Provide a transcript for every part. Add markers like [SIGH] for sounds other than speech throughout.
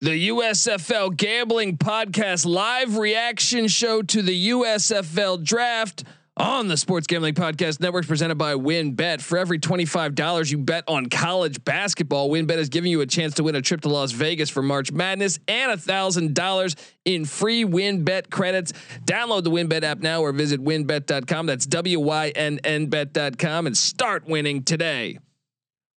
The USFL Gambling Podcast live reaction show to the USFL draft on the Sports Gambling Podcast Network presented by WynnBET. For every $25 you bet on college basketball, WynnBET is giving you a chance to win a trip to Las Vegas for March Madness and $1,000 in free WynnBET credits. Download the WynnBET app now or visit wynnbet.com. That's W Y N N bet.com and start winning today.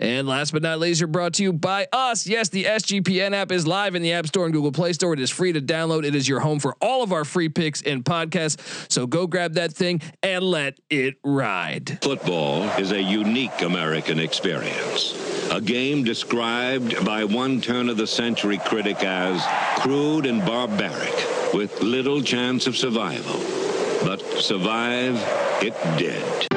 And last but not least, you're brought to you by us. Yes, the SGPN app is live in the App Store and Google Play Store. It is free to download. It is your home for all of our free picks and podcasts. So go grab that thing and let it ride. Football is a unique American experience. A game described by one turn of the century critic as crude and barbaric, with little chance of survival. But survive it did.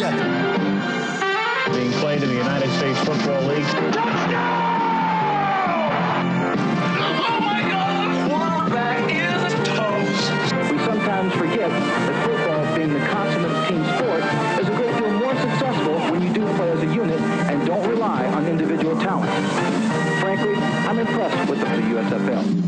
Being played in the United States Football League. Oh my God! Quarterback is. We sometimes forget that football, being the consummate team sport, is a great deal more successful when you do play as a unit and don't rely on individual talent. Frankly, I'm impressed with the USFL.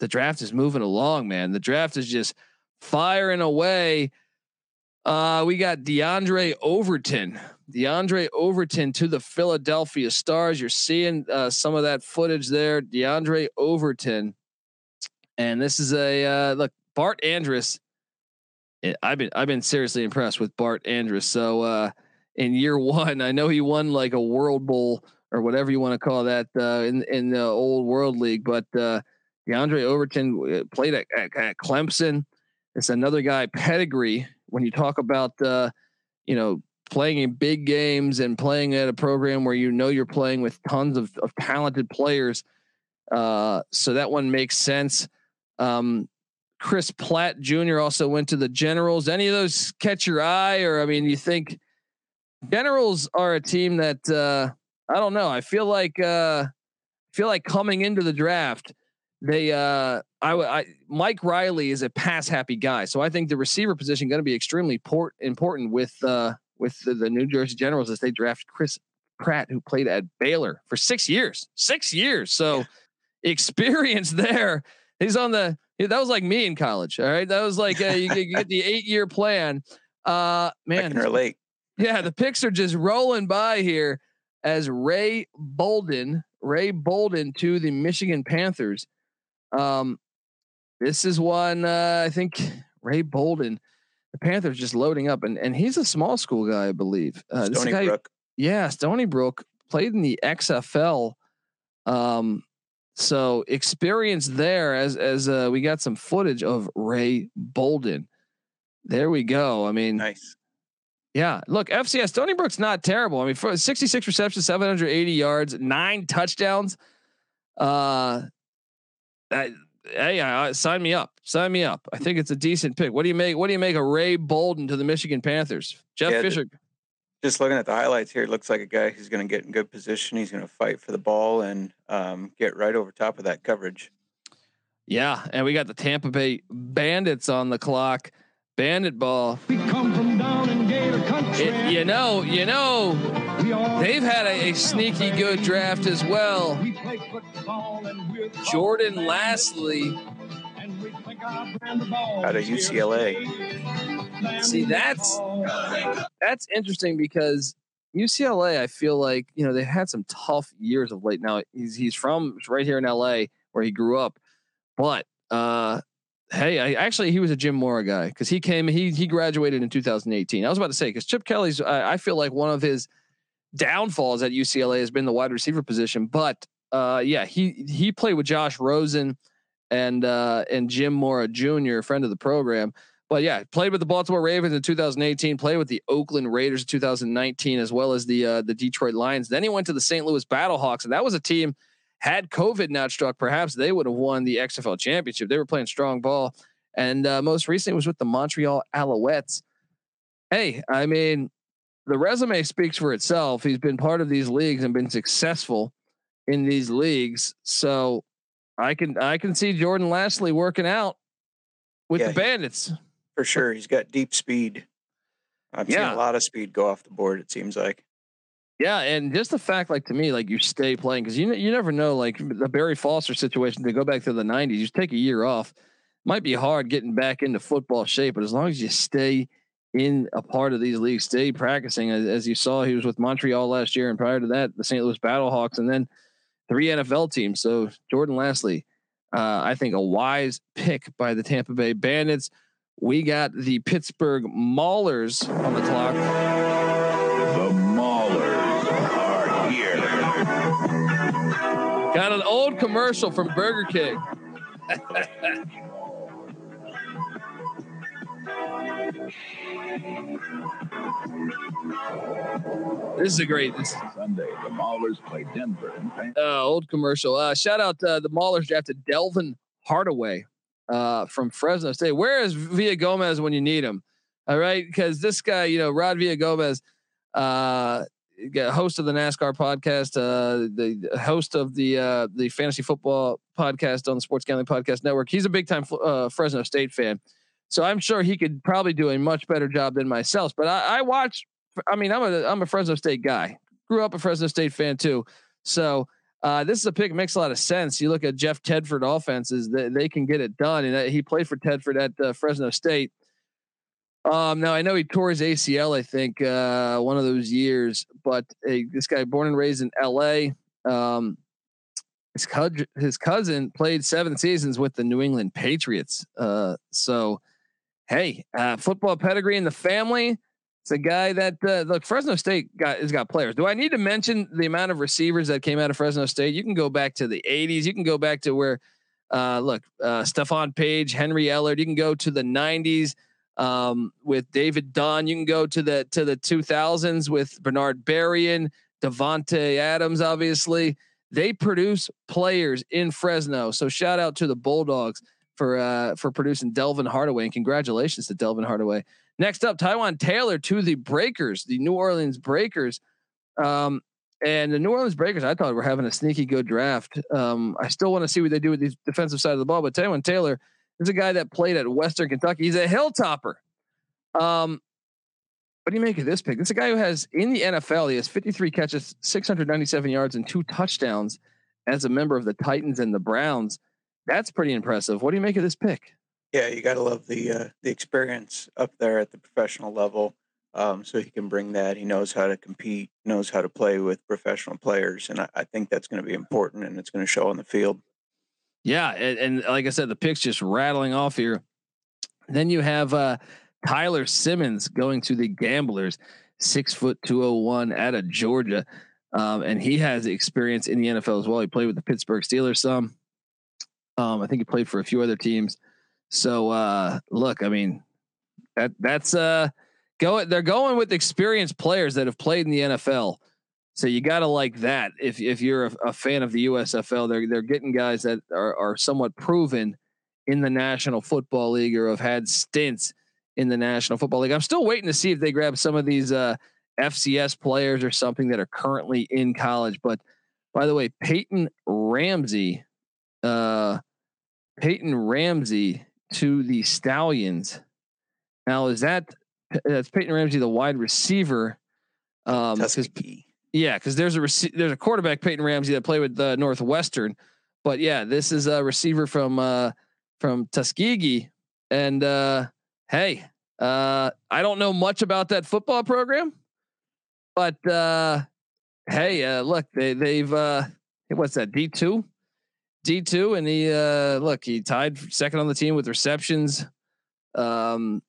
The draft is moving along, man. The draft is just firing away. Uh, we got DeAndre Overton, DeAndre Overton to the Philadelphia Stars. You're seeing uh, some of that footage there, DeAndre Overton, and this is a uh, look. Bart Andrus, I've been I've been seriously impressed with Bart Andrus. So uh, in year [LAUGHS] one, I know he won like a World Bowl or whatever you want to call that uh, in in the old World League, but uh, DeAndre Overton uh, played at, at, at Clemson. It's another guy pedigree when you talk about uh, you know playing in big games and playing at a program where you know you're playing with tons of, of talented players. Uh, so that one makes sense. Um, Chris Platt Jr. also went to the Generals. Any of those catch your eye, or I mean, you think Generals are a team that uh, I don't know. I feel like uh, feel like coming into the draft, they uh, I, I Mike Riley is a pass happy guy, so I think the receiver position going to be extremely port, important with uh, with the, the New Jersey Generals as they draft Chris Platt, who played at Baylor for six years, six years. So experience [LAUGHS] there. He's on the that was like me in college. All right, that was like uh, you, get- you get the [LAUGHS] eight year plan. Uh, I man, can relate. yeah, the picks are just rolling by here as Ray Bolden, Ray Bolden to the Michigan Panthers. Um, this is one uh, I think Ray Bolden, the Panthers just loading up, and and he's a small school guy, I believe. Uh, this Stony guy, Brook. yeah, Stony Brook played in the XFL. Um, so experience there as as uh, we got some footage of Ray Bolden. There we go. I mean, Nice. yeah, look, FCS Stony Brook's not terrible. I mean, for 66 receptions, 780 yards, nine touchdowns. Uh, I, hey, uh, sign me up. Sign me up. I think it's a decent pick. What do you make? What do you make of Ray Bolden to the Michigan Panthers? Jeff Yeah, Fisher. Just looking at the highlights here, it looks like a guy who's going to get in good position. He's going to fight for the ball and um, get right over top of that coverage. Yeah, and we got the Tampa Bay Bandits on the clock. Bandit ball. We come from down in Gator country. It, you know, you know, We all they've had a, a sneaky good draft as well. We play football and we're the Jordan Lasley. And we think our brand of ball Out of UCLA. See, that's that's interesting because UCLA, I feel like you know they had some tough years of late. Now he's he's from right here in LA where he grew up, but uh, hey, I actually he was a Jim Mora guy because he came he he graduated in 2018. I was about to say because Chip Kelly's I, I feel like one of his downfalls at UCLA has been the wide receiver position, but uh, yeah, he he played with Josh Rosen and uh, and Jim Mora Jr., a friend of the program. But yeah, played with the Baltimore Ravens in 2018, played with the Oakland Raiders in 2019, as well as the uh, the Detroit Lions. Then he went to the St. Louis Battlehawks, and that was a team had COVID not struck, perhaps they would have won the XFL championship. They were playing strong ball, and uh, most recently was with the Montreal Alouettes. Hey, I mean, the resume speaks for itself. He's been part of these leagues and been successful in these leagues, so I can I can see Jordan Lasley working out with Yeah, the he- Bandits. for sure. He's got deep speed. I've Yeah. seen a lot of speed go off the board. It seems like. Yeah, and just the fact, like to me, like you stay playing because you you never know. Like the Barry Foster situation, to go back to the '90s, you take a year off, might be hard getting back into football shape, but as long as you stay in a part of these leagues, stay practicing, as, as you saw, he was with Montreal last year, and prior to that, the St. Louis Battlehawks, and then three NFL teams. So Jordan Lasley, uh, I think a wise pick by the Tampa Bay Bandits. We got the Pittsburgh Maulers on the clock. The Maulers are here. Got an old commercial from Burger King. [LAUGHS] this is a great this Sunday, the Maulers play Denver uh, old commercial. Uh, shout out uh, the Maulers drafted Delvin Hardaway uh, from Fresno State. Where is Villa Gomez when you need him? All right, because this guy, you know, Rod Villa Gomez, uh, host of the NASCAR podcast, uh, the host of the uh, the fantasy football podcast on the Sports Gambling Podcast Network. He's a big time uh, Fresno State fan, so I'm sure he could probably do a much better job than myself. But I, I watch. I mean, I'm a I'm a Fresno State guy. Grew up a Fresno State fan too, so. Uh, this is a pick makes a lot of sense. You look at Jeff Tedford offenses; they, they can get it done, and uh, he played for Tedford at uh, Fresno State. Um, now I know he tore his ACL, I think, uh, one of those years. But this guy, born and raised in L.A., um, his his cousin played seven seasons with the New England Patriots. Uh, so, hey, uh, football pedigree in the family. It's a guy that uh, look Fresno State got has got players. Do I need to mention the amount of receivers that came out of Fresno State? You can go back to the '80s. You can go back to where, uh, look, uh, Stephone Paige, Henry Ellard. You can go to the '90s um, with David Dunn. You can go to the to the 2000s with Bernard Berrian, Davante Adams. Obviously, they produce players in Fresno. So shout out to the Bulldogs for uh, for producing Delvin Hardaway, and congratulations to Delvin Hardaway. Next up, Taywan Taylor to the Breakers, the New Orleans Breakers. Um, and the New Orleans Breakers, I thought were having a sneaky good draft. Um, I still want to see what they do with the defensive side of the ball, but Taywan Taylor is a guy that played at Western Kentucky. He's a hilltopper. Um, what do you make of this pick? This is a guy who has in the NFL, he has 53 catches, 697 yards, and two touchdowns as a member of the Titans and the Browns. That's pretty impressive. What do you make of this pick? Yeah, you got to love the uh, the experience up there at the professional level. Um, so he can bring that. He knows how to compete, knows how to play with professional players, and I, I think that's going to be important, and it's going to show on the field. Yeah, and, and like I said, the picks just rattling off here. Then you have uh, Tyler Simmons going to the Gamblers, six foot two oh one out of Georgia, um, and he has experience in the NFL as well. He played with the Pittsburgh Steelers some. Um, I think he played for a few other teams. So uh, look, I mean, that that's uh, go. They're going with experienced players that have played in the NFL. So you got to like that if if you're a, a, fan of the USFL. They're they're getting guys that are are somewhat proven in the National Football League or have had stints in the National Football League. I'm still waiting to see if they grab some of these uh, FCS players or something that are currently in college. But by the way, Peyton Ramsey, uh, Peyton Ramsey to the Stallions. Now is that that's Peyton Ramsey, the wide receiver? Um, Tuskegee. yeah, because there's a rec- there's a quarterback Peyton Ramsey that played with uh, Northwestern, but yeah, this is a receiver from uh, from Tuskegee, and uh, hey, uh, I don't know much about that football program, but uh, hey, uh, look, they they've uh, what's that D two, D two, and he uh, look he tied second on the team with receptions. Um,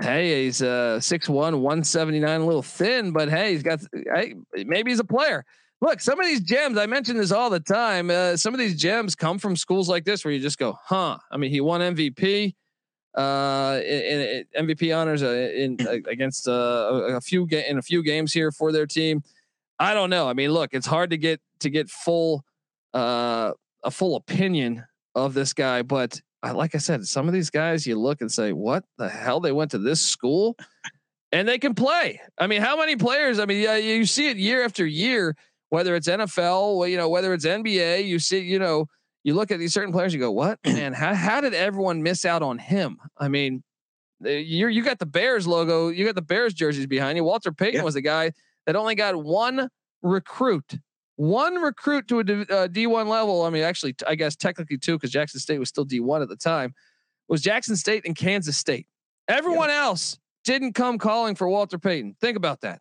hey, he's uh 6'1", 179, a little thin, but hey, he's got hey, maybe he's a player. Look, some of these gems, I mention this all the time. Uh, some of these gems come from schools like this where you just go, huh? I mean, he won MVP uh in, in MVP honors uh, in [CLEARS THROAT] against uh, a, a few ga- in a few games here for their team. I don't know. I mean, look, it's hard to get to get full uh a full opinion of this guy, but I, like I said, some of these guys you look and say, "What the hell? They went to this school, and they can play." I mean, how many players? I mean, yeah, you see it year after year, whether it's NFL, you know, whether it's NBA. You see, you know, you look at these certain players, you go, "What [CLEARS THROAT] man? How how did everyone miss out on him?" I mean, you you got the Bears logo, you got the Bears jerseys behind you. Walter Payton Yeah. was a guy that only got one recruit, one recruit to a D, uh, D1 level. I mean, actually, I guess technically two because Jackson State was still D1 at the time. Was Jackson State and Kansas State. Everyone else didn't come calling for Walter Payton. Think about that.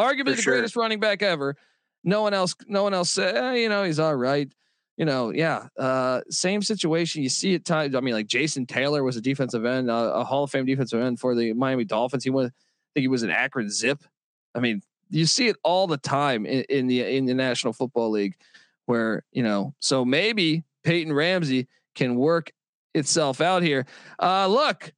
Arguably For the sure. greatest running back ever. No one else. No one else said, eh, you know, he's all right. You know, yeah. Uh, same situation. You see it times. I mean, like Jason Taylor was a defensive end, uh, a Hall of Fame defensive end for the Miami Dolphins. He was, I think he was an Akron Zip. I mean, you see it all the time in, in the in the National Football League, where you know. So maybe Peyton Ramsey can work itself out here. Uh, look,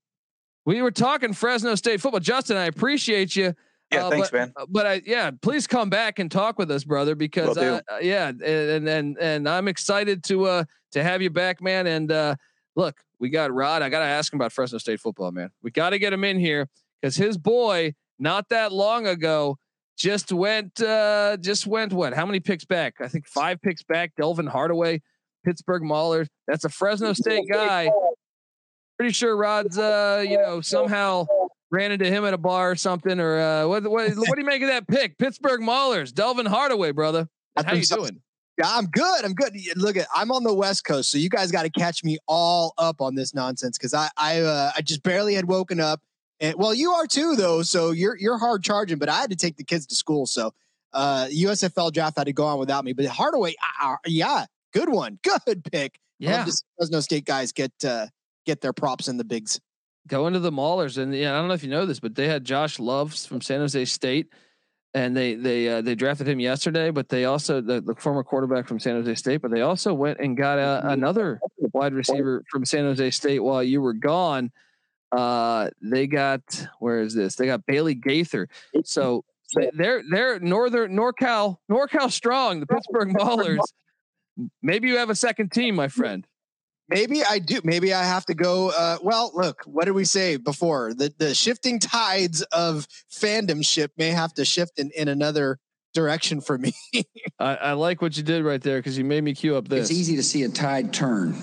we were talking Fresno State football. Justin, I appreciate you. Yeah, Uh, thanks, but, man. uh, But I, yeah, please come back and talk with us, brother, because do. uh, yeah, and and and I'm excited to uh to have you back, man. And uh look, we got Rod. I gotta ask him about Fresno State football, man. We got to get him in here because his boy, not that long ago, just went uh just went what? How many picks back? I think five picks back. Delvin Hardaway, Pittsburgh Maulers. That's a Fresno State guy. Pretty sure Rod's uh you know somehow ran into him at a bar or something, or uh, what? What, what do you make of that pick? Pittsburgh Maulers, Delvin Hardaway, brother. How you doing? Yeah, I'm good. I'm good. Look at I'm on the West Coast, so you guys got to catch me all up on this nonsense because I I uh, I just barely had woken up. And well, you are too though, so you're you're hard charging. But I had to take the kids to school, so uh, USFL draft had to go on without me. But Hardaway, uh, yeah, good one, [LAUGHS] good pick. Yeah, Fresno State guys get uh, get their props in the bigs. go into the Maulers, and yeah, I don't know if you know this, but they had Josh Loves from San Jose State, and they they uh, they drafted him yesterday. But they also the, the former quarterback from San Jose State, but they also went and got uh, another wide receiver from San Jose State while you were gone. Uh, they got where is this? They got Bailey Gaither. So they- they're they're northern NorCal NorCal strong. The Pittsburgh Maulers. Maybe you have a second team, my friend. Maybe I do. Maybe I have to go. Uh, well, look, what did we say before? The the shifting tides of fandom ship may have to shift in, in another direction for me. [LAUGHS] I, I like what you did right there because you made me cue up this. It's easy to see a tide turn.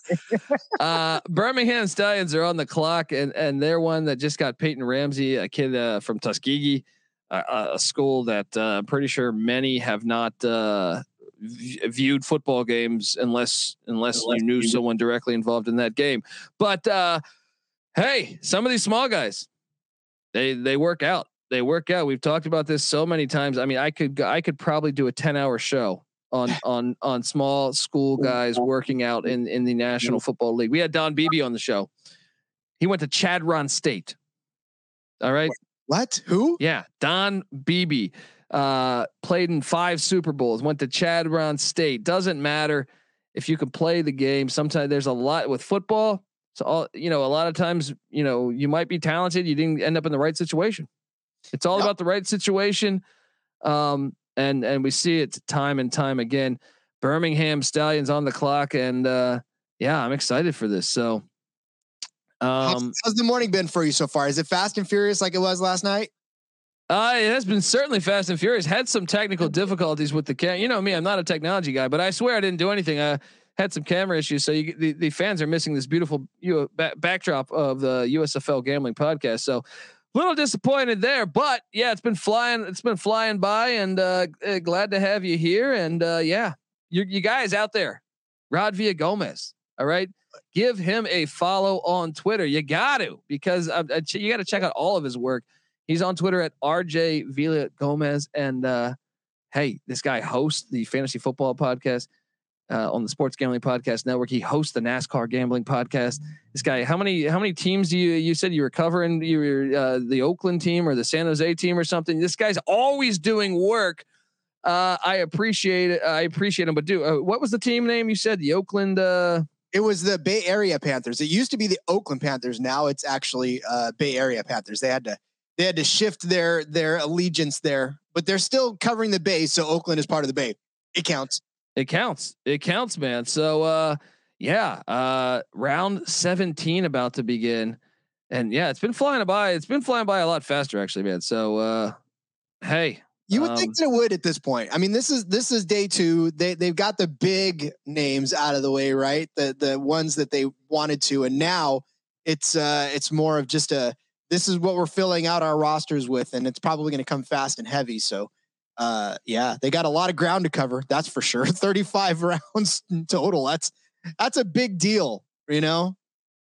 [LAUGHS] uh, Birmingham Stallions are on the clock, and and they're one that just got Peyton Ramsey, a kid uh, from Tuskegee, uh, a school that uh, I'm pretty sure many have not uh, v- viewed football games unless unless you knew someone directly involved in that game. But uh, hey, some of these small guys, they they work out. They work out. We've talked about this so many times. I mean, I could I could probably do a 10 hour show on [LAUGHS] on on small school guys working out in in the National Football League. We had Don Beebe on the show. He went to Chadron State. All right. what? Who? Yeah, Don Beebe uh, played in five Super Bowls. Went to Chadron State. Doesn't matter if you can play the game. Sometimes there's a lot with football. So all you know, a lot of times, you know, you might be talented. You didn't end up in the right situation. It's all Yep. about the right situation. Um, and and we see it time and time again. Birmingham Stallions on the clock, and uh, yeah, I'm excited for this. So, How's, um, how's the morning been for you so far? Is it fast and furious like it was last night? Uh, it has been certainly fast and furious. Had some technical difficulties with the cam. You know me, I'm not a technology guy, but I swear I didn't do anything. I had some camera issues, so you, the the fans are missing this beautiful you back, backdrop of the USFL gambling podcast. So, little disappointed there, but yeah, it's been flying. It's been flying by, and uh, uh, glad to have you here. And uh, yeah, you you guys out there, Rod Villa Gomez. All right, give him a follow on Twitter. You got to because uh, uh, you got to check out all of his work. He's on Twitter at RJ Vila Gomez. And uh, hey, this guy hosts the fantasy football podcast uh, on the Sports Gambling Podcast Network. He hosts the NASCAR Gambling Podcast. This guy, how many how many teams do you you said you were covering? You were uh, the Oakland team or the San Jose team or something. This guy's always doing work. Uh, I appreciate it. I appreciate him. But do uh, what was the team name you said? The Oakland. Uh, It was the Bay Area Panthers. It used to be the Oakland Panthers. Now it's actually uh, Bay Area Panthers. They had to they had to shift their their allegiance there, but they're still covering the Bay. So Oakland is part of the Bay. It counts. It counts. It counts, man. So uh, yeah, uh, round 17 about to begin. And yeah, it's been flying by. It's been flying by a lot faster, actually, man. So uh, hey, You would Um, think that it would at this point. I mean, this is this is day two. They they've got the big names out of the way, right? The the ones that they wanted to, and now it's uh it's more of just a this is what we're filling out our rosters with, and it's probably going to come fast and heavy. So, uh, yeah, they got a lot of ground to cover. That's for sure. [LAUGHS] Thirty five rounds in total. That's that's a big deal. You know.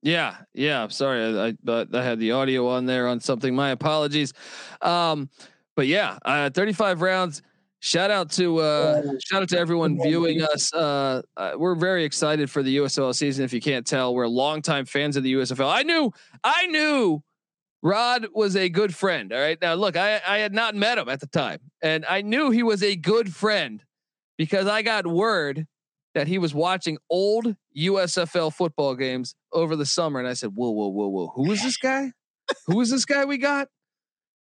Yeah, yeah. I'm sorry, I, I but I had the audio on there on something. My apologies. Um, but yeah, uh, 35 rounds. Shout out to uh, shout out to everyone viewing us. Uh, uh, we're very excited for the USFL season. If you can't tell, we're longtime fans of the USFL. I knew, I knew, Rod was a good friend. All right, now look, I I had not met him at the time, and I knew he was a good friend because I got word that he was watching old USFL football games over the summer, and I said, "Whoa, whoa, whoa, whoa! Who is this guy? Who is this guy we got?"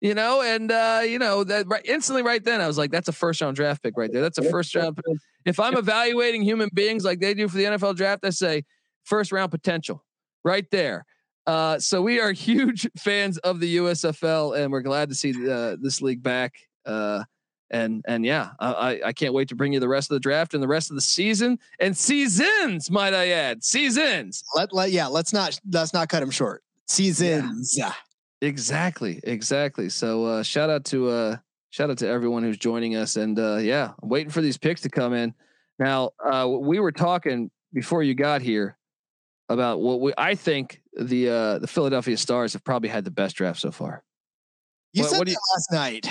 You know, and uh, you know that right, instantly right then I was like, "That's a first round draft pick right there. That's a first round." pick. If I'm evaluating human beings like they do for the NFL draft, I say first round potential right there. Uh, so we are [LAUGHS] huge fans of the USFL, and we're glad to see uh, this league back. Uh, and and yeah, I I- can't wait to bring you the rest of the draft and the rest of the season and seasons, might I add, seasons. Let let yeah. Let's not let's not cut him short. Seasons. Yeah. Exactly, exactly. So uh, shout out to uh, shout out to everyone who's joining us, and uh, yeah, I'm waiting for these picks to come in. Now uh, we were talking before you got here about what we I think the uh, the Philadelphia Stars have probably had the best draft so far. You What- said what that last night.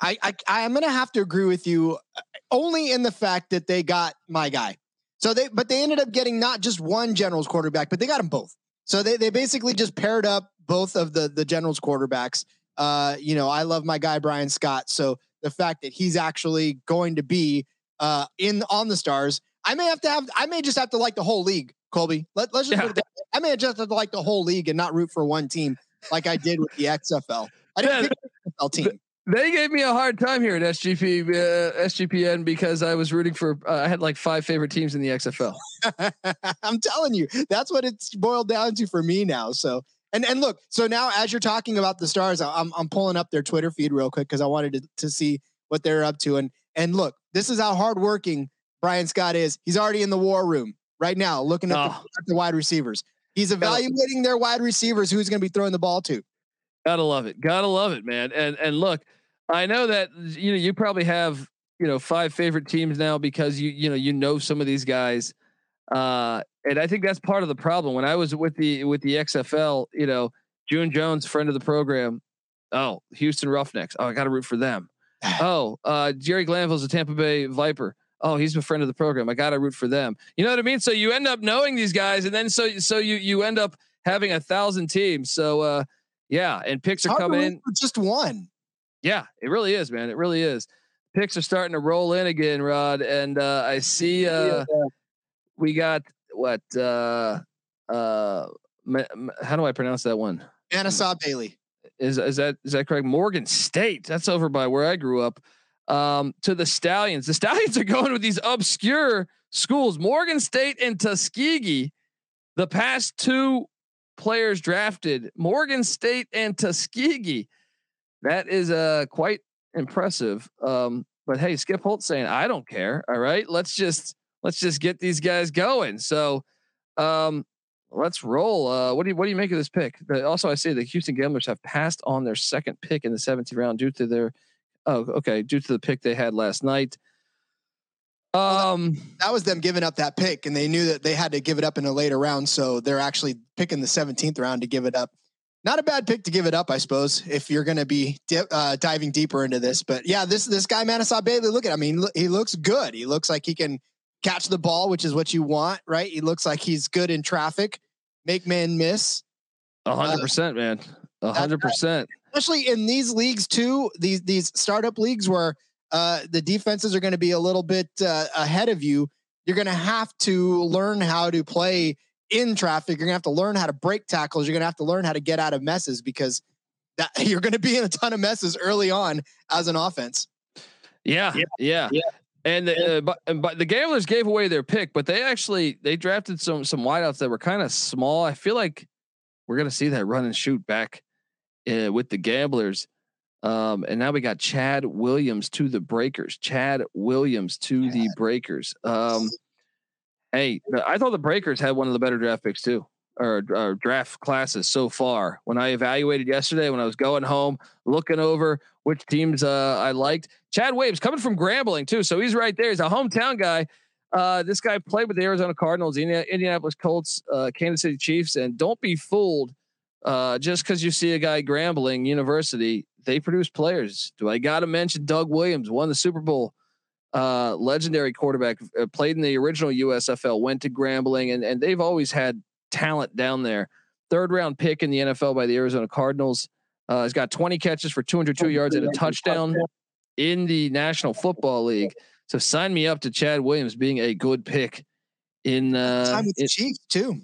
I, I I'm gonna have to agree with you, uh, only in the fact that they got my guy. So they, but they ended up getting not just one Generals quarterback, but they got them both. So they they basically just paired up both of the the Generals quarterbacks. Uh, you know, I love my guy Bryan Scott. So the fact that he's actually going to be uh in on the Stars, I may have to have I may just have to like the whole league, Colby. Let, let's just yeah. put it I may just have to like the whole league and not root for one team like I did with the XFL. I didn't Yeah, pick the XFL team. They gave me a hard time here at SGP uh, SGPN because I was rooting for uh, I had like five favorite teams in the XFL. [LAUGHS] I'm telling you, that's what it's boiled down to for me now. So, and and look, so now as you're talking about the stars, I'm I'm pulling up their Twitter feed real quick because I wanted to to see what they're up to. And and look, this is how hardworking Bryan Scott is. He's already in the war room right now, looking at, Oh. the, at the wide receivers. He's evaluating their wide receivers, who's going to be throwing the ball to. Gotta love it. Gotta love it, man. And and look, I know that you know you probably have you know five favorite teams now because you you know you know some of these guys, uh, and I think that's part of the problem. When I was with the with the XFL, you know, June Jones, friend of the program. Oh, Houston Roughnecks. Oh, I got to root for them. [SIGHS] Oh, uh, Jerry Glanville's a Tampa Bay Viper. Oh, he's a friend of the program. I got to root for them. You know what I mean? So you end up knowing these guys, and then so so you you end up having a thousand teams. So uh, yeah, and picks are coming in. just one. Yeah, it really is, man. It really is. Picks are starting to roll in again, Rod, and uh, I see uh, we got what? Uh, uh, ma- ma- how do I pronounce that one? Anasaw Bailey. Is is that is that correct? Morgan State. That's over by where I grew up. Um, to the Stallions. The Stallions [LAUGHS] are going with these obscure schools. Morgan State and Tuskegee. The past two players drafted. Morgan State and Tuskegee. That is uh quite impressive. Um, but hey, Skip Holtz saying I don't care. All right, let's just let's just get these guys going. So, um, let's roll. Uh, what do you what do you make of this pick? The, also, I see the Houston Gamblers have passed on their second pick in the 17th round due to their oh okay due to the pick they had last night. Um, That was them giving up that pick, and they knew that they had to give it up in a later round. So they're actually picking the 17th round to give it up. not a bad pick to give it up, I suppose, if you're going to be di- uh, diving deeper into this. But yeah, this this guy Manasseh Bailey, look at. I mean, he looks good. He looks like he can catch the ball, which is what you want, right? He looks like he's good in traffic, make man miss. A hundred percent, man. A hundred percent. Especially in these leagues too, these these startup leagues where uh, the defenses are going to be a little bit uh, ahead of you. You're going to have to learn how to play in traffic. You're gonna have to learn how to break tackles. You're gonna have to learn how to get out of messes because that [LAUGHS] you're gonna be in a ton of messes early on as an offense. Yeah, yeah, yeah. yeah. And the, uh, but, but the Gamblers gave away their pick, but they actually they drafted some some wideouts that were kind of small. I feel like we're gonna see that run and shoot back uh, with the Gamblers. Um, and now we got Chad Williams to the Breakers. Chad Williams to the Breakers. Um, [LAUGHS] Hey, I thought the Breakers had one of the better draft picks too, or, or, draft classes so far. When I evaluated yesterday, when I was going home, looking over which teams uh, I liked, Chad Waves coming from Grambling too, so he's right there. He's a hometown guy. Uh, this guy played with the Arizona Cardinals, Indianapolis Colts, uh, Kansas City Chiefs, and don't be fooled uh, just because you see a guy Grambling University. They produce players. Do I got to mention Doug Williams won the Super Bowl? uh, legendary quarterback, uh, played in the original USFL, went to Grambling, and and they've always had talent down there. Third round pick in the NFL by the Arizona Cardinals. Uh, he's got 20 catches for 202 yards and a touchdown in the National Football League. So sign me up to Chad Williams being a good pick in uh, time with the Chiefs too.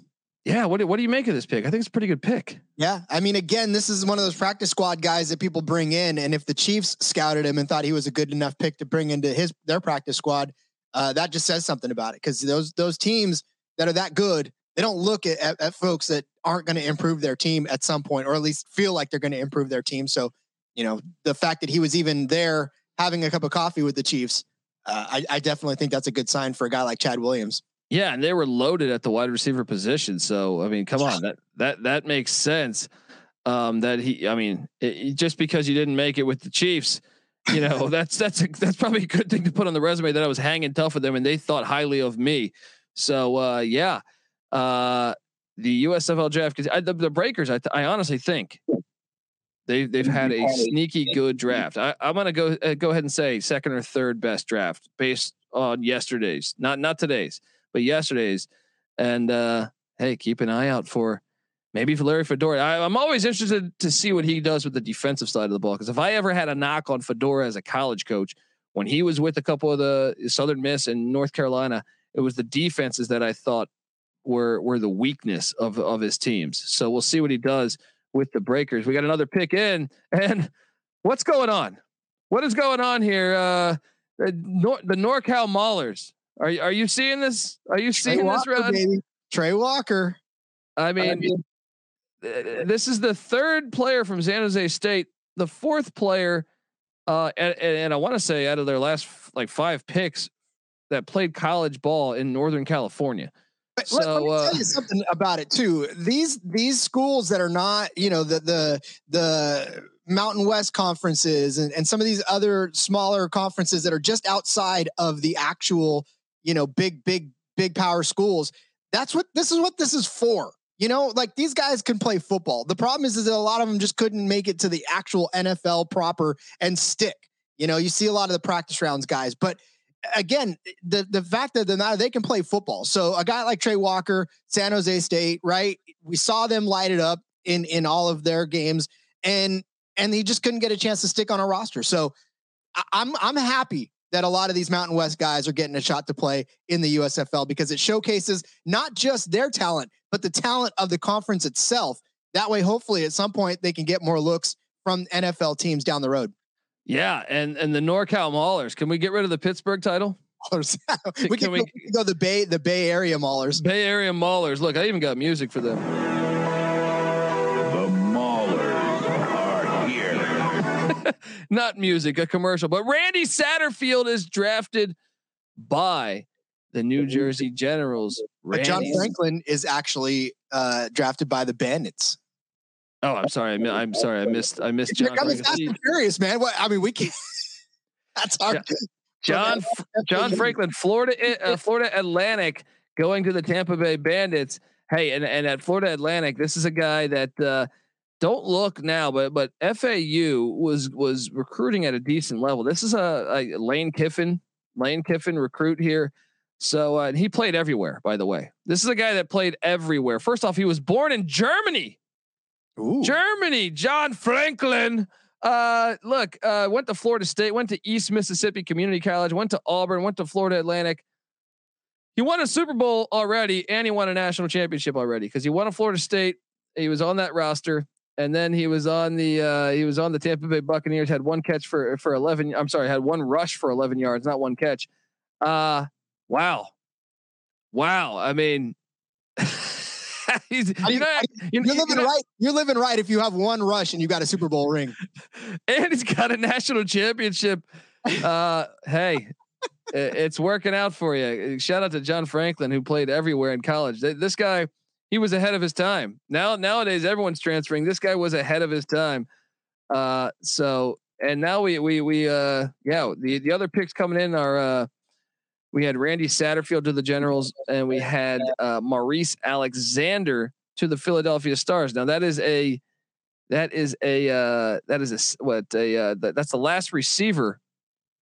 Yeah, what do, what do you make of this pick? I think it's a pretty good pick. Yeah, I mean, again, this is one of those practice squad guys that people bring in, and if the Chiefs scouted him and thought he was a good enough pick to bring into his their practice squad, uh, that just says something about it. Because those those teams that are that good, they don't look at, at, at folks that aren't going to improve their team at some point, or at least feel like they're going to improve their team. So, you know, the fact that he was even there having a cup of coffee with the Chiefs, uh, I, I definitely think that's a good sign for a guy like Chad Williams. Yeah, and they were loaded at the wide receiver position. So I mean, come on, [LAUGHS] that that that makes sense. Um, that he, I mean, it, just because you didn't make it with the Chiefs, you know, [LAUGHS] that's that's a, that's probably a good thing to put on the resume that I was hanging tough with them and they thought highly of me. So uh, yeah, uh, the USFL draft, I, the, the Breakers, I, th- I honestly think they they've had a sneaky good draft. I, am gonna go uh, go ahead and say second or third best draft based on yesterday's, not not today's but yesterday's. And uh, hey, keep an eye out for maybe for Larry Fedora. I, am always interested to see what he does with the defensive side of the ball. Because if I ever had a knock on Fedora as a college coach, when he was with a couple of the Southern Miss and North Carolina, it was the defenses that I thought were were the weakness of of his teams. So we'll see what he does with the Breakers. We got another pick in, [LAUGHS] and what's going on? What is going on here? Uh, the, Nor- the NorCal Maulers are you are you seeing this? Are you seeing Walker, this, Ron? Baby. Trey Walker. I mean, I mean, this is the third player from San Jose State, the fourth player, uh, and, and I want to say out of their last like five picks that played college ball in Northern California. So, let, let me uh, tell you something about it too. These these schools that are not, you know, the the the Mountain West conferences and, and some of these other smaller conferences that are just outside of the actual you know, big, big, big power schools. That's what this is what this is for. You know, like these guys can play football. The problem is, is that a lot of them just couldn't make it to the actual NFL proper and stick. You know, you see a lot of the practice rounds guys, but again, eh, the the fact that they're not, they can play football. So a guy like Trey Walker, San Jose State, right? We saw them light it up in in all of their games, and and he just couldn't get a chance to stick on a roster. So I'm I'm happy that a lot of these Mountain West guys are getting a shot to play in the USFL because it showcases not just their talent, but the talent of the conference itself. That way, hopefully, at some point, they can get more looks from NFL teams down the road. Yeah, and and the NorCal Maulers. Can we get rid of the Pittsburgh title? [LAUGHS] we can, can we, we, go the Bay the Bay Area Maulers. Bay Area Maulers. Look, I even got music for them. [LAUGHS] not music, a commercial. But Randy Satterfield is drafted by the New Jersey Generals. But John Franklin is actually uh, drafted by the Bandits. Oh, I'm sorry. I'm, I'm sorry. I missed. I missed John. I'm fast and curious, man. What I mean, we can. [LAUGHS] That's hard. [LAUGHS] John John Franklin, Florida, eh, uh, Florida Atlantic, going to the Tampa Bay Bandits. Hey, and and at Florida Atlantic, this is a guy that uh, don't look now, but but FAU was was recruiting at a decent level. This is a, a Lane Kiffin, Lane Kiffin recruit here. So uh, he played everywhere. By the way, this is a guy that played everywhere. First off, he was born in Germany. Ooh. Germany, John Franklin. Uh, look, uh, went to Florida State, went to East Mississippi Community College, went to Auburn, went to Florida Atlantic. He won a Super Bowl already, and he won a national championship already because he won a Florida State. He was on that roster, and then he was on the uh, he was on the Tampa Bay Buccaneers. Had one catch for for eleven. I'm sorry, had one rush for eleven yards, not one catch. Uh wow, wow. I mean. [LAUGHS] He's, I mean, you know, you, You're you living know- right. You're living right if you have one rush and you got a Super Bowl ring. [LAUGHS] and he's got a national championship. Uh, hey, it's working out for you. Shout out to John Franklin who played everywhere in college. This guy, he was ahead of his time. Now nowadays everyone's transferring. This guy was ahead of his time. Uh, so and now we we we uh yeah the the other picks coming in are uh we had Randy Satterfield to the Generals and we had uh Maurice Alexander to the Philadelphia Stars. Now that is a that is a uh, that is a what a uh, th- that's the last receiver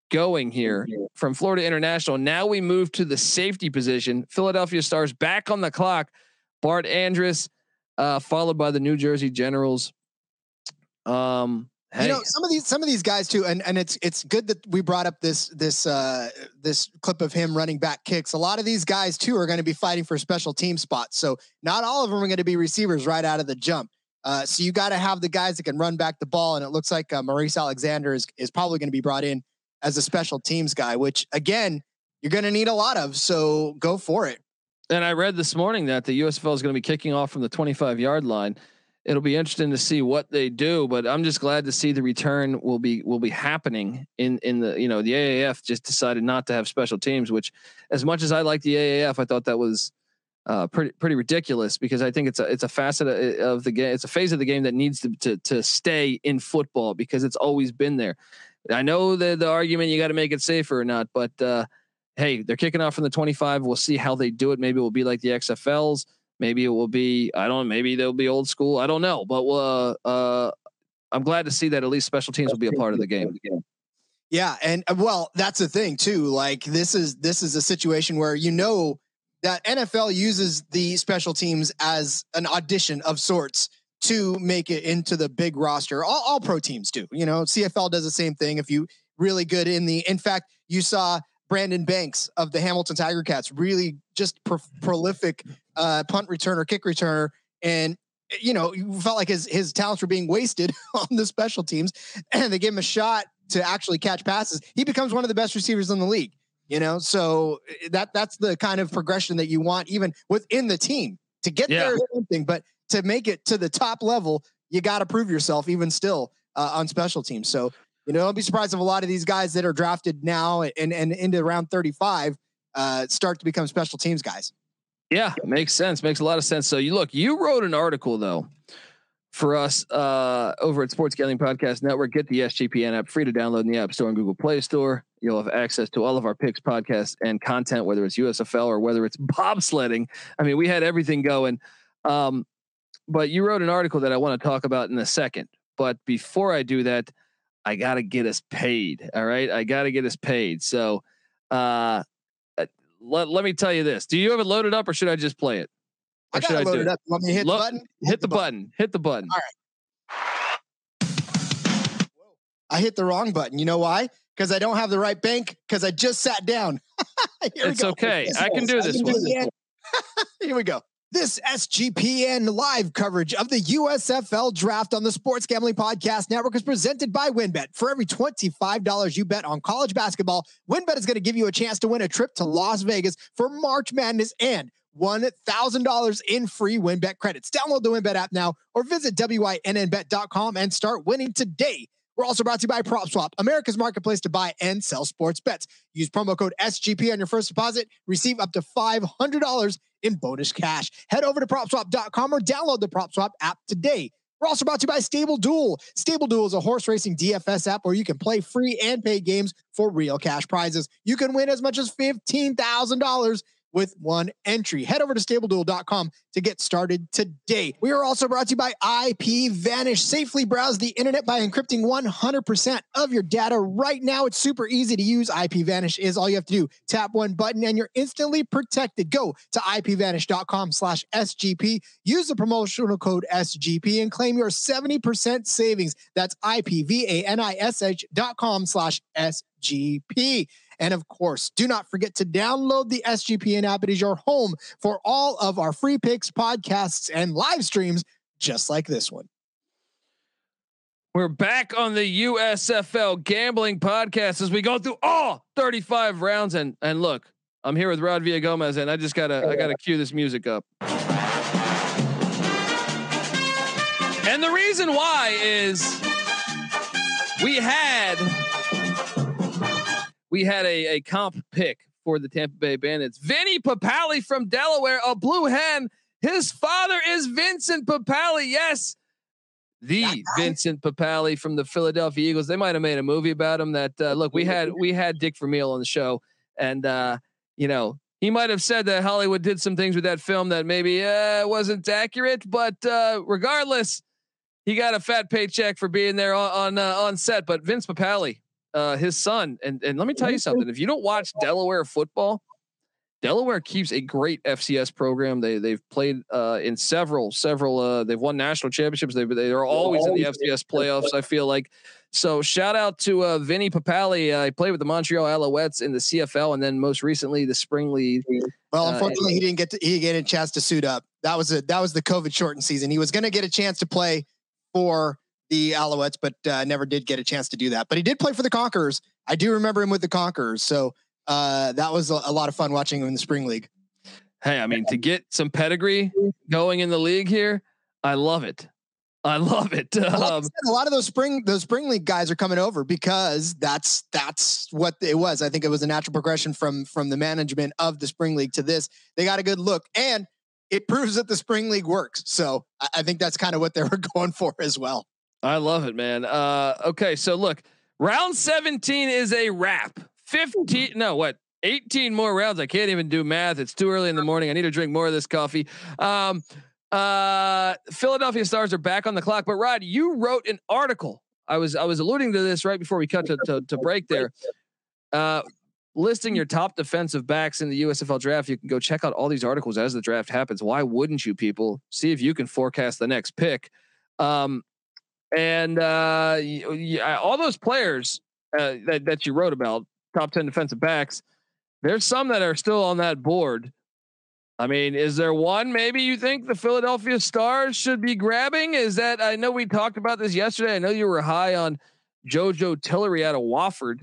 going here from Florida International. Now we move to the safety position. Philadelphia Stars back on the clock. Bart Andrus, uh, followed by the New Jersey Generals. Um, hey, You know, some of these some of these guys too, and and it's it's good that we brought up this this uh this clip of him running back kicks. A lot of these guys too are going to be fighting for special team spots. So not all of them are going to be receivers right out of the jump. Uh, so you got to have the guys that can run back the ball, and it looks like uh, Maurice Alexander is is probably going to be brought in as a special teams guy, which again you're going to need a lot of. So go for it. And I read this morning that the USFL is going to be kicking off from the 25 yard line. It'll be interesting to see what they do, but I'm just glad to see the return will be will be happening in in the you know the AAF just decided not to have special teams, which as much as I like the AAF, I thought that was uh, pretty pretty ridiculous because I think it's a it's a facet of, the game, it's a phase of the game that needs to, to to stay in football because it's always been there. I know the the argument you got to make it safer or not, but uh, hey, they're kicking off from the 25. We'll see how they do it. Maybe it will be like the XFLs. Maybe it will be, I don't, maybe they'll be old school. I don't know, but uh, uh, I'm glad to see that at least special teams will be a part of the game. Yeah, and uh, well, that's the thing too. Like this is this is a situation where you know that NFL uses the special teams as an audition of sorts to make it into the big roster. All, all pro teams do. You know, CFL does the same thing. If you really good in the, in fact, you saw Brandon Banks of the Hamilton Tiger Cats really just pro- prolific uh, punt returner, kick returner, and you know, you felt like his his talents were being wasted [LAUGHS] on the special teams, and they gave him a shot to actually catch passes. He becomes one of the best receivers in the league. You know, so eh, that that's the kind of progression that you want even within the team to get Yeah. there. is one thing, but to make it to the top level, you got to prove yourself even still uh, on special teams. So you know, don't be surprised if a lot of these guys that are drafted now and and into round thirty five uh, start to become special teams guys. Yeah, makes sense. Makes a lot of sense. So you look, you wrote an article though for us uh, over at Sports Gambling Podcast Network. Get the SGPN app free to download in the App Store and Google Play Store. You'll have access to all of our picks, podcasts, and content, whether it's USFL or whether it's [LAUGHS] bobsledding. I mean, we had everything going. Um, but you wrote an article that I want to talk about in a second. But before I do that, I got to get us paid. All right. I got to get us paid. So uh, uh, let, let me tell you this. Do you have it loaded up or should I just play it? I Or should got I it up. Want me hit Look- the button? Hit the button. Hit the button. All I hit the wrong button. You know why? Because I don't have the right bank. Because I just sat down. [LAUGHS] Here we It's okay. [LAUGHS] I can do this one. SGPN. [LAUGHS] Here we go. This SGPN live coverage of the USFL draft on the Sports Gambling Podcast Network is presented by WynnBET. For every $25 you bet on college basketball, WynnBET is going to give you a chance to win a trip to Las Vegas for March Madness and $1,000 in free WynnBET credits. Download the WynnBET app now or visit WynnBET.com and start winning today. We're also brought to you by PropSwap, America's marketplace to buy and sell sports bets. Use promo code SGP on your first deposit. Receive up to $500 in bonus cash. Head over to PropSwap.com or download the PropSwap app today. We're also brought to you by Stable Duel. Stable Duel is a horse racing DFS app where you can play free and paid games for real cash prizes. You can win as much as $15,000 with one entry. Head over to stableduel.com to get started today. We are also brought to you by IP Vanish. Safely browse the internet by encrypting 100% of your data right now. It's super easy to use. IP Vanish is all you have to do. Tap one button and you're instantly protected. Go to ipvanish.com slash SGP. Use the promotional code SGP and claim your 70% savings. That's IPVANISH dot com slash SGP. And of course, do not forget to download the SGPN app. It is your home for all of our free picks, podcasts, and live streams, just like this one. We're back on the USFL gambling podcast as we go through all 35 rounds. And and look, I'm here with Rod Villagomez, and I just gotta I gotta cue this music up. And the reason why is we had we had a, a comp pick for the Tampa Bay Bandits. Vinny Papale from Delaware, a blue hen. His father is Vincent Papale. Yes, the Vincent Papale from the Philadelphia Eagles. They might have made a movie about him. That uh, look, we had we had Dick Vermeil on the show, and uh, you know he might have said that Hollywood did some things with that film that maybe uh, wasn't accurate, but uh, regardless, he got a fat paycheck for being there on on, uh, on set. But Vince Papale, uh, his son, and and let me tell you something: if you don't watch Delaware football, Delaware keeps a great FCS program. They they've played uh, in several several. Uh, they've won national championships. They they are always in the FCS playoffs. I feel like. So shout out to uh, Vinny Papale. Uh, he played with the Montreal Alouettes in the CFL, and then most recently the Spring League. Well, Uh, unfortunately, he didn't get to, he didn't get a chance to suit up. That was a that was the COVID shortened season. He was going to get a chance to play for the Alouettes, but uh, never did get a chance to do that. But he did play for the Conquerors. I do remember him with the Conquerors. So uh, that was a, a lot of fun watching him in the spring league. Hey, I mean, to get some pedigree going in the league here, I love it. I love it. Well, like Um, said, a lot of those spring those spring league guys are coming over because that's that's what it was. I think it was a natural progression from from the management of the spring league to this. They got a good look, and it [LAUGHS] proves that the spring league works. So I, I think that's kind of what they were [LAUGHS] going for as well. I love it, man. Uh, okay, so look, round 17 is a wrap. 15, no, what? 18 more rounds. I can't even do math. It's too early in the morning. I need to drink more of this coffee. Um, uh, Philadelphia Stars are back on the clock. But Rod, you wrote an article. I was I was alluding to this right before we cut to to, to break there. Uh, listing your top defensive backs in the USFL draft. You can go check out all these articles as the draft happens. Why wouldn't you, people? See if you can forecast the next pick. Um, and uh, y- y- all those players uh, that that you wrote about, top ten defensive backs. There's some that are still on that board. I mean, is there one maybe you think the Philadelphia Stars should be grabbing? Is that I know we talked about this yesterday. I know you were high on JoJo Tillery out of Wofford.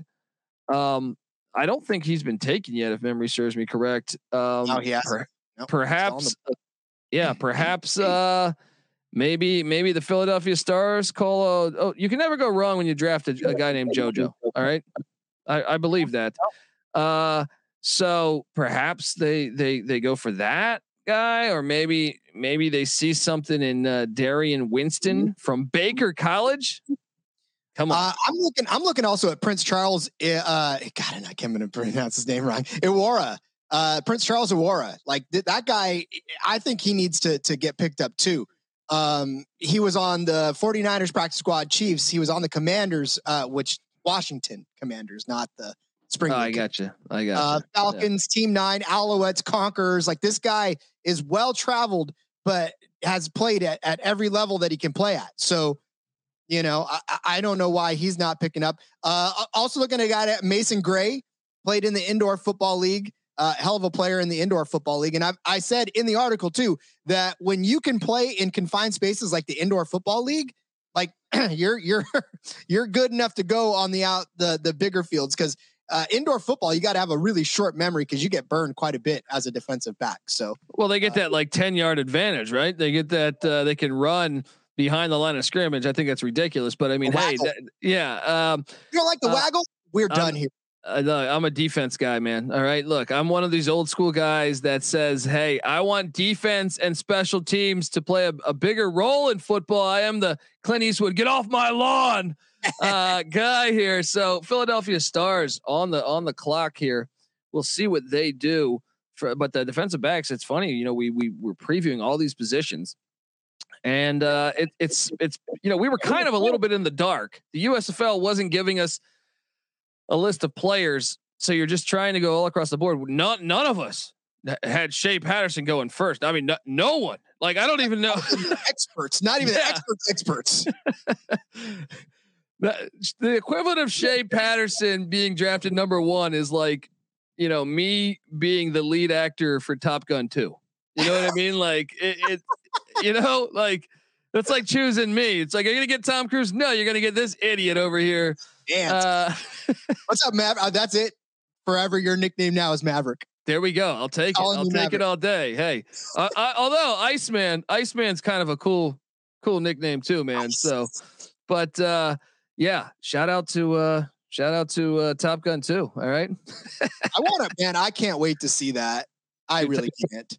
Um, I don't think he's been taken yet, if memory serves me correct. Um, Oh, he has. per- Nope, perhaps, yeah, perhaps. [CLEARS THROAT] Uh, maybe, maybe the Philadelphia Stars call. Uh, oh, you can never go wrong when you draft a, a guy named JoJo. All right, I, I believe that. Uh, so perhaps they they they go for that guy, or maybe maybe they see something in uh, Darian Winston from Baker College. Come on, Uh, I'm looking. I'm looking also at Prince Charles. Uh, God, I can't even pronounce his name wrong. Iworah. Uh, Prince Charles Iworah. Like th- that guy. I think he needs to to get picked up too. Um, he was on the 49ers practice squad Chiefs. He was on the Commanders, uh, which Washington Commanders, not the Spring. Oh, I got you. I got uh. Falcons, Team Nine, Alouettes, Conquerors. Like this guy is well traveled, but has played at, at every level that he can play at. So, you know, I- I, I don't know why he's not picking up. Uh, also looking at a guy at Mason Gray, played in the indoor football league. Uh, hell of a player in the indoor football league. And I, I said in the article too that when you can play in confined spaces like the indoor football league, like [CLEARS THROAT] you're you're [LAUGHS] you're good enough to go on the out the the bigger fields because uh, indoor football, you got to have a really short memory because you get burned quite a bit as a defensive back. So, Well, they get that like 10 yard advantage, right? They get that uh, they can run behind the line of scrimmage. I think that's ridiculous, but I mean, hey, that, yeah, um, you don't like the Uh, waggle? We're I'm- done here. Uh, look, I'm a defense guy, man. All right, look, I'm one of these old school guys that says, "Hey, I want defense and special teams to play a, a bigger role in football." I am the Clint Eastwood, get off my lawn, uh, [LAUGHS] guy here. So Philadelphia Stars on the on the clock here. We'll see what they do. For, but the defensive backs, it's funny. You know, we we were previewing all these positions, and uh, it, it's it's you know we were kind of a little bit in the dark. The USFL wasn't giving us a list of players, so you're just trying to go all across the board. Not none of us had Shea Patterson going first. I mean, no, no one. Like I don't even know [LAUGHS] experts, not even yeah. experts. [LAUGHS] Experts. the, the equivalent of Shea Patterson being drafted number one is like, you know, me being the lead actor for Top Gun 2. You know what I mean? Like it, it you know, like that's like choosing me. It's like, are you gonna get Tom Cruise? No, you're gonna get this idiot over here. Uh, [LAUGHS] What's up, Mav? Uh, that's it. Forever, your nickname now is Maverick. There we go. I'll take it. I'll take Maverick. it all day. Hey, uh, I, although Iceman, Iceman's kind of a cool, cool nickname too, man. Ice. So, but uh, yeah, shout out to uh, shout out to uh, Top Gun too. All right. I want to, man. I can't wait to see that. I [LAUGHS] really can't.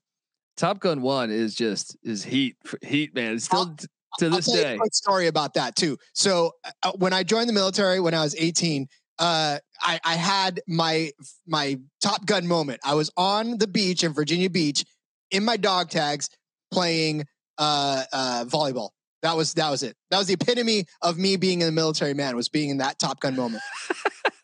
Top Gun One is just is heat, heat, man. It's still I'll, to this day. a story about that too. So uh, when I joined the military when I was 18, uh, I, I had my my Top Gun moment. I was on the beach in Virginia Beach in my dog tags playing uh, uh, volleyball. That was that was it. That was the epitome of me being in the military man was being in that Top Gun moment. [LAUGHS]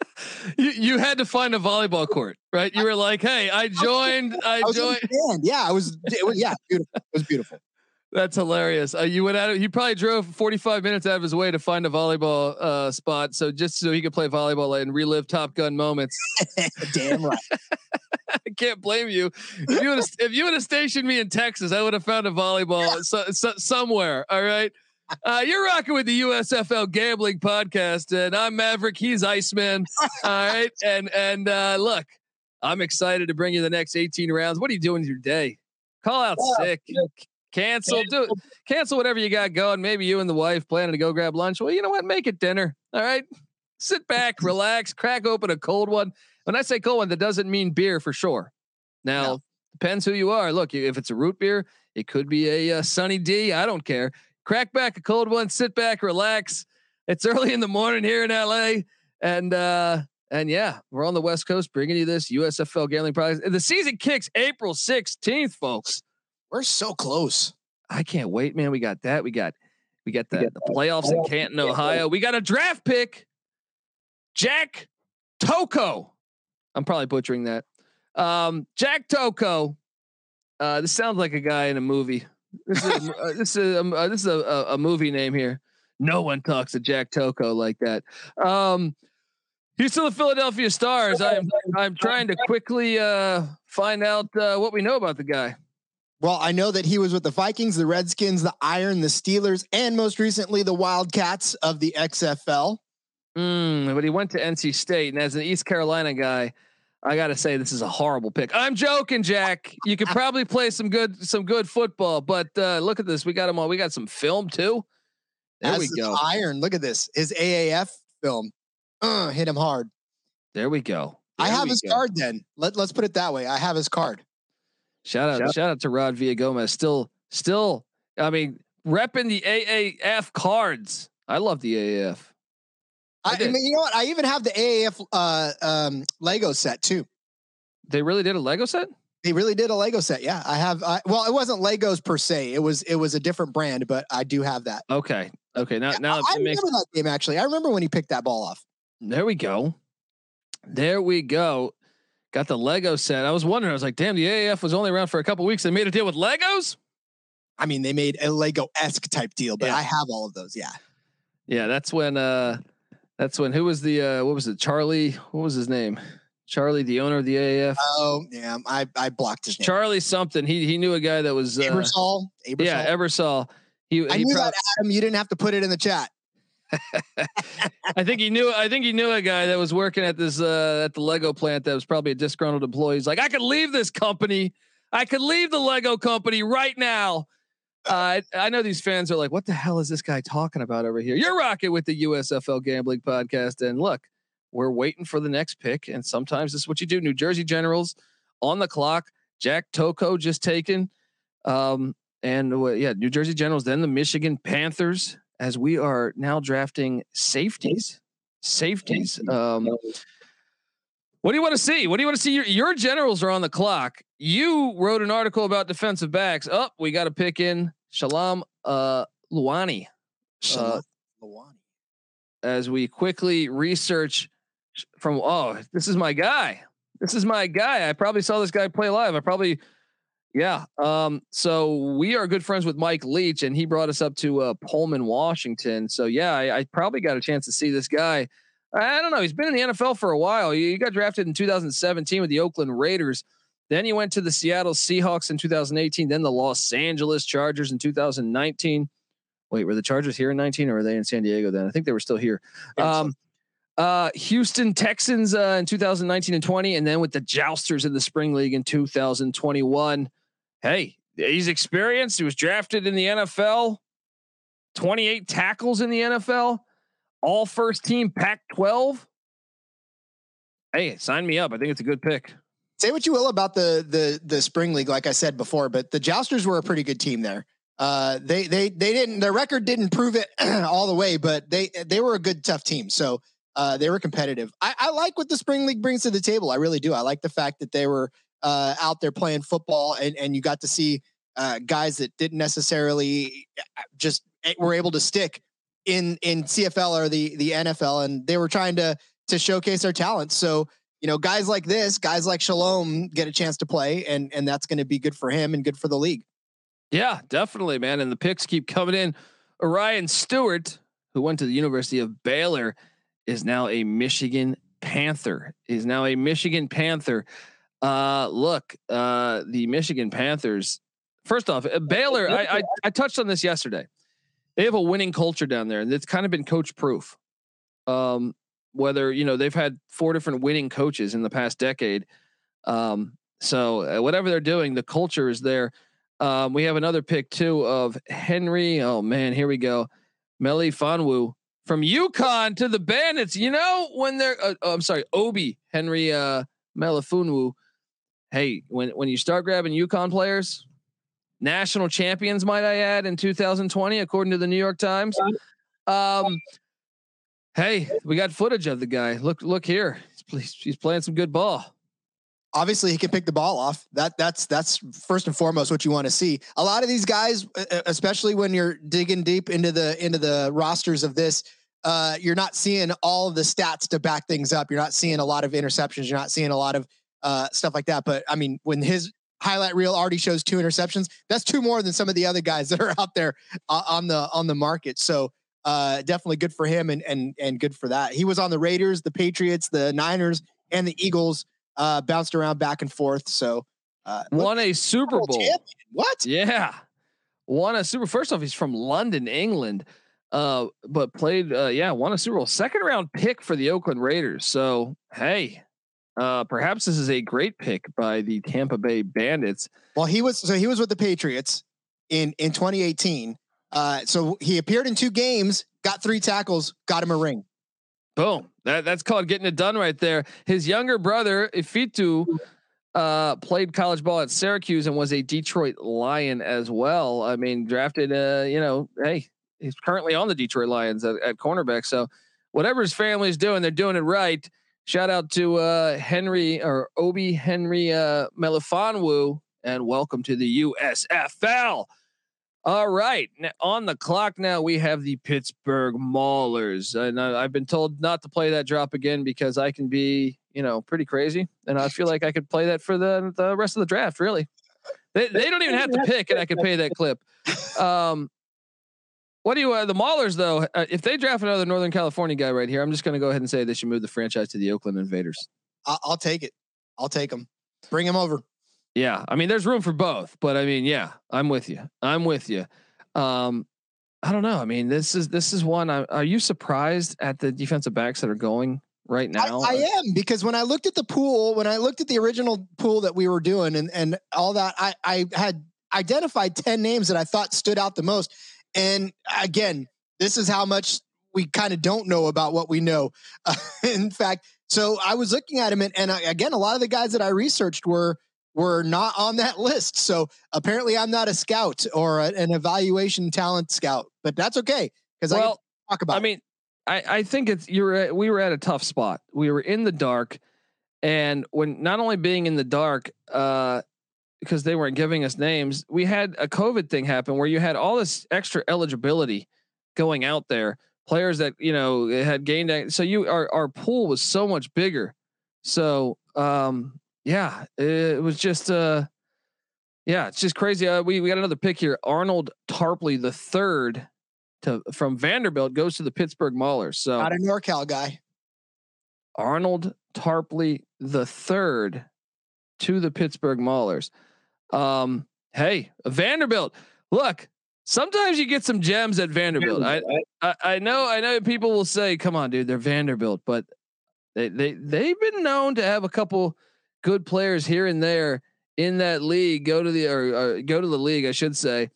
you, you had to find a volleyball court, right? You were like, "Hey, I joined. I, I joined." Yeah, I was. It was yeah, beautiful. It was beautiful. That's hilarious. Uh, you went out. He probably drove 45 minutes out of his way to find a volleyball uh, spot, so just so he could play volleyball and relive Top Gun moments. [LAUGHS] Damn right. [LAUGHS] I can't blame you. If you would have, if you would have stationed me in Texas, I would have found a volleyball so, so, somewhere. All right. Uh, you're rocking with the USFL Gambling Podcast, and I'm Maverick. He's Iceman. [LAUGHS] All right, and and uh, look, I'm excited to bring you the next 18 rounds. What are you doing with your day? Call out yeah, sick. Yeah. Cancel. Do cancel whatever you got going. Maybe you and the wife planning to go grab lunch. Well, you know what? Make it dinner. All right. Sit back, [LAUGHS] relax, crack open a cold one. When I say cold one, that doesn't mean beer for sure. Now, no. depends who you are. Look, if it's a root beer, it could be a, a uh, Sunny D. I don't care crack back a cold one, sit back, relax. It's early in the morning here in LA. And uh and yeah, we're on the West Coast bringing you this USFL gambling prize. The season kicks April 16th, folks. We're so close. I can't wait, man. We got that. We got we got the, the playoffs in Canton, Ohio. We got a draft pick. Jack Tocho. I'm probably butchering that. Um, Jack Tocho. Uh, this sounds like a guy in a movie. This is a, uh, this is a, uh, this is a, a, movie name here. No one talks to Jack Tocho like that. Um, he's still the Philadelphia Stars. I'm I'm trying to quickly uh, find out uh, what we know about the guy. Well, I know that he was with the Vikings, the Redskins, the Iron, the Steelers, and most recently the Wildcats of the XFL. Mm, but he went to NC State, and as an East Carolina guy, I gotta say this is a horrible pick. I'm joking, Jack. You could probably play some good some good football, but uh, look at this. We got him all. We got some film too. There we go. Iron. Look at this. His AAF film. Uh, hit him hard. There we go. There I have his go. card. Then let let's put it that way. I have his card. Shout out! Shout, shout out to Rod Villagomez. Still, still. I mean, repping the AAF cards. I love the AAF. I, I, mean, you know what? I even have the AAF uh, um, Lego set too. They really did a Lego set. They really did a Lego set. Yeah, I have. I, well, it wasn't Legos per se. It was it was a different brand, but I do have that. Okay. Okay. Now, yeah, now I, I remember makes... that game actually. I remember when he picked that ball off. There we go. There we go. Got the Lego set. I was wondering. I was like, damn, the AAF was only around for a couple weeks. They made a deal with Legos. I mean, they made a Lego esque type deal, but yeah. I have all of those. Yeah. Yeah, that's when uh that's when who was the uh what was it? Charlie, what was his name? Charlie, the owner of the AAF. Oh yeah, I I blocked his name. Charlie something. He he knew a guy that was uh, Ebersol. Ebersol. Yeah, Ebersol. He, I he knew that Adam. You didn't have to put it in the chat. [LAUGHS] I think he knew. I think he knew a guy that was working at this uh, at the Lego plant that was probably a disgruntled employee. He's like, I could leave this company. I could leave the Lego company right now uh, I know these fans are like, what the hell is this guy talking about over here? You're rocking with the USFL Gambling Podcast. And look, we're waiting for the next pick. And sometimes this is what you do. New Jersey Generals on the clock. Jack Tocho just taken. Um, and uh, yeah, New Jersey Generals, then the Michigan Panthers, as we are now drafting safeties. Safeties. Um, What do you want to see? What do you want to see? Your, your generals are on the clock. You wrote an article about defensive backs. Up, oh, we got to pick in Shalom uh, Luani. Shalom uh, Luani. As we quickly research from oh, this is my guy. This is my guy. I probably saw this guy play live. I probably yeah. Um, so we are good friends with Mike Leach, and he brought us up to uh, Pullman, Washington. So yeah, I, I, probably got a chance to see this guy. I don't know. He's been in the NFL for a while. He got drafted in 2017 with the Oakland Raiders. Then he went to the Seattle Seahawks in 2018. Then the Los Angeles Chargers in 2019. Wait, were the Chargers here in 19 or were they in San Diego then? I think they were still here. Um, uh, Houston Texans uh, in 2019 and 20, and then with the Jousters in the Spring League in 2021 hey, he's experienced. He was drafted in the NFL, 28 tackles in the NFL, all first team Pac 12. Hey, sign me up. I think it's a good pick. Say what you will about the the the spring league, like I said before, but the Jousters were a pretty good team there. Uh, they they they didn't their record didn't prove it [CLEARS THROAT] all the way, but they they were a good tough team. So uh, they were competitive. I, I like what the spring league brings to the table. I really do. I like the fact that they were uh, out there playing football, and and you got to see uh, guys that didn't necessarily uh, just eh, were able to stick in in CFL or the the NFL, and they were trying to to showcase their talents. So you know, guys like this, guys like Shalom, get a chance to play, and and that's going to be good for him and good for the league. Yeah, definitely, man. And the picks keep coming in. Orion Stewart, who went to the University of Baylor, is now a Michigan Panther. Is now a Michigan Panther. Uh, look, uh, the Michigan Panthers. First off, uh, Baylor. I, I I touched on this yesterday. They have a winning culture down there, and it's kind of been coach proof. Um, whether you know they've had four different winning coaches in the past decade. Um, so uh, whatever they're doing, the culture is there. Um, we have another pick too of Henry. Oh man, here we go. Melifonwu from UConn to the Bandits. You know when they're uh, oh, I'm sorry, Obi Henry uh, Melifonwu hey, when when you start grabbing UConn players, national champions, might I add, in 2020, according to the New York Times. Um, hey, we got footage of the guy. Look, look here. He's, he's playing some good ball. Obviously, he can pick the ball off. That that's that's first and foremost what you want to see. A lot of these guys, especially when you're digging deep into the into the rosters of this, uh, you're not seeing all of the stats to back things up. You're not seeing a lot of interceptions. You're not seeing a lot of uh, stuff like that. But I mean, when his highlight reel already shows two interceptions, that's two more than some of the other guys [LAUGHS] that are out there uh, on the on the market. So uh, definitely good for him and and and good for that. He was on the Raiders, the Patriots, the Niners, and the Eagles. Uh, bounced around back and forth. So uh, won a Super Bowl. Champion. What? Yeah, won a Super. First off, he's from London, England. Uh, but played, uh, yeah, won a Super Bowl. Second round pick for the Oakland Raiders. So hey, uh, perhaps this is a great pick by the Tampa Bay Bandits. Well, he was so he was with the Patriots in in 2018. Uh, so he appeared in two games, got three tackles, got him a ring. Boom. That that's called getting it done right there. His younger brother Ifeatu, uh, played college ball at Syracuse and was a Detroit Lion as well. I mean, drafted. Uh, you know, hey, he's currently on the Detroit Lions at, at cornerback. So whatever his family's doing, they're doing it right. Shout out to uh, Henry or Obi Henry uh, Melifonwu, and welcome to the USFL. All right, now, on the clock now we have the Pittsburgh Maulers, and I, I've been told not to play that drop again because I can be, you know, pretty crazy, and I feel like I could play that for the the rest of the draft. Really, they they don't even have to pick, and I could pay that clip. Um, what do you uh, the Maulers though? Uh, if they draft another Northern California guy right here, I'm just going to go ahead and say they should move the franchise to the Oakland Invaders. I'll, I'll take it. I'll take them. Bring them over. Yeah, I mean, there's room for both, but I mean, yeah, I'm with you. I'm with you. Um, I don't know. I mean, this is this is one. I, are you surprised at the defensive backs that are going right now? I, I, am because when I looked at the pool, when I looked at the original pool that we were doing, and and all that, I I had identified ten names that I thought stood out the most. And again, this is how much we kind of don't know about what we know. Uh, [LAUGHS] in fact, so I was looking at him, and, and I, again, a lot of the guys that I researched were were not on that list. So apparently, I'm not a scout or a, an evaluation talent scout, but that's okay because well, I talk about. I mean, I I think it's you were we were at a tough spot. We were in the dark. And when not only being in the dark, uh, because they weren't giving us names, we had a COVID thing happen where you had all this extra eligibility going out there, players that you know had gained. So you our our pool was so much bigger. So um, yeah, it was just uh, yeah, it's just crazy. Uh, we we got another pick here. Arnold Tarpley the third to from Vanderbilt goes to the Pittsburgh Maulers. So Not a NorCal guy. Arnold Tarpley the third to the Pittsburgh Maulers. Um, hey, Vanderbilt. Look, sometimes you get some gems at Vanderbilt. I, I I know I know people will say, "Come on, dude, they're Vanderbilt," but they they they've been known to have a couple good players here and there in that league. Go to the or, or go to the league, I should say.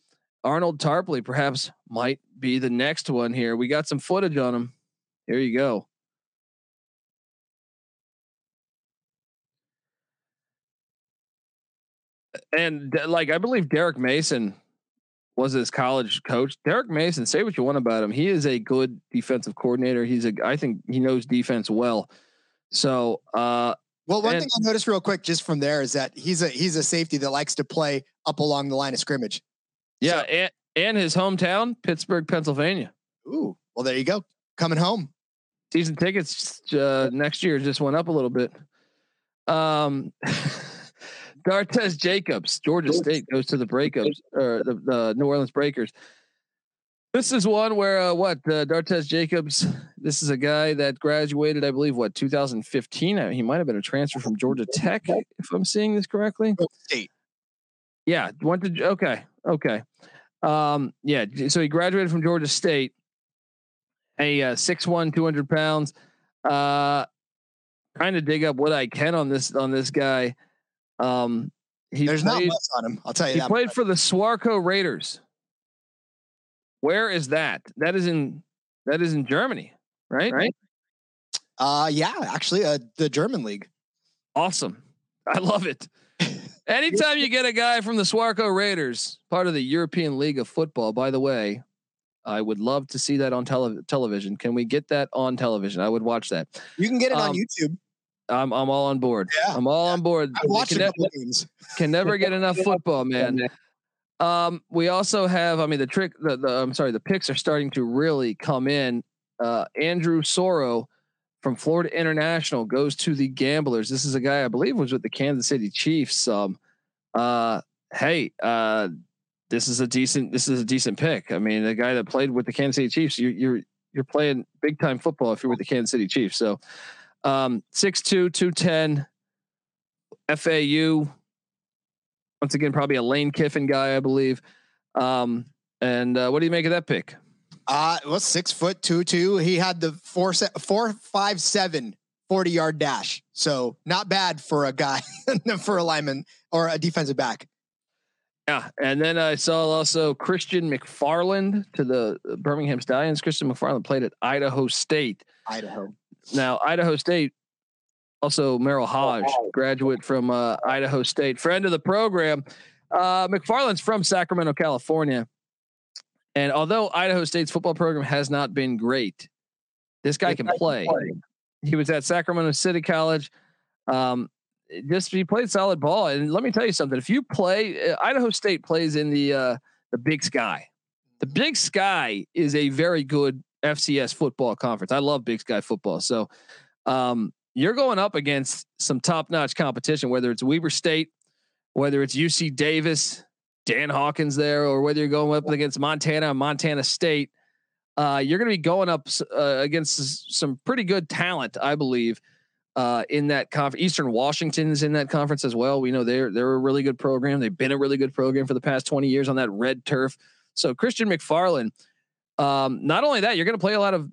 Arnold Tarpley perhaps might be the next one here. We got some footage on him. Here you go. and like I believe Derek Mason was his college coach. Derek Mason, say what you want about him, he is a good defensive coordinator. He's a I think he knows defense well. So, uh, well, one and, thing I noticed real quick just from there is that he's a he's a safety that likes to play up along the line of scrimmage. Yeah, so, and and his hometown, Pittsburgh, Pennsylvania. Ooh, well, there you go, coming home. Season tickets uh, next year just went up a little bit. Um. [LAUGHS] Dartez Jacobs, Georgia State goes to the breakups or the, the New Orleans Breakers. This is one where uh, what uh, Dartez Jacobs. This is a guy that graduated, I believe, what 2015. Uh, he might have been a transfer from Georgia Tech, if I'm seeing this correctly. State. Yeah, went to okay, okay. Um, yeah, so he graduated from Georgia State. A uh, 6'1", 200 pounds. Uh, trying to dig up what I can on this on this guy. Um, he There's played, not much on him. I'll tell you. He that played much. for the Swarco Raiders. Where is that? That is in that is in Germany, right? Right. Uh, yeah, actually, uh, the German league. Awesome. I love it. [LAUGHS] Anytime you get a guy from the Swarco Raiders, part of the European League of Football, by the way, I would love to see that on tele- television. Can we get that on television? I would watch that. You can get it um, on YouTube. I'm I'm all on board. Yeah, I'm all yeah. on board. I watch can, ne- can never get [LAUGHS] enough football, man. Um, we also have, I mean, the trick, the, the I'm sorry, the picks are starting to really come in. Uh, Andrew Soroh from Florida International goes to the Gamblers. This is a guy I believe was with the Kansas City Chiefs. Um, uh, hey, uh, this is a decent, this is a decent pick. I mean, the guy that played with the Kansas City Chiefs, you, you're you're playing big time football if you're with the Kansas City Chiefs. So um, 6'2", 210, FAU. Once again, probably a Lane Kiffin guy, I believe. Um, and uh, what do you make of that pick? Uh, well, six foot two two. He had the four four five seven 40 yard dash. So not bad for a guy [LAUGHS] for a lineman or a defensive back. Yeah, and then I saw also Christian McFarland to the Birmingham Stallions. Christian McFarland played at Idaho State. Idaho. Now, Idaho State, also Merril Hoge, graduate from uh, Idaho State, friend of the program. Uh, McFarland's from Sacramento, California. And although Idaho State's football program has not been great, this guy can play. He was at Sacramento City College. Um, just he played solid ball. And let me tell you something: if you play, uh, Idaho State plays in the uh, the Big Sky. The Big Sky is a very good FCS football conference. I love Big Sky football. So um, you're going up against some top notch competition, whether it's Weber State, whether it's UC Davis, Dan Hawkins there, or whether you're going up against Montana, Montana State. Uh, you're going to be going up uh, against some pretty good talent, I believe, uh, in that conference. Eastern Washington's in that conference as well. We know they're they're a really good program. They've been a really good program for the past 20 years on that red turf. So Christian McFarland um, not only that, you're going to play a lot of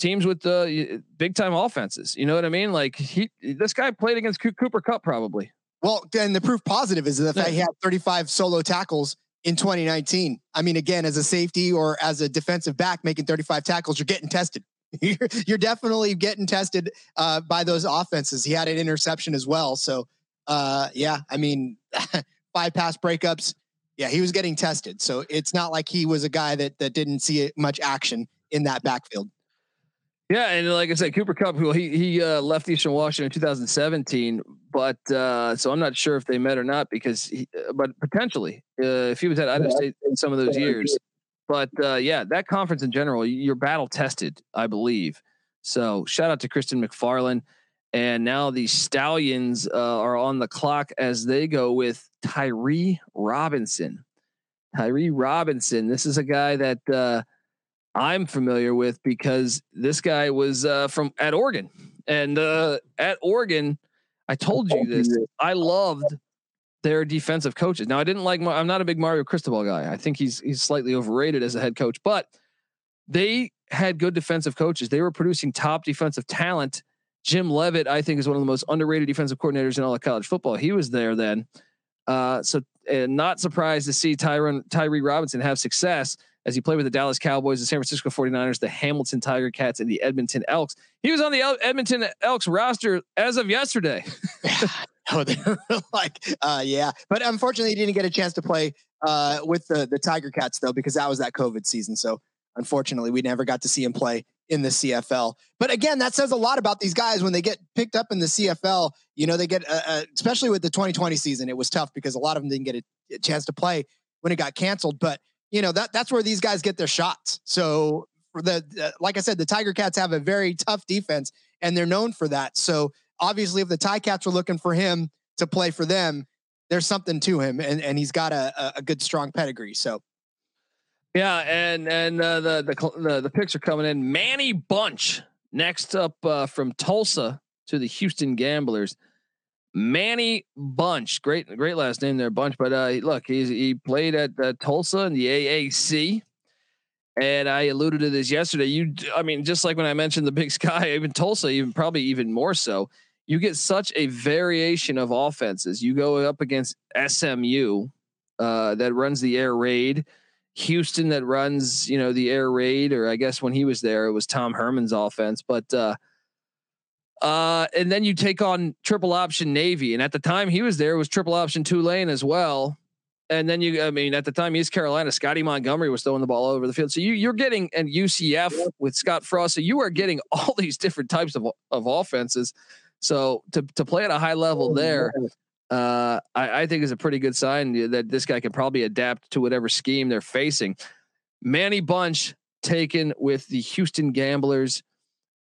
teams with the uh, big time offenses. You know what I mean? Like he, this guy played against Cooper Kupp probably. Well, and the proof positive is the fact he had 35 solo tackles in 2019. I mean, again, as a safety or as a defensive back making 35 tackles, you're getting tested. [LAUGHS] You're, you're definitely getting tested uh, by those offenses. He had an interception as well. So, uh, yeah, I mean, [LAUGHS] five pass breakups, yeah, he was getting tested. So it's not like he was a guy that that didn't see much action in that backfield. Yeah, and like I said, Cooper Kupp, who he he uh, left Eastern Washington in 2017, but uh, so I'm not sure if they met or not because, he, uh, but potentially uh, if he was at Idaho State in some of those years, but uh, yeah, that conference in general, you're battle tested, I believe. So shout out to Christian McFarland, and now the Stallions uh, are on the clock as they go with Tyree Robinson. Tyree Robinson, this is a guy that I'm familiar with because this guy was uh, from at Oregon, and uh, at Oregon, I told you this. I loved their defensive coaches. Now I didn't like. I'm not a big Mario Cristobal guy. I think he's he's slightly overrated as a head coach, but they had good defensive coaches. They were producing top defensive talent. Jim Leavitt, I think, is one of the most underrated defensive coordinators in all of college football. He was there then, uh, so not surprised to see Tyron Tyree Robinson have success as he played with the Dallas Cowboys, the San Francisco 49ers, the Hamilton Tiger Cats, and the Edmonton Elks. He was on the Edmonton Elks roster as of yesterday. [LAUGHS] [LAUGHS] oh, they're [LAUGHS] like, uh, yeah. But unfortunately, he didn't get a chance to play uh, with the, the Tiger Cats, though, because that was that COVID season. So unfortunately, we never got to see him play in the CFL. But again, that says a lot about these guys when they get picked up in the CFL. You know, they get, uh, uh, especially with the 2020 season, it was tough because a lot of them didn't get a, a chance to play when it got canceled. But you know that that's where these guys get their shots. So for the uh, like I said, the Tiger Cats have a very tough defense, and they're known for that. So obviously, if the Tie Cats are looking for him to play for them, there's something to him, and and he's got a a good strong pedigree. So. Yeah, and and uh, the, the the the picks are coming in. Manny Bunch next up uh, from Tulsa to the Houston Gamblers. Manny Bunch, great, great last name there, Bunch. But uh, look, he's he played at uh, Tulsa in the AAC, and I alluded to this yesterday. You, I mean, just like when I mentioned the Big [LAUGHS] Sky, even Tulsa, even probably even more so. You get such a variation of offenses. You go up against SMU uh, that runs the air raid, Houston that runs, you know, the air raid, or I guess when he was there, it was Tom Herman's offense, but. uh uh, and then you take on triple option Navy, and at the time he was there, was triple option Tulane as well. And then you, I mean, at the time East Carolina, Scotty Montgomery was throwing the ball all over the field. So you, you're getting and UCF with Scott Frost. So you are getting [LAUGHS] all these different types of of offenses. So to to play at a high level there, uh, I, I think is a pretty good sign that this guy can probably adapt to whatever scheme they're facing. Manny Bunch taken with the Houston Gamblers.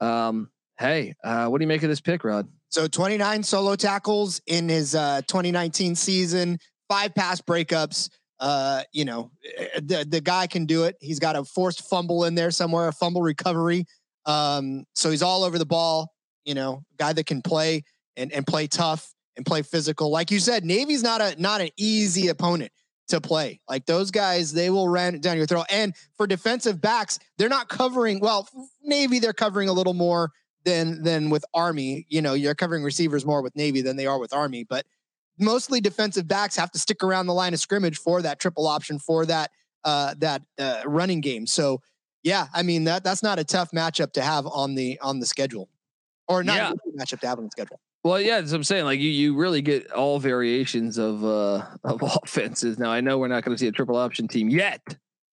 Um, Hey, uh, what do you make of this pick, Rod? So 29 solo tackles in his uh, 2019 season, five pass breakups. Uh, you know, eh, the the guy can do it. He's got a forced fumble in there somewhere, a fumble recovery. Um, so he's all over the ball. You know, guy that can play and and play tough and play physical. Like you said, Navy's not a not an easy opponent to play. Like those guys, they will run down your throat. And for defensive backs, they're not covering. Well, Navy they're covering a little more than than with Army. You know, you're covering receivers more with Navy than they are with Army, but mostly defensive backs have to stick around the line of scrimmage for that triple option for that uh, that uh, running game. So yeah, I mean that that's not a tough matchup to have on the on the schedule, or not yeah. a matchup to have on the schedule. Well, yeah, that's what I'm saying. Like you, you really get all variations of uh of [LAUGHS] offenses. Now I know we're not going to see a triple option team yet,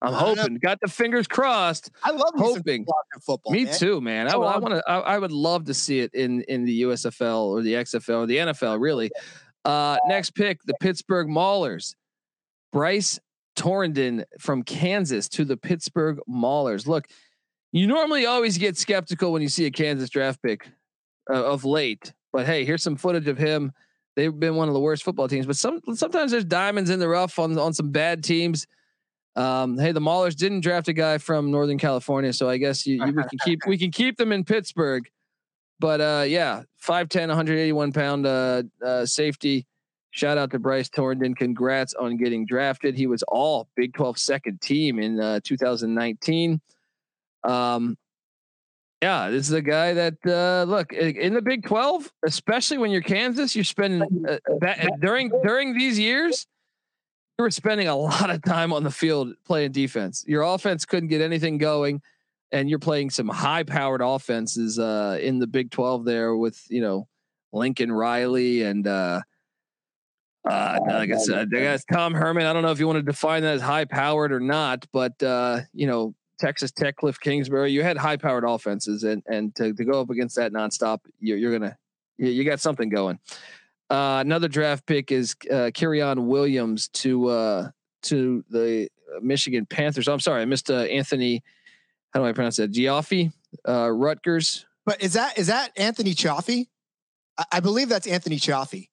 I'm hoping. Got the fingers crossed. I love hoping football. Me man. too, man. I, I want to. I, I, would love to see it in in the USFL or the XFL or the NFL. Really. Uh, next pick, the Pittsburgh Maulers. Bryce Torneden from Kansas to the Pittsburgh Maulers. Look, you normally always get skeptical when you see a Kansas draft pick uh, of late, but hey, here's some footage of him. They've been one of the worst football teams, but some sometimes there's diamonds in the rough on on some bad teams. Um, hey, the Maulers didn't draft a guy from Northern California, so I guess you, you we can keep we can keep them in Pittsburgh. But uh, yeah, 5'10", 181 pound uh, uh, safety. Shout out to Bryce Torneden. Congrats on getting drafted. He was all Big 12 second team in uh, 2019. Um, yeah, this is a guy that uh, look in the Big 12, especially when you're Kansas, you're spending uh, that, during during these years were spending a [LAUGHS] lot of time on the field playing defense. Your offense couldn't get anything going, and you're playing some high-powered offenses uh, in the Big Twelve there with you know Lincoln Riley and uh, uh, like I said, I guess Tom Herman. I don't know if you want to define that as high-powered or not, but uh, you know Texas Tech, Cliff Kingsbury. You had high powered offenses, and and to, to go up against that nonstop, you're, you're gonna you, you got something going. Uh, another draft pick is uh, Kyren Williams to uh, to the Michigan Panthers. I'm sorry, I missed uh, Anthony. How do I pronounce that? Giaffi, uh, Rutgers. But is that is that Anthony Chaffee? I, I believe that's Anthony Chaffee.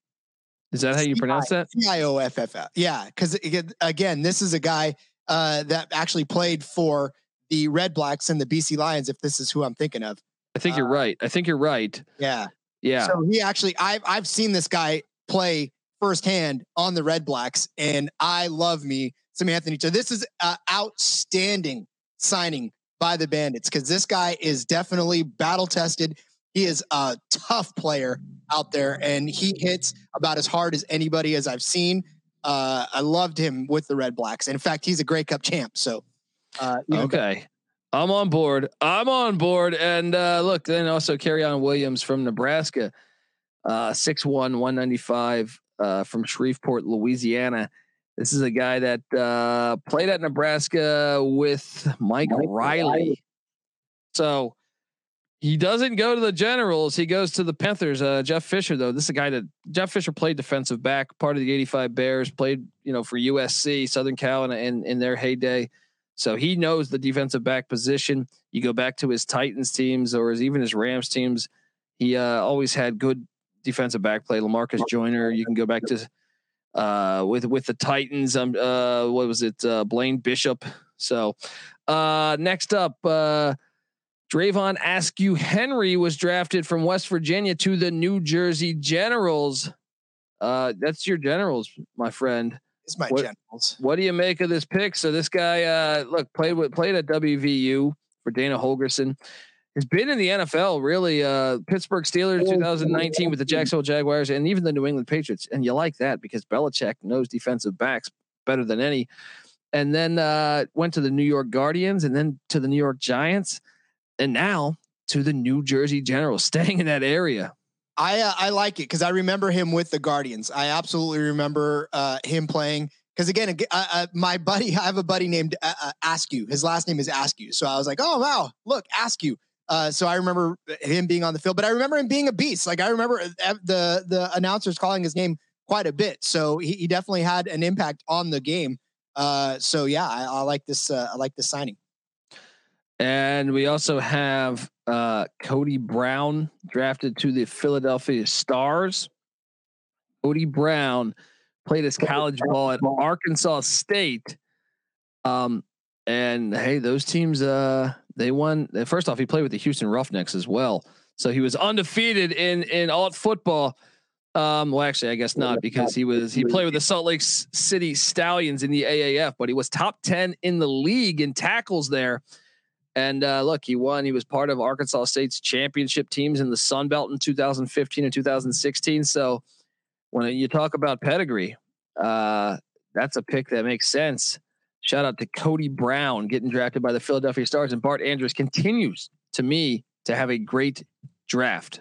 Is that how you pronounce that? C I O F F F. Yeah, because again, this is a guy uh, that actually played for the Red Blacks and the BC Lions. If this is who I'm thinking of, I think you're Uh, right. I think you're right. yeah. Yeah. So he actually, I've I've seen this guy play firsthand on the Red Blacks, and I love me some Anthony. So this is an outstanding signing by the Bandits because this guy is definitely battle tested. He is a tough player out there, and he hits about as hard as anybody as I've seen. Uh, I loved him with the Red Blacks. And in fact, he's a Grey Cup champ. So uh, Okay. I'm on board. I'm on board. And uh, look, then also Kieron Williams from Nebraska, uh, 6'1, 195 uh, from Shreveport, Louisiana. This is a guy that uh, played at Nebraska with Mike, Mike Riley. Riley. So he doesn't go to the Generals. He goes to the Panthers. Uh, Jeff Fisher, though, this is a guy that Jeff Fisher played defensive back, part of the 85 Bears, played, you know, for USC, Southern Cal in, in, in their heyday. So he knows the defensive back position. You go back to his Titans teams or his, even his Rams teams. He uh, always had good defensive back play. Lamarcus Joyner. You can go back to uh, with with the Titans. Um, uh, what was it? Uh, Blaine Bishop. So uh, next up, uh, Dravon Askew Henry was drafted from West Virginia to the New Jersey Generals. Uh, that's your Generals, my friend. It's my What- generals. What do you make of this pick? So this guy, uh, look, played with played at WVU for Dana Holgorsen. He's been in the NFL, really. Uh, Pittsburgh Steelers 2019 with the Jacksonville Jaguars and even the New England Patriots. And you like that because Belichick knows defensive backs better than any. And then uh, went to the New York Guardians and then to the New York Giants. And now to the New Jersey Generals, [LAUGHS] staying in that area. I uh, I like it because I remember him with the Guardians. I absolutely remember uh, him playing because again, uh, my buddy, [LAUGHS] I have a buddy named uh, uh, Askew. His last name is Askew, so I was like, oh wow, look Askew. Uh, so I remember him being on the field, but I remember him being a beast. Like I remember the the announcers calling his name quite a bit. So he, he definitely had an impact on the game. So yeah, I, I like this. I like this signing. And we also have uh, Cody Brown drafted to the Philadelphia Stars. Cody Brown played his college ball at Arkansas State. Um, and hey, those teams, uh, they won. First off, he played with the Houston Roughnecks as well, so he was undefeated in in alt football. Um, well, actually, I guess not because he was he played with the Salt Lake City Stallions in the AAF, but he was top ten in the league in tackles there. And uh, look, he won. He was part of Arkansas State's championship teams in the Sun Belt in 2015 and 2016. So when you talk about pedigree, uh, that's a pick that makes sense. Shout out to Cody Brown getting drafted by the Philadelphia Stars, and Bart Andrews continues to me to have a great draft.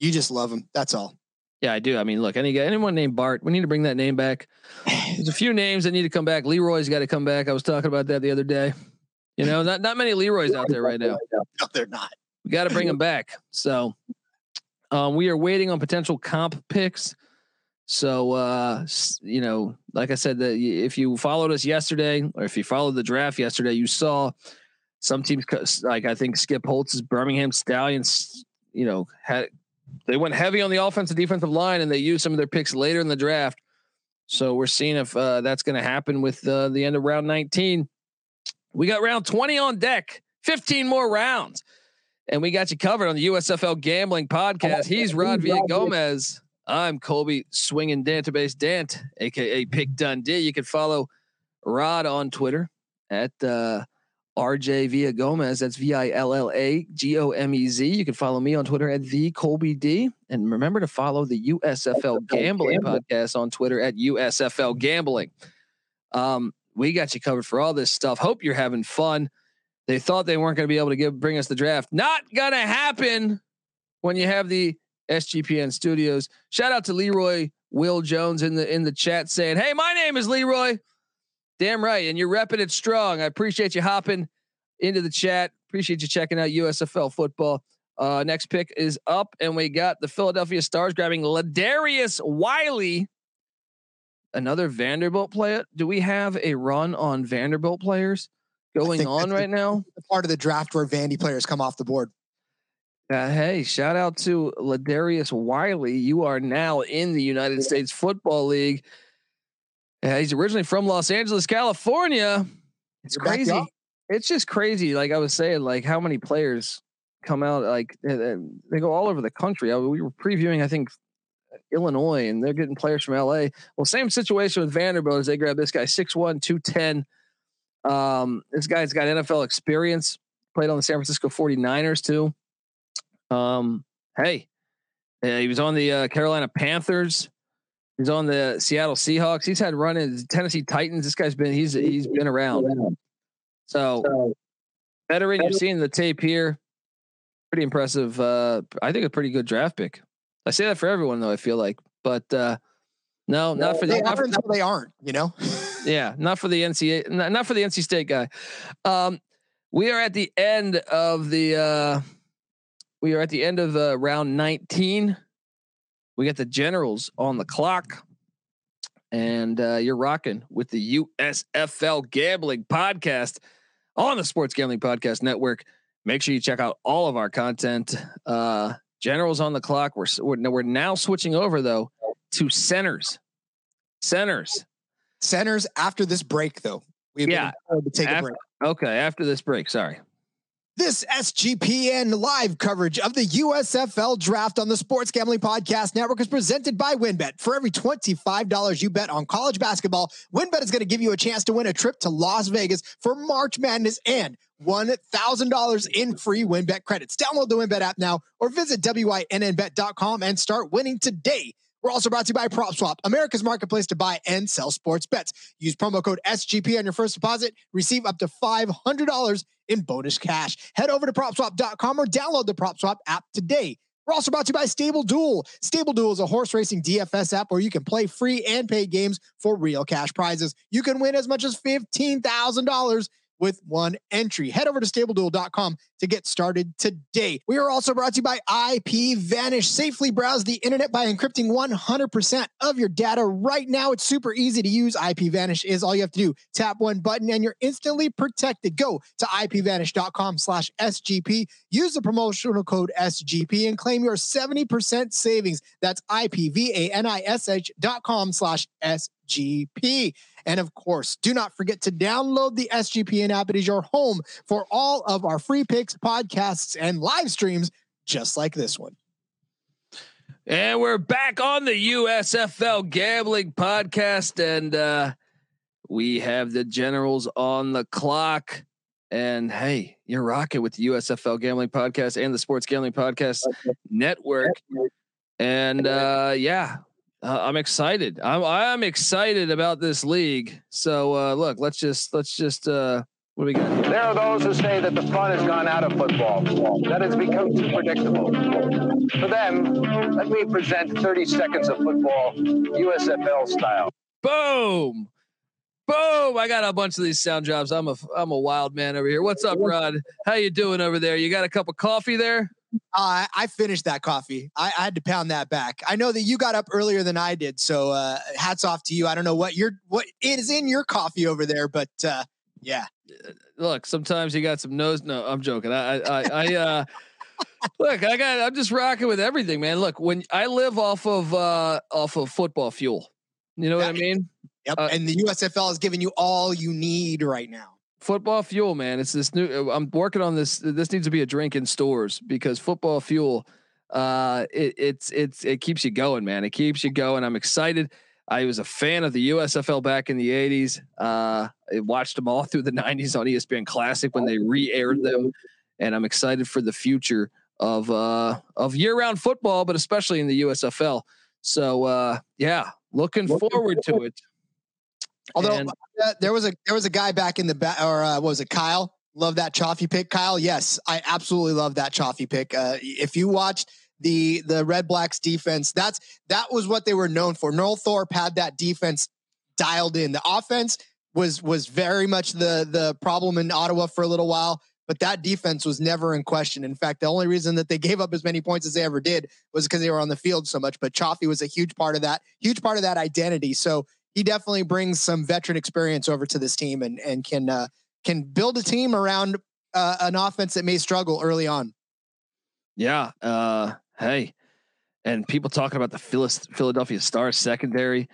You just love him. That's all. Yeah, I do. I mean, look, any guy, anyone named Bart, we need to bring that name back. There's a few names that need to come back. Leroy's got to come back. I was talking about that the other day. You know, not not many Leroy's out there right now. [LAUGHS] No, they're not. We got to bring them back. So, um, we are waiting on potential comp picks. So, uh, you know, like I said, that if you followed us yesterday, or if you followed the draft yesterday, you saw some teams like I think Skip Holtz's Birmingham Stallions. You know, had they went heavy on the offensive defensive line, and they used some of their picks later in the draft. So we're seeing if uh, that's going to happen with uh, the end of round 19. We got round 20 on deck, 15 more rounds. And we got you covered on the USFL Gambling Podcast. He's Rod Villagomez. I'm Colby Swinging Database Dant, aka Pick Dundee. You can follow Rod on Twitter at uh, RJ Villagomez. That's V I L L A G O M E Z. You can follow me on Twitter at the Colby D. And remember to follow the USFL Gambling Podcast on Twitter at USFL Gambling. Um, we got you covered for all this stuff. Hope you're having fun. They thought they weren't going to be able to give bring us the draft. Not gonna happen when you have the SGPN studios. Shout out to Leroy Will Jones in the in the chat saying, "Hey, my name is Leroy." Damn right, and you're repping it strong. I appreciate you hopping into the chat. Appreciate you checking out USFL football. Uh, next pick is up, and we got the Philadelphia Stars grabbing Ladarius Wiley, another Vanderbilt player. Do we have a run on Vanderbilt players going on right now? Part of the draft where Vandy players come off the board. Uh, hey, shout out to Ladarius Wiley. You are now in the United States Football League. Uh, he's originally from Los Angeles, California. It's You're crazy. It's just crazy. Like I was saying, like how many players come out, like they go all over the country. I, we were previewing, I think, Illinois, and they're getting players from LA. Well, same situation with Vanderbilt as they grab this guy, 6'1, 210. Um, this guy's got NFL experience, played on the San Francisco 49ers too. Um, hey, uh, he was on the uh, Carolina Panthers. He's on the Seattle Seahawks. He's had run in Tennessee Titans. This guy's been he's he's been around. So veteran, you're seeing the tape here. Pretty impressive. Uh, I think a pretty good draft pick. I say that for everyone though. I feel like, but uh, no, not for the They not for, they aren't, you know? [LAUGHS] yeah, not for the NCAA, not, not for the NC State guy. Um, we are at the end of the. Uh, we are at the end of uh, round 19. We got the Generals on the clock, and uh, you're rocking with the USFL Gambling Podcast on the Sports Gambling Podcast Network. Make sure you check out all of our content. Uh, Generals on the clock. We're we're, we're now switching over though to centers. Centers. Centers after this break, though. We've Yeah. to take a break. Okay, after this break. Sorry. This SGPN live coverage of the USFL draft on the Sports Gambling Podcast Network is presented by WynnBET. For every $25 you bet on college basketball, WynnBET is going to give you a chance to win a trip to Las Vegas for March Madness and $1,000 in free WynnBET credits. Download the WynnBET app now or visit WynnBET.com and start winning today. We're also brought to you by PropSwap, America's marketplace to buy and sell sports bets. Use promo code SGP on your first deposit. Receive up to $500 in bonus cash. Head over to PropSwap.com or download the PropSwap app today. We're also brought to you by Stable Duel. Stable Duel is a horse racing DFS app where you can play free and paid games for real cash prizes. You can win as much as $15,000 with one entry. Head over to stableduel.com to get started today. We are also brought to you by IP Vanish. Safely browse the internet by encrypting 100% of your data right now. It's super easy to use. IP Vanish is all you have to do. Tap one button and you're instantly protected. Go to ipvanish.com slash SGP. Use the promotional code SGP and claim your 70% savings. That's IPVANISH dot com slash SGP. And of course, do not forget to download the SGPN app. It is your home for all of our free picks, podcasts, and live streams, just like this one. And we're back on the USFL Gambling Podcast, and uh, we have the Generals on the clock. And hey, you're rocking with the USFL Gambling Podcast and the Sports Gambling Podcast Network. And uh, yeah, uh, I'm excited. I'm I'm excited about this league. So uh, look, let's just let's just uh, what do we got? There are those who say that the fun has gone out of football, that it's become too predictable. For them, let me present 30 seconds of football, USFL style. Boom. Boom! I got a bunch of these sound jobs. I'm a I'm a wild man over here. What's up, Rod? How you doing over there? You got a cup of coffee there? Uh, I finished that coffee. I, I had to pound that back. I know that you got up earlier than I did, so uh, hats off to you. I don't know what your what is in your coffee over there, but uh, yeah, Look, sometimes you got some nose. No, I'm joking. I I I, I uh [LAUGHS] look, I got I'm just rocking with everything, man. Look, when I live off of uh off of football fuel. You know what I mean? yep. Uh, and the USFL is giving you all you need right now. Football fuel, man. It's this new. I'm working on this. This needs to be a drink in stores because football fuel, uh, it, it's it's it keeps you going, man. It keeps you going. I'm excited. I was a fan of the USFL back in the '80s. Uh, I watched them all [LAUGHS] through the '90s on ESPN Classic when they re-aired them, and I'm excited for the future of uh of year-round football, but especially in the USFL. So uh, yeah, looking forward to it. Although And- uh, there was a there was a guy back in the back, or uh, what was it, Kyle? Love that Chaffee pick, Kyle. Yes, I absolutely love that Chaffee pick. Uh, if you watched the the Red Blacks defense, that's that was what they were known for. Noel Thorpe had that defense dialed in. The offense was was very much the the problem in Ottawa for a little while. but that defense was never in question. In fact, the only reason that they gave up as many points as they ever did was because they were on the field so much. But Chaffee was a huge part of that, huge part of that identity. So he definitely brings some veteran experience over to this team and and can uh, can build a team around uh, an offense that may struggle early on. Yeah. Uh, hey, and people talking about the Philadelphia Stars secondary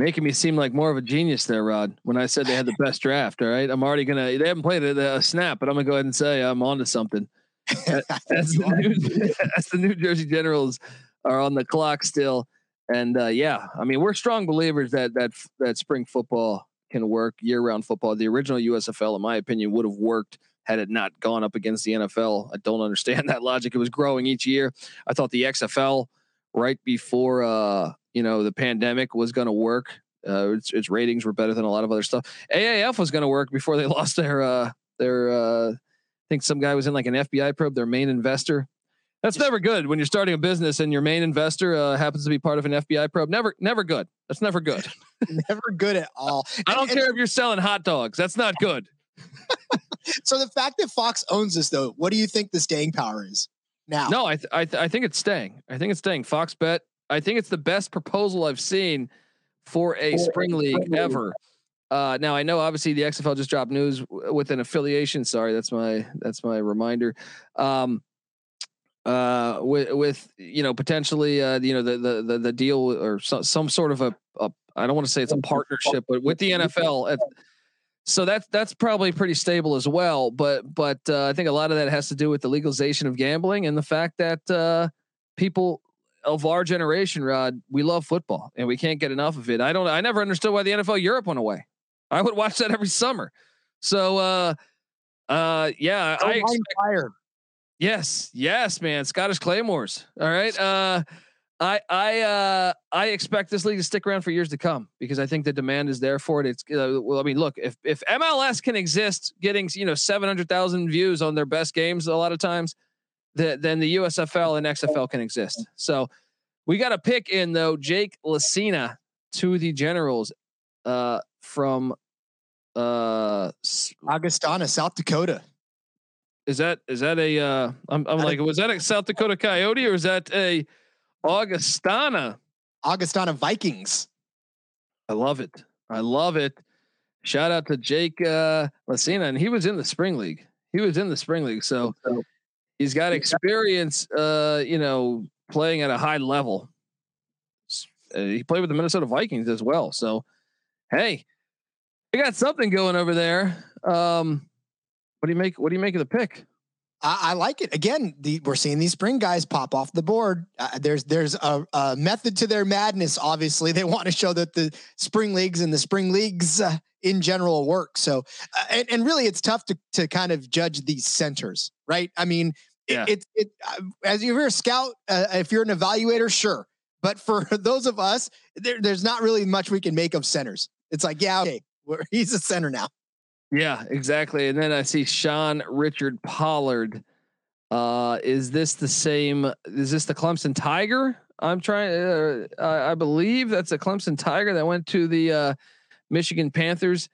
making me seem like more of a genius there, Rod. When I said they had the best [LAUGHS] draft, all right, I'm already gonna. They haven't played a, snap, but I'm gonna go ahead and say I'm onto something. [LAUGHS] as, the New, [LAUGHS] as the New Jersey Generals are on the clock still, and uh, yeah, I mean we're strong believers that that that spring football can work, year-round football. The original USFL, in my opinion, would have worked had it not gone up against the NFL. I don't understand [LAUGHS] that logic. It was growing each year. I thought the XFL right before uh, you know the pandemic was going to work. Uh, its, its ratings were better than a lot of other stuff. AAF was going to work before they [LAUGHS] lost their uh, their. Uh, I think some guy was in like an FBI probe. Their main investor. That's never good when you're starting a business and your main investor uh, happens to be part of an FBI probe. Never, never good. That's never good. [LAUGHS] never good at all. [LAUGHS] I don't and, care and, if you're selling hot dogs. That's not good. [LAUGHS] so the fact that Fox owns this, though, what do you think the staying power is now? No, I th- I, th- I think it's staying. I think it's staying. Fox bet I think it's the best proposal I've seen for a spring league ever. Uh, now I know obviously the XFL just dropped news with an affiliation. Sorry, that's my that's my reminder. Um, uh, with with you know potentially uh, you know the the the, the deal or so, some sort of a, a I don't want to say it's a partnership, but with the NFL. So that's that's probably pretty stable as well. But but uh, I think a lot of that has to do with the legalization of gambling and the fact that uh, people of our generation, Rod, we love football and we can't get enough of it. I don't. I never understood why the NFL Europe went away. I would watch that every summer. So, uh, uh, yeah, I expect, fire. Yes, yes, man. Scottish Claymores. All right. Uh, I I uh I expect this league to stick around for years to come because I think the demand is there for it. It's uh, well, I mean, look, if if MLS can exist, getting you know seven hundred thousand views on their best games a lot of times, the, then the USFL and XFL can exist. So we got a pick in though Jake Lacina to the Generals uh, from uh, Augustana, South Dakota. Is that is that a? Uh, I'm, I'm like, was that a South Dakota Coyote or is that a Augustana? Augustana Vikings. I love it. I love it. Shout out to Jake uh, Lacina, and he was in the spring league. He was in the spring league, so He's got experience, uh, you know, playing at a high level. Uh, he played with the Minnesota Vikings as well. So, hey, they got something going over there. Um, what do you make? What do you make of the pick? I, I like it. Again, the, we're seeing these spring guys pop off the board. Uh, there's there's a, a, method to their madness. Obviously, [LAUGHS] they want to show that the spring leagues and the spring leagues uh, in general work. So, uh, and, and really, it's tough to to kind of judge these centers, right? I mean, yeah. it, it, it uh, as you're a scout, uh, if you're an evaluator, sure. But for [LAUGHS] those of us, there, there's not really much we can make of centers. It's like, yeah, okay, [LAUGHS] he's a center now. Yeah, exactly. And then I see Sean Richard Pollard. Uh, is this the same? Is this the Clemson Tiger? I'm trying. Uh, I believe that's a Clemson Tiger that went to the uh, Michigan Panthers.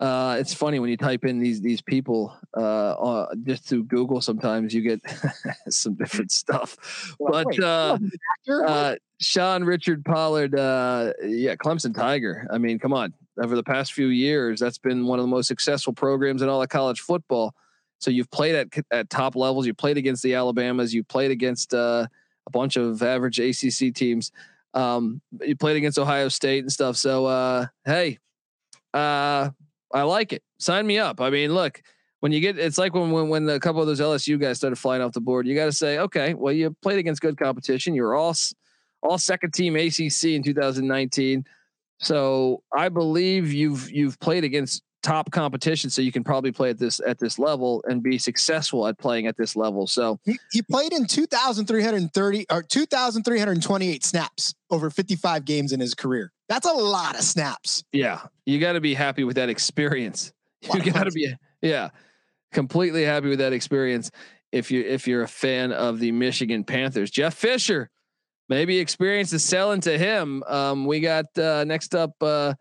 Uh, it's funny when you type in these these people uh, uh, just through Google. Sometimes you get [LAUGHS] some different stuff. But uh, uh, Sean Richard Pollard, uh, yeah, Clemson Tiger. I mean, come on. Over the past few years, that's been one of the most successful programs in all of college football. So you've played at at top levels. You played against the Alabamas. You played against uh, a bunch of average ACC teams. Um, you played against Ohio State and stuff. So uh, hey, uh, I like it. Sign me up. I mean, look, when you get, it's like when when when a couple of those LSU guys started flying off the board. You got to say, okay, well, you played against good competition. You were all all second team ACC in 2019. So I believe you've you've played against top competition, so you can probably play at this at this level and be successful at playing at this level. So he, he played in 2,330 or 2,328 snaps over 55 games in his career. That's a lot of snaps. Yeah, you got to be happy with that experience. [LAUGHS] You got to be yeah, completely happy with that experience. If you if you're a fan of the Michigan Panthers, Jeff Fisher, maybe experience is selling to him. Um, we got uh, next up uh,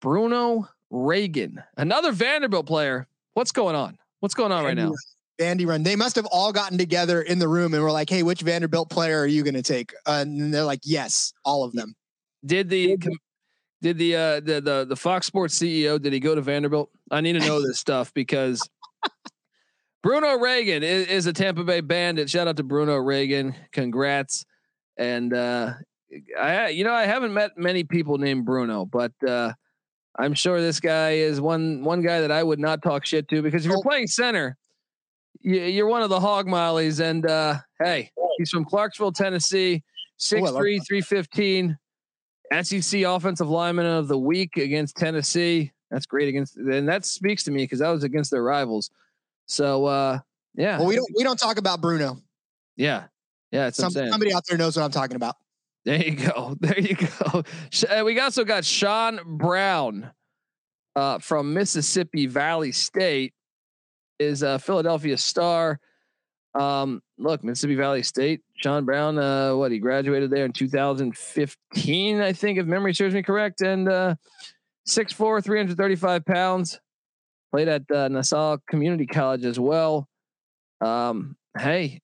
Bruno Reagan, another Vanderbilt player. What's going on? What's going on right now? Vandy run. They must have all gotten together in the room and were like, "Hey, which Vanderbilt player are you going to take?" Uh, and they're like, "Yes, all of them." Did the did the uh the the the Fox Sports CEO did he go to Vanderbilt? I need to know this stuff because [LAUGHS] Bruno Reagan is, is, a Tampa Bay Bandit. Shout out to Bruno Reagan. Congrats. And uh I you know I haven't met many people named Bruno, but uh I'm sure this guy is one one guy that I would not talk shit to because if you're playing center, you, are one of the hog mollies. And uh hey, he's from Clarksville, Tennessee, 6'3, 315. SEC offensive lineman of the week against Tennessee. That's great against, and that speaks to me because that was against their rivals. So uh, yeah. Well, we don't we don't talk about Bruno. Yeah, yeah. Some, somebody out there knows what I'm talking about. There you go. [LAUGHS] There you go. Uh, we also got Sean Brown uh, from Mississippi Valley State, is a Philadelphia Star. Um, look, Mississippi Valley State, Sean Brown, uh, what he graduated there in 2015, I think, if memory serves me correct, and uh, 6'4, 335 pounds. Played at uh, Nassau Community College as well. Um, hey,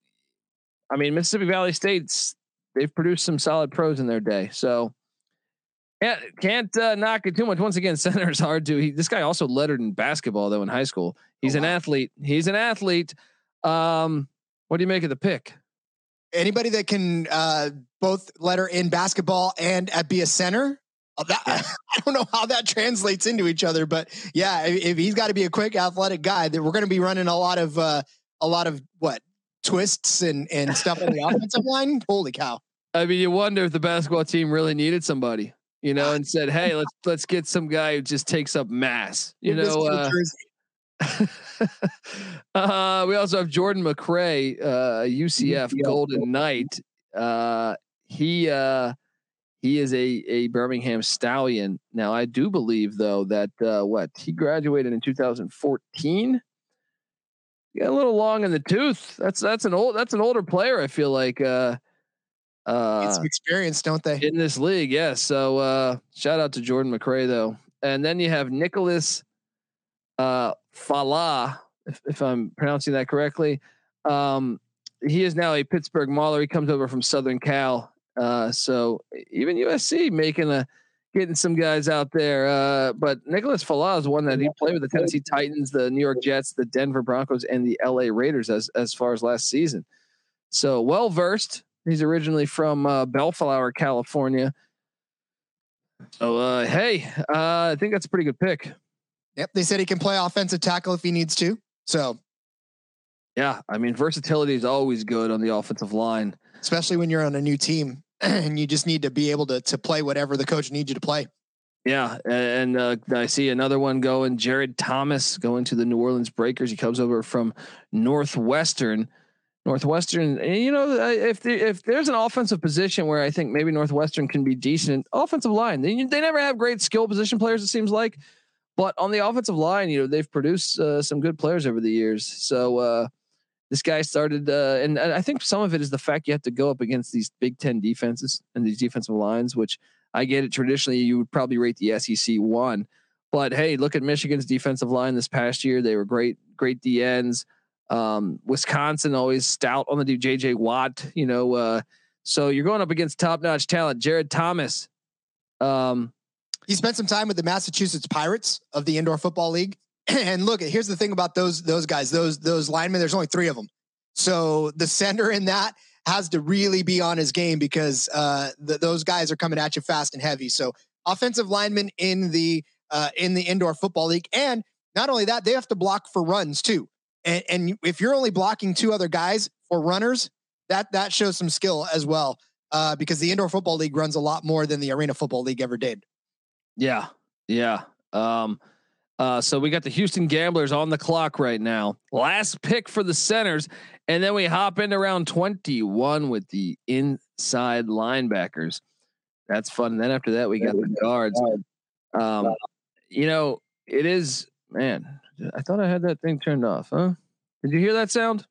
I mean, Mississippi Valley State's they've produced some solid pros in their day, so yeah, can't uh, knock it too much. Once again, [LAUGHS] center is hard to. He, this guy also lettered in basketball though in high school. He's oh, wow. an athlete. He's an athlete. Um, what do you make of the pick? Anybody that can uh, both letter in basketball and at be a center. Uh, that, [LAUGHS] I don't know how that translates into each other, but yeah, if, if he's got to be a quick, athletic guy, that we're going to be running a lot of uh, a lot of what twists and and stuff on the [LAUGHS] offensive line. Holy cow! I mean, you wonder if the basketball team really needed somebody, you know, and said, "Hey, let's [LAUGHS] let's get some guy who just takes up mass." You know, uh, [LAUGHS] uh, we also have Jordan McCray, uh, UCF Golden Knight. Uh, he uh, he is a a Birmingham Stallion. Now, I do believe though that uh, what he graduated in 2014. A little long in the tooth. That's that's an old that's an older player. I feel like. Uh, uh, some experience, don't they? In this league, yes. Yeah. So uh, shout out to Jordan McCray though, and then you have Nicholas uh, Falah, if, if, I'm pronouncing that correctly. Um, he is now a Pittsburgh Mauler. He comes over from Southern Cal. Uh, so even USC making a getting some guys out there. Uh, but Nicholas Falah is one that he played with the Tennessee Titans, the New York Jets, the Denver Broncos, and the LA Raiders as as far as last season. So well versed. He's originally from uh, Bellflower, California. So uh, hey, uh, I think that's a pretty good pick. Yep, they said he can play offensive tackle if he needs to. So, yeah, I mean, versatility is always good on the offensive line, especially when you're on a new team [CLEARS THROAT] and you just need to be able to to play whatever the coach needs you to play. Yeah, and uh, I see another one going. Jared Thomas going to the New Orleans Breakers. He comes over from Northwestern. Northwestern, you know, if the, if there's an offensive position where I think maybe Northwestern can be decent, offensive line. They they never have great skill position players. It seems like, but on the offensive line, you know, they've produced uh, some good players over the years. So uh, this guy started, uh, and, and, I think some of it is the fact you have to go up against these Big Ten defenses and these defensive lines, which I get it. Traditionally, you would probably rate the SEC one, but hey, look at Michigan's defensive line this past year. They were great, great DNs. Um, Wisconsin always stout on the JJ Watt, you know. Uh, so you're going up against top notch talent. Jared Thomas. Um, he spent some time with the Massachusetts Pirates of the Indoor Football League. [CLEARS THROAT] and look, here's the thing about those those guys, those those linemen. There's only three of them, so the center in that has to really be on his game because uh, the, those guys are coming at you fast and heavy. So offensive linemen in the uh, in the Indoor Football League, and not only that, they have to block for runs too. And, and if you're only blocking two other guys for runners, that that shows some skill as well. Uh, because the Indoor Football League runs a lot more than the Arena Football League ever did. Yeah. Yeah. Um, uh, so we got the Houston Gamblers on the clock right now. Last pick for the centers, and then we hop into round 21 with the inside linebackers. That's fun. And then after that, we got the guards. Um, you know, it is man. I thought I had that thing turned off, huh? Did you hear that sound?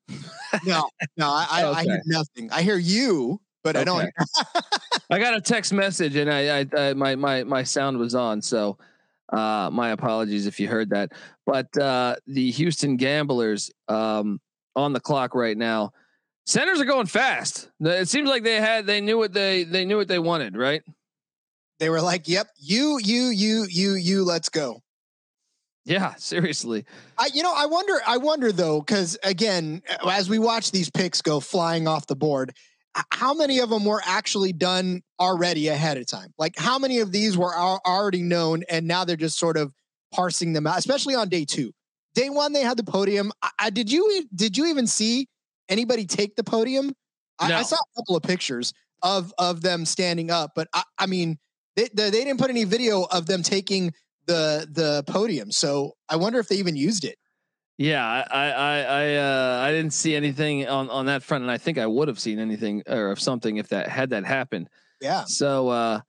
no, no, I, I, okay. I hear nothing. I hear you, but okay. I don't. [LAUGHS] I got a text message and I, I, I, my my my sound was on, so uh, my apologies if you heard that. But uh, the Houston Gamblers, um, on the clock right now. Centers are going fast. It seems like they had they knew what they they knew what they wanted, right? They were like, "Yep, you, you, you, you, you. Let's go." Yeah, seriously. I, you know, I wonder, I wonder though, because again, as we watch these picks go flying off the board, how many of them were actually done already ahead of time? Like, how many of these were already known and now they're just sort of parsing them out, especially on day two? Day one, they had the podium. I, I did you did you even see anybody take the podium? I, no. I, saw a couple of pictures of of them standing up, but I, I mean, they, they, they didn't put any video of them taking the the podium. So I wonder if they even used it. Yeah, I I I uh, I didn't see anything on on that front, and I think I would have seen anything or if something if that had that happened. Yeah. So uh,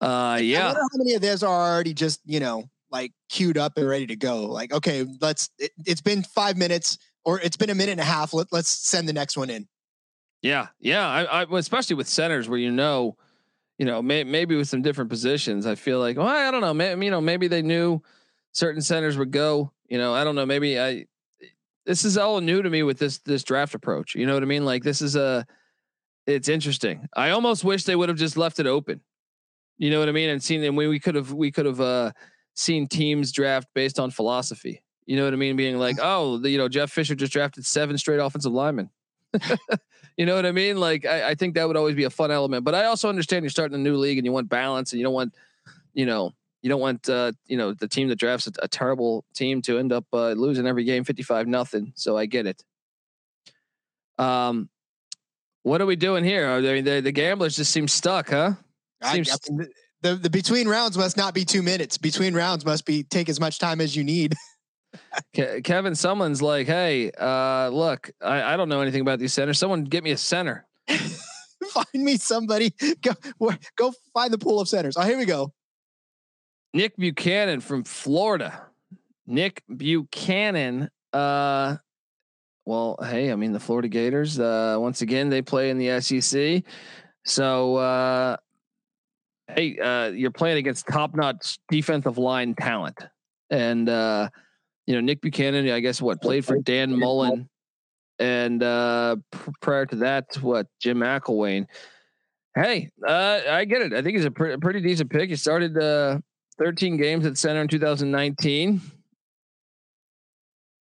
uh, yeah. I wonder how many of those are already just you know like queued up and ready to go. Like, okay, let's. It, has been five minutes, or it's been a minute and a half. Let, let's send the next one in. Yeah, yeah. I, I especially with centers where you know, you know, may, maybe with some different positions. I feel like, well, I don't know. Maybe, you know, maybe they knew certain centers would go. You know, I don't know. Maybe I. This is all new to me with this this draft approach. You know what I mean? Like this is a. It's interesting. I almost wish they would have just left it open. You know what I mean? And seen and we we could have we could have uh seen teams draft based on philosophy. You know what I mean? Being [LAUGHS] like, oh, the, you know, Jeff Fisher just drafted seven straight offensive linemen. [LAUGHS] you know what I mean? Like, I, I, think that would always be a fun element. But I also understand you're starting a new league and you want balance and you don't want, you know, you don't want, uh, you know, the team that drafts a, a terrible team to end up uh, losing every game 55 nothing. So I get it. Um, what are we doing here? Are they, the, the gamblers just seem stuck, huh? Seems I, I, the the between rounds must not be two minutes. Between rounds must be take as much time as you need. [LAUGHS] Kevin Sumlin's like, hey, uh, look, I, I don't know anything about these centers. Someone get me a center. [LAUGHS] find me somebody. Go go find the pool of centers. Oh, here we go. Nick Buchanan from Florida. Nick Buchanan. Uh, well, hey, I mean the Florida Gators. Uh, once again, they play in the SEC. So uh, hey, uh, you're playing against top notch defensive line talent. And, uh, you know, Nick Buchanan, I guess what played for Dan Mullen. And uh, pr- prior to that, what Jim McElwain. Hey, uh, I get it. I think he's a pr- pretty decent pick. He started uh, 13 games at center in 2019.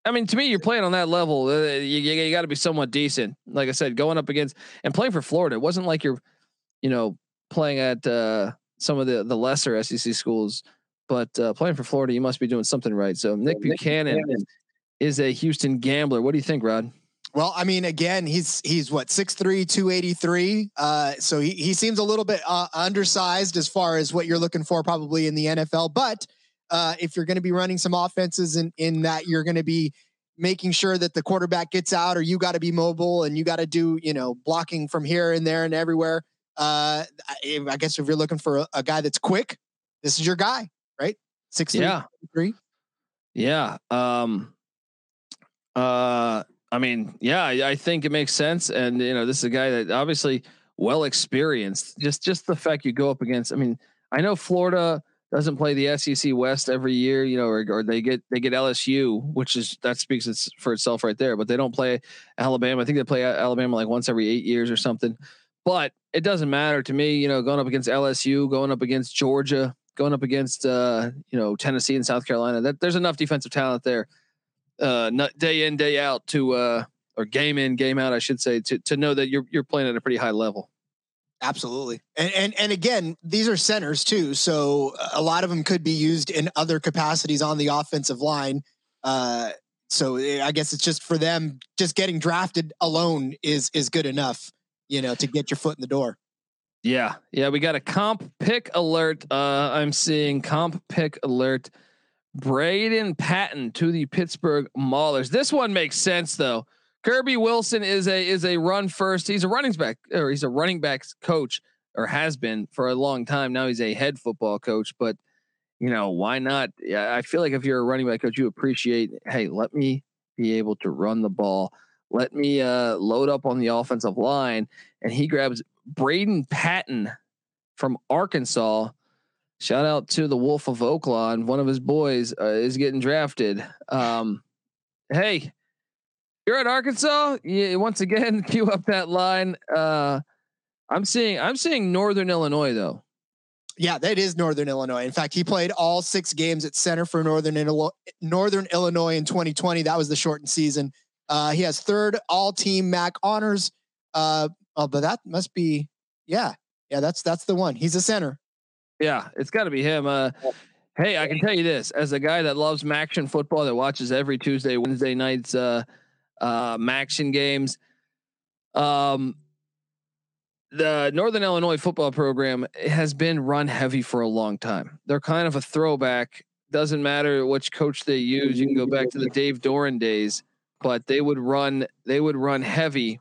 I mean, to me, you're playing on that level. Uh, you, you, got to be somewhat decent. Like I said, going up against and playing for Florida, it wasn't like you're, you know, playing at uh, some of the the lesser SEC schools, but uh, playing for Florida, you must be doing something right. So Nick yeah, Buchanan, Nick Buchanan is a Houston gambler. What do you think, Rod? Well, I mean, again, he's he's what 6'3", 283. Uh, so he he seems a little bit uh, undersized as far as what you're looking for probably in the NFL. But uh, if you're going to be running some offenses in in that you're going to be making sure that the quarterback gets out, or you got to be mobile and you got to do you know blocking from here and there and everywhere. Uh, I guess if you're looking for a, a guy that's quick, this is your guy, right? Six yeah. three. Yeah. Um. Uh. I mean, yeah, I, I think it makes sense, and you know, this is a guy that obviously well experienced. Just just the fact you go up against. I mean, I know Florida doesn't play the SEC West every year, you know, or, or, they get they get LSU, which is that speaks for itself right there. But they don't play Alabama. I think they play Alabama like once every eight years or something. But it doesn't matter to me, you know, going up against LSU, going up against Georgia, going up against uh, you know Tennessee and South Carolina. That there's enough defensive talent there, uh, day in day out to uh, or game in game out, I should say, to to know that you're you're playing at a pretty high level. Absolutely, and and and again, these are centers too, so a lot of them could be used in other capacities on the offensive line. Uh, so eh, I guess it's just for them, just getting drafted alone is is good enough you know, to get your foot in the door. Yeah. Yeah. We got a comp pick alert. Uh, I'm seeing comp pick alert. Braden Patton to the Pittsburgh Maulers. This one makes sense though. Kirby Wilson is a is a run first. He's a running back or he's a running backs coach or has been for a long time. Now he's a head football coach, but you know, why not? I feel like if you're a running back coach, you appreciate, hey, let me be able to run the ball. Let me uh, load up on the offensive line. And he grabs Braden Patton from Arkansas. Shout out to the Wolf of Oaklawn. One of his boys uh, is getting drafted. Um, hey, You're at Arkansas. Once again, [LAUGHS] cue up that line. Uh, I'm seeing I'm seeing Northern Illinois though. Yeah, that is Northern Illinois. In fact, he played all six games at center for Northern Illinois, Northern Illinois in 2020. That was the shortened season. Uh, he has third all team MAC honors. Uh, oh, but that must be, yeah, yeah, that's that's the one. He's a center. Yeah, it's got to be him. Uh, hey, I can tell you this: as a guy that loves Maction football, that watches every Tuesday, Wednesday nights uh, uh, Maction games, um, the Northern Illinois football program has been run heavy for a long time. They're kind of a throwback. Doesn't matter which coach they use. You can go back to the Dave Doeren days, but they would run. They would run heavy.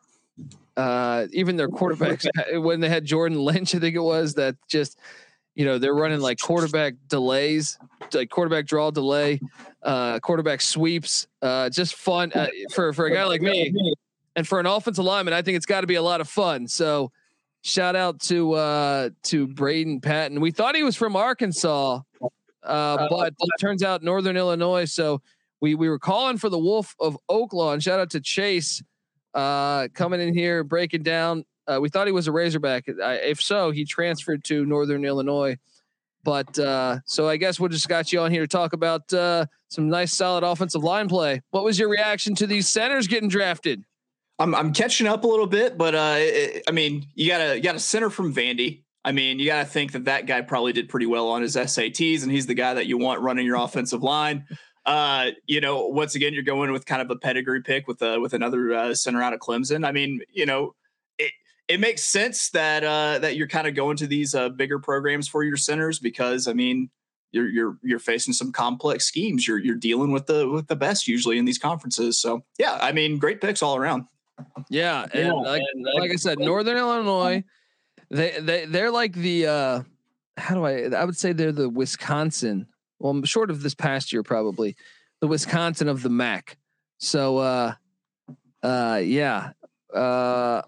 Uh, even their quarterbacks [LAUGHS] when they had Jordan Lynch, I think it was that just you know they're running like quarterback delays like quarterback draw delay uh quarterback sweeps uh just fun uh, for for a guy like me. And for an offensive lineman i think it's got to be a lot of fun. So shout out to uh to braden patton. We thought he was from arkansas uh but it turns out northern illinois. So we we were calling for the wolf of oaklawn shout out to chase uh coming in here breaking down uh, we thought he was a Razorback. if so, he transferred to Northern Illinois. But uh, so I guess we'll just got you on here to talk about uh, some nice, solid offensive line play. What was your reaction to these centers getting drafted? I'm I'm catching up a little bit, but uh, it, I mean, you got a you got a center from Vandy. I mean, you got to think that that guy probably did pretty well on his SATs, and he's the guy that you want running your offensive line. Uh, you know, once again, you're going with kind of a pedigree pick with a with another uh, center out of Clemson. I mean, you know, it makes sense that uh, that you're kind of going to these uh, bigger programs for your centers because I mean you're you're you're facing some complex schemes. You're you're dealing with the with the best usually in these conferences. So yeah, I mean great picks all around. Yeah, and yeah, like, and like I said, Northern Illinois, they they they're like the uh, how do I I would say they're the Wisconsin. Well, I'm short of this past year probably the Wisconsin of the MAC. So uh, uh, yeah. Uh,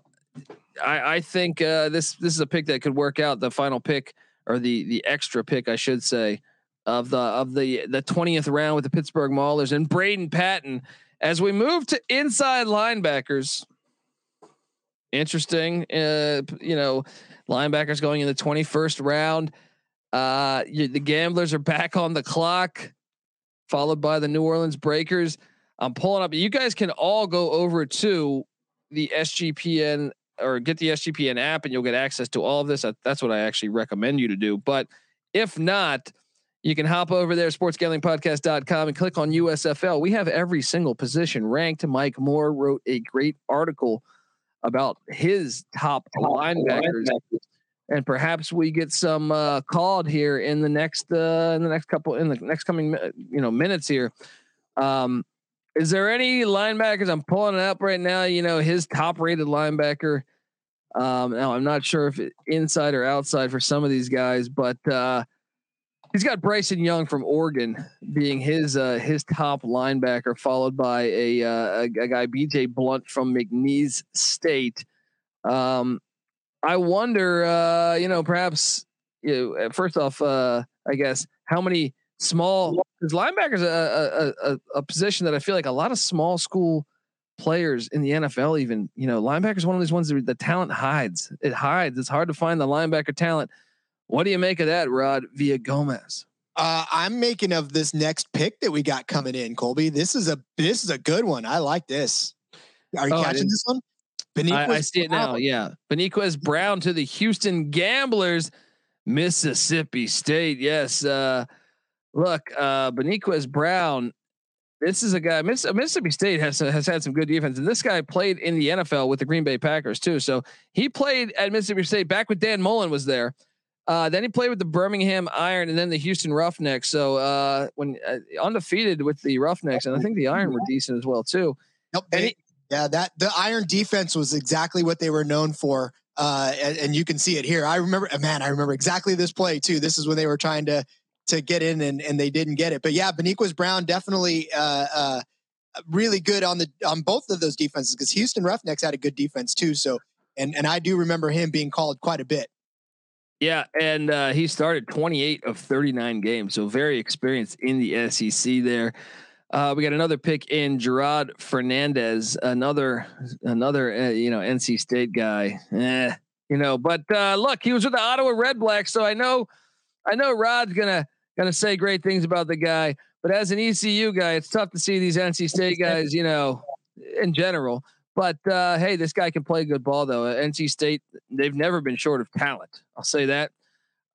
I, I think uh, this this is a pick that could work out. The final pick or the the extra pick, I should say, of the of the the twentieth round with the Pittsburgh Maulers and Braden Patton. As we move to inside linebackers, interesting. Uh, you know, linebackers going in the twenty first round. Uh, you, the Gamblers are back on the clock, followed by the New Orleans Breakers. I'm pulling up. You guys can all go over to the SGPN or get the SGPN app and you'll get access to all of this. That's what I actually recommend you to do. But if not, you can hop over there, sportsgamblingpodcast.com, and click on USFL. We have every single position ranked. Mike Moore wrote a great article about his top linebackers. And perhaps we get some uh, called here in the next uh, in the next couple in the next coming you know minutes here. Um, is there any linebackers? I'm pulling it up right now. You know, his top rated linebacker. Um, now I'm not sure if it inside or outside for some of these guys, but uh, he's got Bryson Young from Oregon being his uh, his top linebacker, followed by a, uh, a, a guy BJ Blunt from McNeese State. Um, I wonder, uh, you know, perhaps you know, first off, uh, I guess how many small because linebackers a, a, a, a position that I feel like a lot of small school players in the NFL, even you know, linebackers one of these ones that the talent hides. It hides. It's hard to find the linebacker talent. What do you make of that, Rod Villagomez? Uh, I'm making of this next pick that we got coming in, Colby. This is a this is a good one. I like this. Are you oh, catching this one? I, I, see it now. Yeah, Beniquez Brown to the Houston Gamblers, Mississippi State. Yes. Uh, look, uh, Beniquez Brown. This is a guy. Mississippi State has has had some good defense, and this guy played in the NFL with the Green Bay Packers too. So he played at Mississippi State back when Dan Mullen was there. Uh, then he played with the Birmingham Iron and then the Houston Roughnecks. So uh, when uh, undefeated with the Roughnecks, and I think the Iron were decent as well too. Nope, he, yeah, that the Iron defense was exactly what they were known for, uh, and, and, you can see it here. I remember, man, I remember exactly this play too. This is when they were trying to to get in and, and they didn't get it. But yeah, Beniquez Brown definitely uh, uh, really good on the on both of those defenses because Houston Roughnecks had a good defense too. So and and I do remember him being called quite a bit. Yeah, and uh, he started 28 of 39 games, so very experienced in the SEC there. Uh, we got another pick in Gerard Fernandez, another another uh, you know NC State guy. Eh, you know, but uh, look, he was with the Ottawa Red Blacks, so I know I know Rod's gonna gonna say great things about the guy. But as an ECU guy, it's tough to see these NC State guys, you know, in general. But uh, hey, this guy can play good ball though. NC State, they've never been short of talent. I'll say that.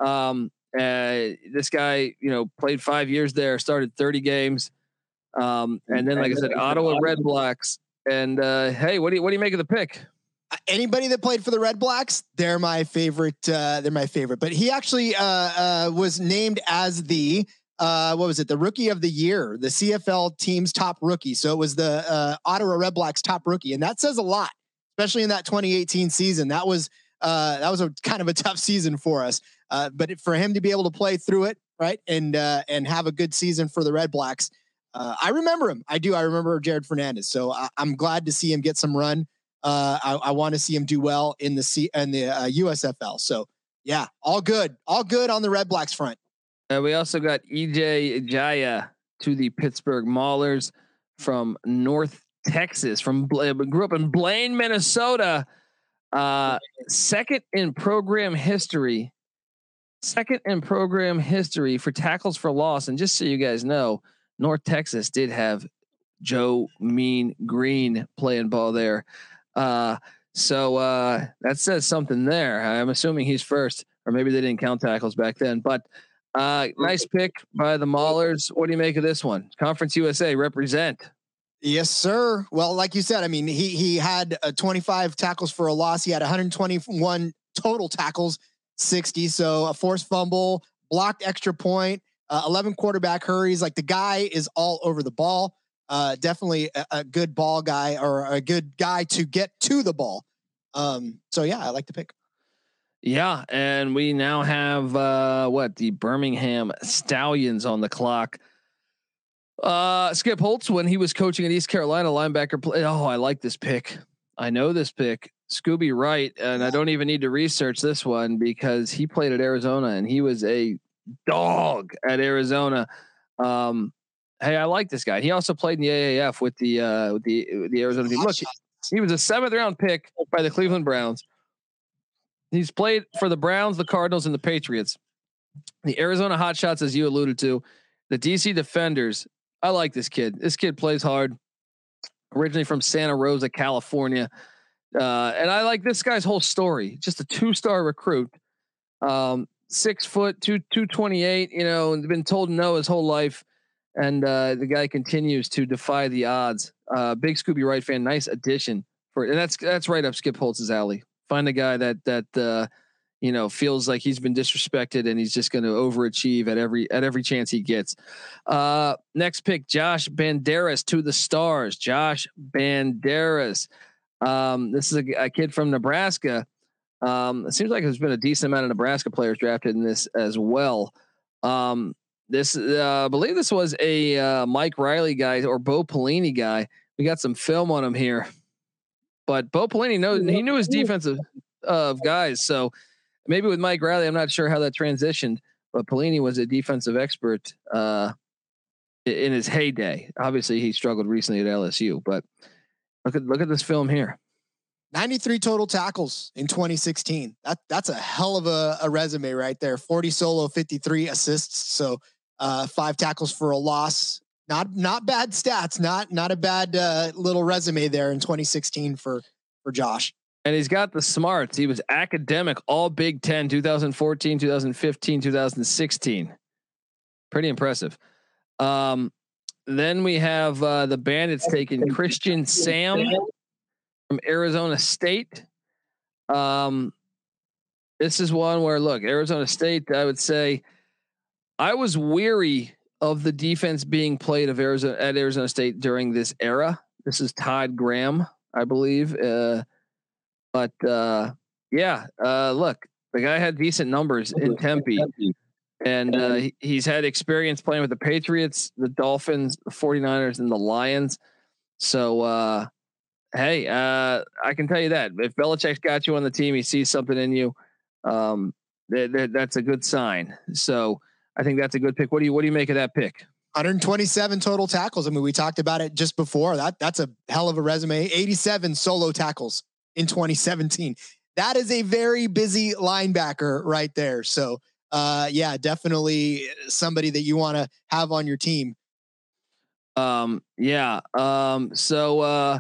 Um, uh, this guy, you know, played five years there, started 30 games. Um, and then, like I said, Ottawa Red Blacks. And uh, hey, what do you what do you make of the pick? Anybody that played for the Red Blacks, they're my favorite. Uh, they're my favorite. But he actually uh, uh, was named as the uh, what was it? The rookie of the year, the CFL team's top rookie. So it was the uh, Ottawa Red Blacks top rookie, and that says a lot, especially in that 2018 season. That was uh, that was a [LAUGHS] kind of a tough season for us. Uh, but for him to be able to play through it, right, and uh, and have a good season for the Red Blacks, uh, I remember him. I do. I remember Jerod Fernandez. So I, am glad to see him get some run. Uh, I, I want to see him do well in the C in the uh, USFL. So yeah, all good, all good on the Red Blacks front. And we also got EJ Ejiya to the Pittsburgh Maulers from North Texas. From grew up in Blaine, Minnesota. Uh, second in program history. Second in program history for tackles for loss. And just so you guys know, North Texas did have Joe Mean Green playing ball there. Uh, so uh, that says something there. I'm assuming he's first, or maybe they didn't count tackles back then. But uh, nice pick by the Maulers. What do you make of this one? Conference USA represent. Yes, sir. Well, like you said, I mean, he he had uh, 25 tackles for a loss. He had 121 total tackles, 60. So a forced fumble, blocked extra point, uh, 11 quarterback hurries. Like the guy is all over the ball. Uh, definitely a, a, good ball guy or a good guy to get to the ball. Um, so yeah, I like the pick. Yeah, and we now have uh, what the Birmingham Stallions on the clock. Uh, Skip Holtz, when he was coaching at East Carolina, linebacker. Play, oh, I like this pick. I know this pick. Scooby Wright, and I don't even need to research this one because he played at Arizona and he was a dog at Arizona. Um, hey, I like this guy. He also played in the AAF with the uh, with the with the Arizona team. Look, he was a seventh round pick by the Cleveland Browns. He's played for the Browns, the Cardinals, and the Patriots. The Arizona Hotshots, as you alluded to, the DC Defenders. I like this kid. This kid plays hard. Originally from Santa Rosa, California. Uh, and I like this guy's whole story. Just a two star recruit. Um, six foot, two, 228, you know, and been told no his whole life. And uh, the guy continues to defy the odds. Uh, big Scooby Wright fan. Nice addition for, and that's, that's right up Skip Holtz's alley. Find a guy that that uh, you know feels like he's been disrespected and he's just going to overachieve at every at every chance he gets. Uh, next pick, Josh Banderas to the Stars. Josh Banderas. Um, this is a, a, kid from Nebraska. Um, it seems like there's been a decent amount of Nebraska players drafted in this as well. Um, this, uh, I believe this was a uh, Mike Riley guy or Bo Pelini guy. We got some film on him here. But Bo Pelini knows he knew his defensive of uh, guys. So maybe with Mike Riley, I'm not sure how that transitioned, but Pelini was a defensive expert uh, in his heyday. Obviously, he struggled recently at LSU, but look at look at this film here. 93 total tackles in 2016. That that's a hell of a, a resume right there. 40 solo, 53 assists. So uh, five tackles for a loss not not bad stats. Not not a bad uh, little resume there in 2016 for for Josh. And he's got the smarts. He was academic all Big 10 2014, 2015, 2016. Pretty impressive. Um, then we have uh, the Bandits taking Christian Sam from Arizona State. Um, this is one where look, Arizona State, I would say I was weary of the defense being played of Arizona at Arizona State during this era. This is Todd Graham, I believe. Uh, but uh, yeah, uh, look, the guy had decent numbers in [LAUGHS] Tempe. And uh, he's had experience playing with the Patriots, the Dolphins, the 49ers, and the Lions. So, uh, hey, uh, I can tell you that if Belichick's got you on the team, he sees something in you. Um, th- th- that's a good sign. So, I think that's a good pick. What do you what do you make of that pick? 127 total tackles. I mean, we talked about it just before. That that's a hell of a resume. 87 solo tackles in 2017. That is a very busy linebacker right there. So, uh, yeah, definitely somebody that you want to have on your team. Um, yeah. Um, so uh,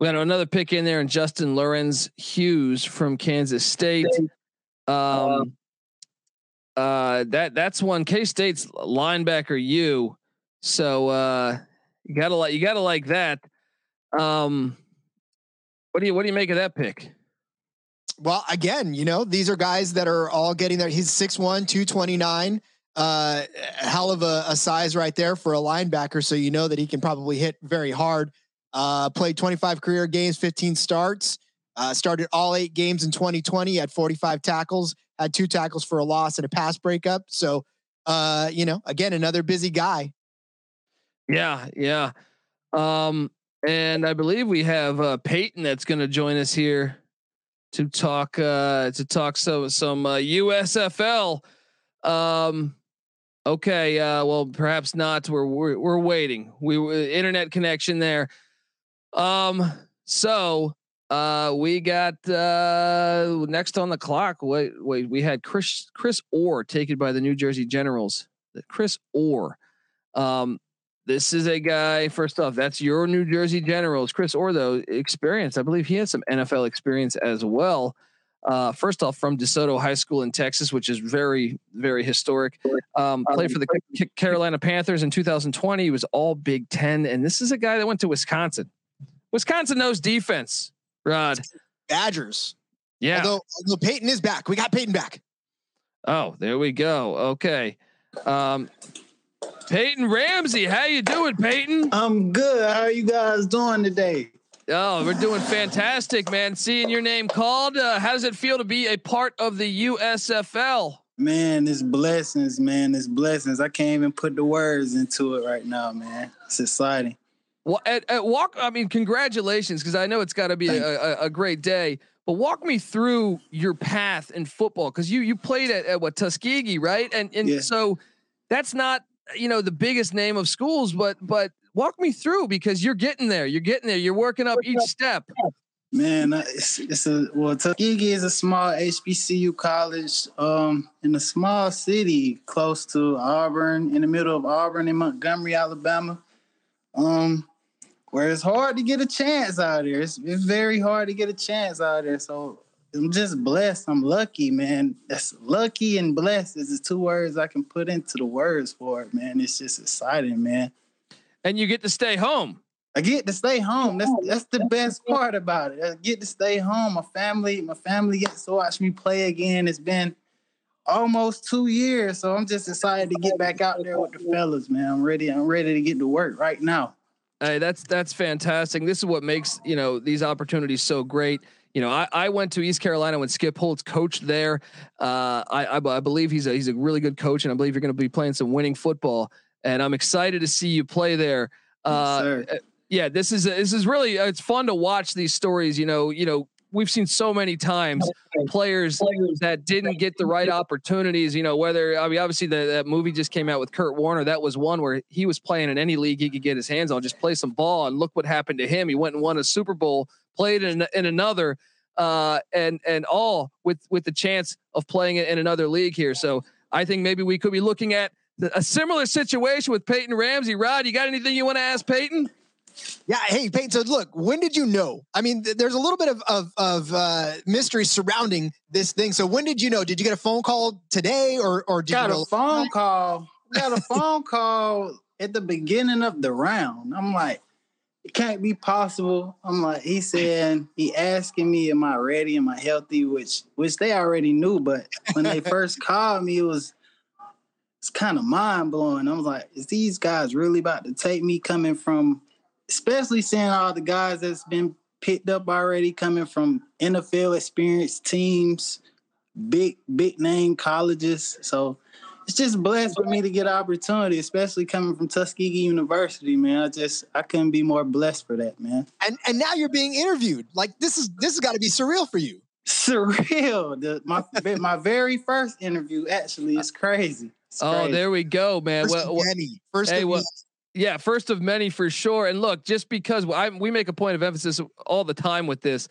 we got another pick in there, and Justin Lawrence Hughes from Kansas State. Um, uh, that that's one K State's linebacker. You, so uh, you gotta like you gotta like that. Um, what do you what do you make of that pick? Well, again, you know, these are guys that are all getting there. He's 6'1, 229. Uh, hell of a, a size right there for a linebacker. So you know that he can probably hit very hard. Uh, played 25 career games, 15 starts. Uh, started all eight games in 2020. Had 45 tackles, had two tackles for a loss and a pass breakup. So, uh, you know, again, another busy guy. Yeah, yeah. Um, and I believe we have uh, Peyton that's going to join us here to talk uh, to talk some some uh, USFL. Um, okay, uh, well, perhaps not. We're we're, we're waiting. We internet connection there. Um, so uh, we got uh, next on the clock. Wait, wait, we had Chris Chris Orr taken by the New Jersey Generals. Chris Orr. Um, this is a guy. First off, that's your New Jersey Generals. Chris Orr, though, experience. I believe he has some NFL experience as well. Uh, first off, from DeSoto High School in Texas, which is very, very historic. Um, played for the Carolina Panthers in 2020. He was all Big Ten, and this is a guy that went to Wisconsin. Wisconsin knows defense. Rod Badgers. Yeah. Although, although Peyton is back, we got Peyton back. Oh, there we go. Okay. Um, Peyton Ramsey, how you doing, Peyton? I'm good. How are you guys doing today? Oh, we're doing fantastic, man. Seeing your name called, uh, how does it feel to be a part of the USFL? Man, it's blessings, man. It's blessings. I can't even put the words into it right now, man. It's exciting. Well, at, at walk, I mean, congratulations, because I know it's got to be a, a, a, great day. But walk me through your path in football, because you you played at, at what Tuskegee, right? And and yeah. so that's not you know the biggest name of schools, but but walk me through because you're getting there. You're getting there. You're working up each step. Man, it's, it's a well. Tuskegee is a small HBCU college um, in a small city close to Auburn, in the middle of Auburn and Montgomery, Alabama. Um, where it's hard to get a chance out there. It's, it's very hard to get a chance out there. So I'm just blessed. I'm lucky, man. That's lucky and blessed is the two words I can put into the words for it, man. It's just exciting, man. And you get to stay home. I get to stay home. That's that's the best part about it. I get to stay home. My family, my family gets to watch me play again. It's been almost two years, so I'm just excited to get back out there with the fellas, man. I'm ready. I'm ready to get to work right now. Hey, that's that's fantastic. This is what makes you know these opportunities so great you know, I, I went to East Carolina when Skip Holtz coached there. Uh, I, I, I believe he's a he's a really good coach, and I believe you're going to be playing some winning football. And I'm excited to see you play there. Uh, yes, yeah, this is this is really it's fun to watch these stories. You know, you know, we've seen so many times players that didn't get the right opportunities. You know, whether I mean, obviously the, that movie just came out with Kurt Warner. That was one where he was playing in any league he could get his hands on, just play some ball, and look what happened to him. He went and won a Super Bowl played in, in another, uh, and and all with with the chance of playing it in another league here. So I think maybe we could be looking at a similar situation with Peyton Ramsey. Rod, you got anything you want to ask Peyton? Yeah. Hey, Peyton. So look, when did you know? I mean, th- there's a little bit of of, of uh, mystery surrounding this thing. So when did you know? Did you get a phone call today, or or did got you know? a phone call? Got a phone call at the beginning of the round. I'm like, it can't be possible. I'm like, he saying, he asking me, am I ready? Am I healthy? Which which they already knew, but when they [LAUGHS] first called me, it was it's kind of mind blowing. I was like, is these guys really about to take me coming from, especially seeing all the guys that's been picked up already coming from NFL experienced teams, big, big name colleges. So it's just blessed for me to get opportunity, especially coming from Tuskegee University, man. I just I couldn't be more blessed for that, man. And and now you're being interviewed. Like this is this has got to be surreal for you. Surreal. The, my my very first interview actually is crazy. Oh, crazy. there we go, man. First Well, of well. First hey, of well, many. Yeah, first of many for sure. And look, just because I, we make a point of emphasis all the time with this,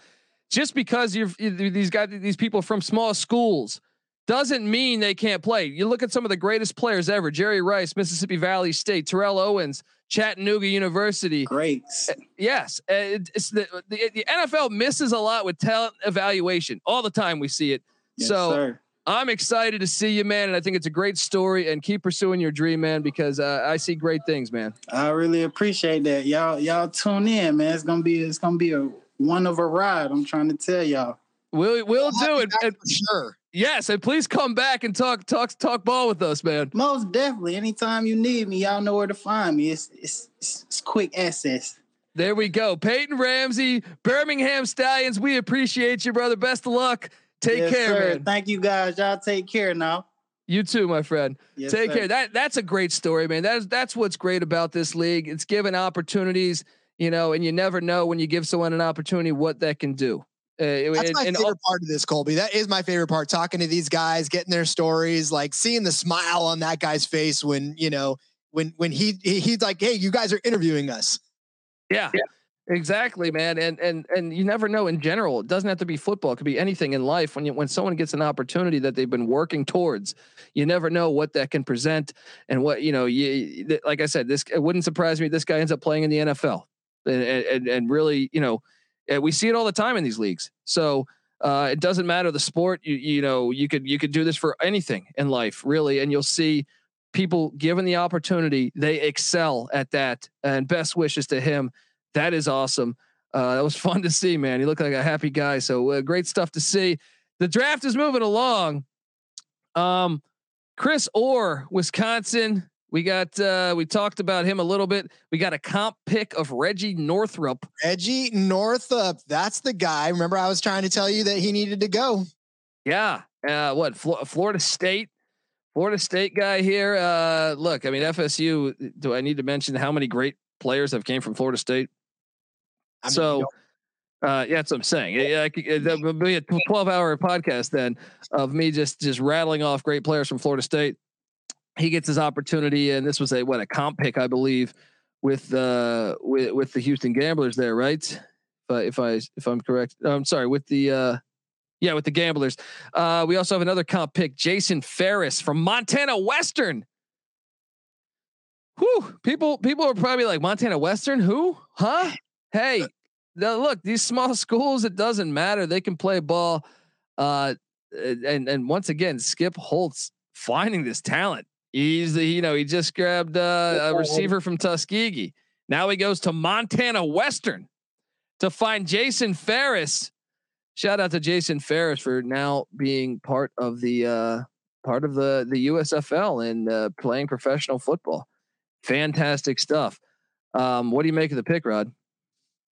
just because you're these guys, these people from small schools, doesn't mean they can't play. You look at some of the greatest players ever: Jerry Rice, Mississippi Valley State, Terrell Owens, Chattanooga University. Greats. Yes, uh, it's the, the the NFL misses a lot with talent evaluation all the time. We see it. Yes, so sir. I'm excited to see you, man, and I think it's a great story. And keep pursuing your dream, man, because uh, I see great things, man. I really appreciate that. Y'all, y'all tune in, man. It's gonna be it's gonna be a one of a ride. I'm trying to tell y'all. We'll we'll do it. And, sure. yes, and please come back and talk talk talk ball with us, man. Most definitely. Anytime you need me, y'all know where to find me. It's it's it's, it's quick access. There we go. Peyton Ramsey, Birmingham Stallions. We appreciate you, brother. Best of luck. Take Yes, care, sir. man. Thank you guys. Y'all take care now. You too, my friend. Yes, Take sir. care. That that's a great story, man. That's that's what's great about this league. It's given opportunities, you know, and you never know when you give someone an opportunity what that can do. Uh, That's and- my and favorite all- part of this, Colby. That is my favorite part. Talking to these guys, getting their stories, like seeing the smile on that guy's face when you know when when he, he he's like, "Hey, you guys are interviewing us." Yeah. Exactly, man. And and and you never know in general. It doesn't have to be football. It could be anything in life. When you when someone gets an opportunity that they've been working towards, you never know what that can present and what, you know, you like I said, this it wouldn't surprise me this guy ends up playing in the NFL. And and, and really, you know, we see it all the time in these leagues. So uh, it doesn't matter the sport. You you know, you could you could do this for anything in life, really, and you'll see people given the opportunity, they excel at that. And best wishes to him. That is awesome. Uh, that was [LAUGHS] fun to see, man. He looked like a happy guy. So uh, great stuff to see. The draft is moving along. Um, Chris Orr, Wisconsin. We got uh, we talked about him a little bit. We got a comp pick of Reggie Northrup. Reggie Northrup, that's the guy. Remember, I was trying to tell you that he needed to go. Yeah. Uh, what Flo- Florida State? Florida State guy here. Uh, look, I mean FSU. Do I need to mention how many great players have came from Florida State? I mean, so, uh, yeah, that's what I'm saying. Yeah, I could- that would be a 12 hour podcast then of me just just rattling off great players from Florida State. He gets his opportunity, and this was a what a comp pick, I believe, with uh with with the Houston Gamblers there, right? But if I if I'm correct, I'm sorry with the uh yeah with the Gamblers. Uh, we also have another comp pick, Jason Ferris from Montana Western. Whew, people people are probably like Montana Western, who? Huh? Hey, look, these small [LAUGHS] schools, it doesn't matter. They can play ball. Uh, and and once again, Skip Holtz finding this talent. He's the, you know, he just grabbed uh, a receiver from Tuskegee. Now he goes to Montana Western to find Jason Ferris. Shout out to Jason Ferris for now being part of the uh, part of the the USFL and uh, playing professional football. Fantastic stuff. Um, what do you make of the pick, Rod?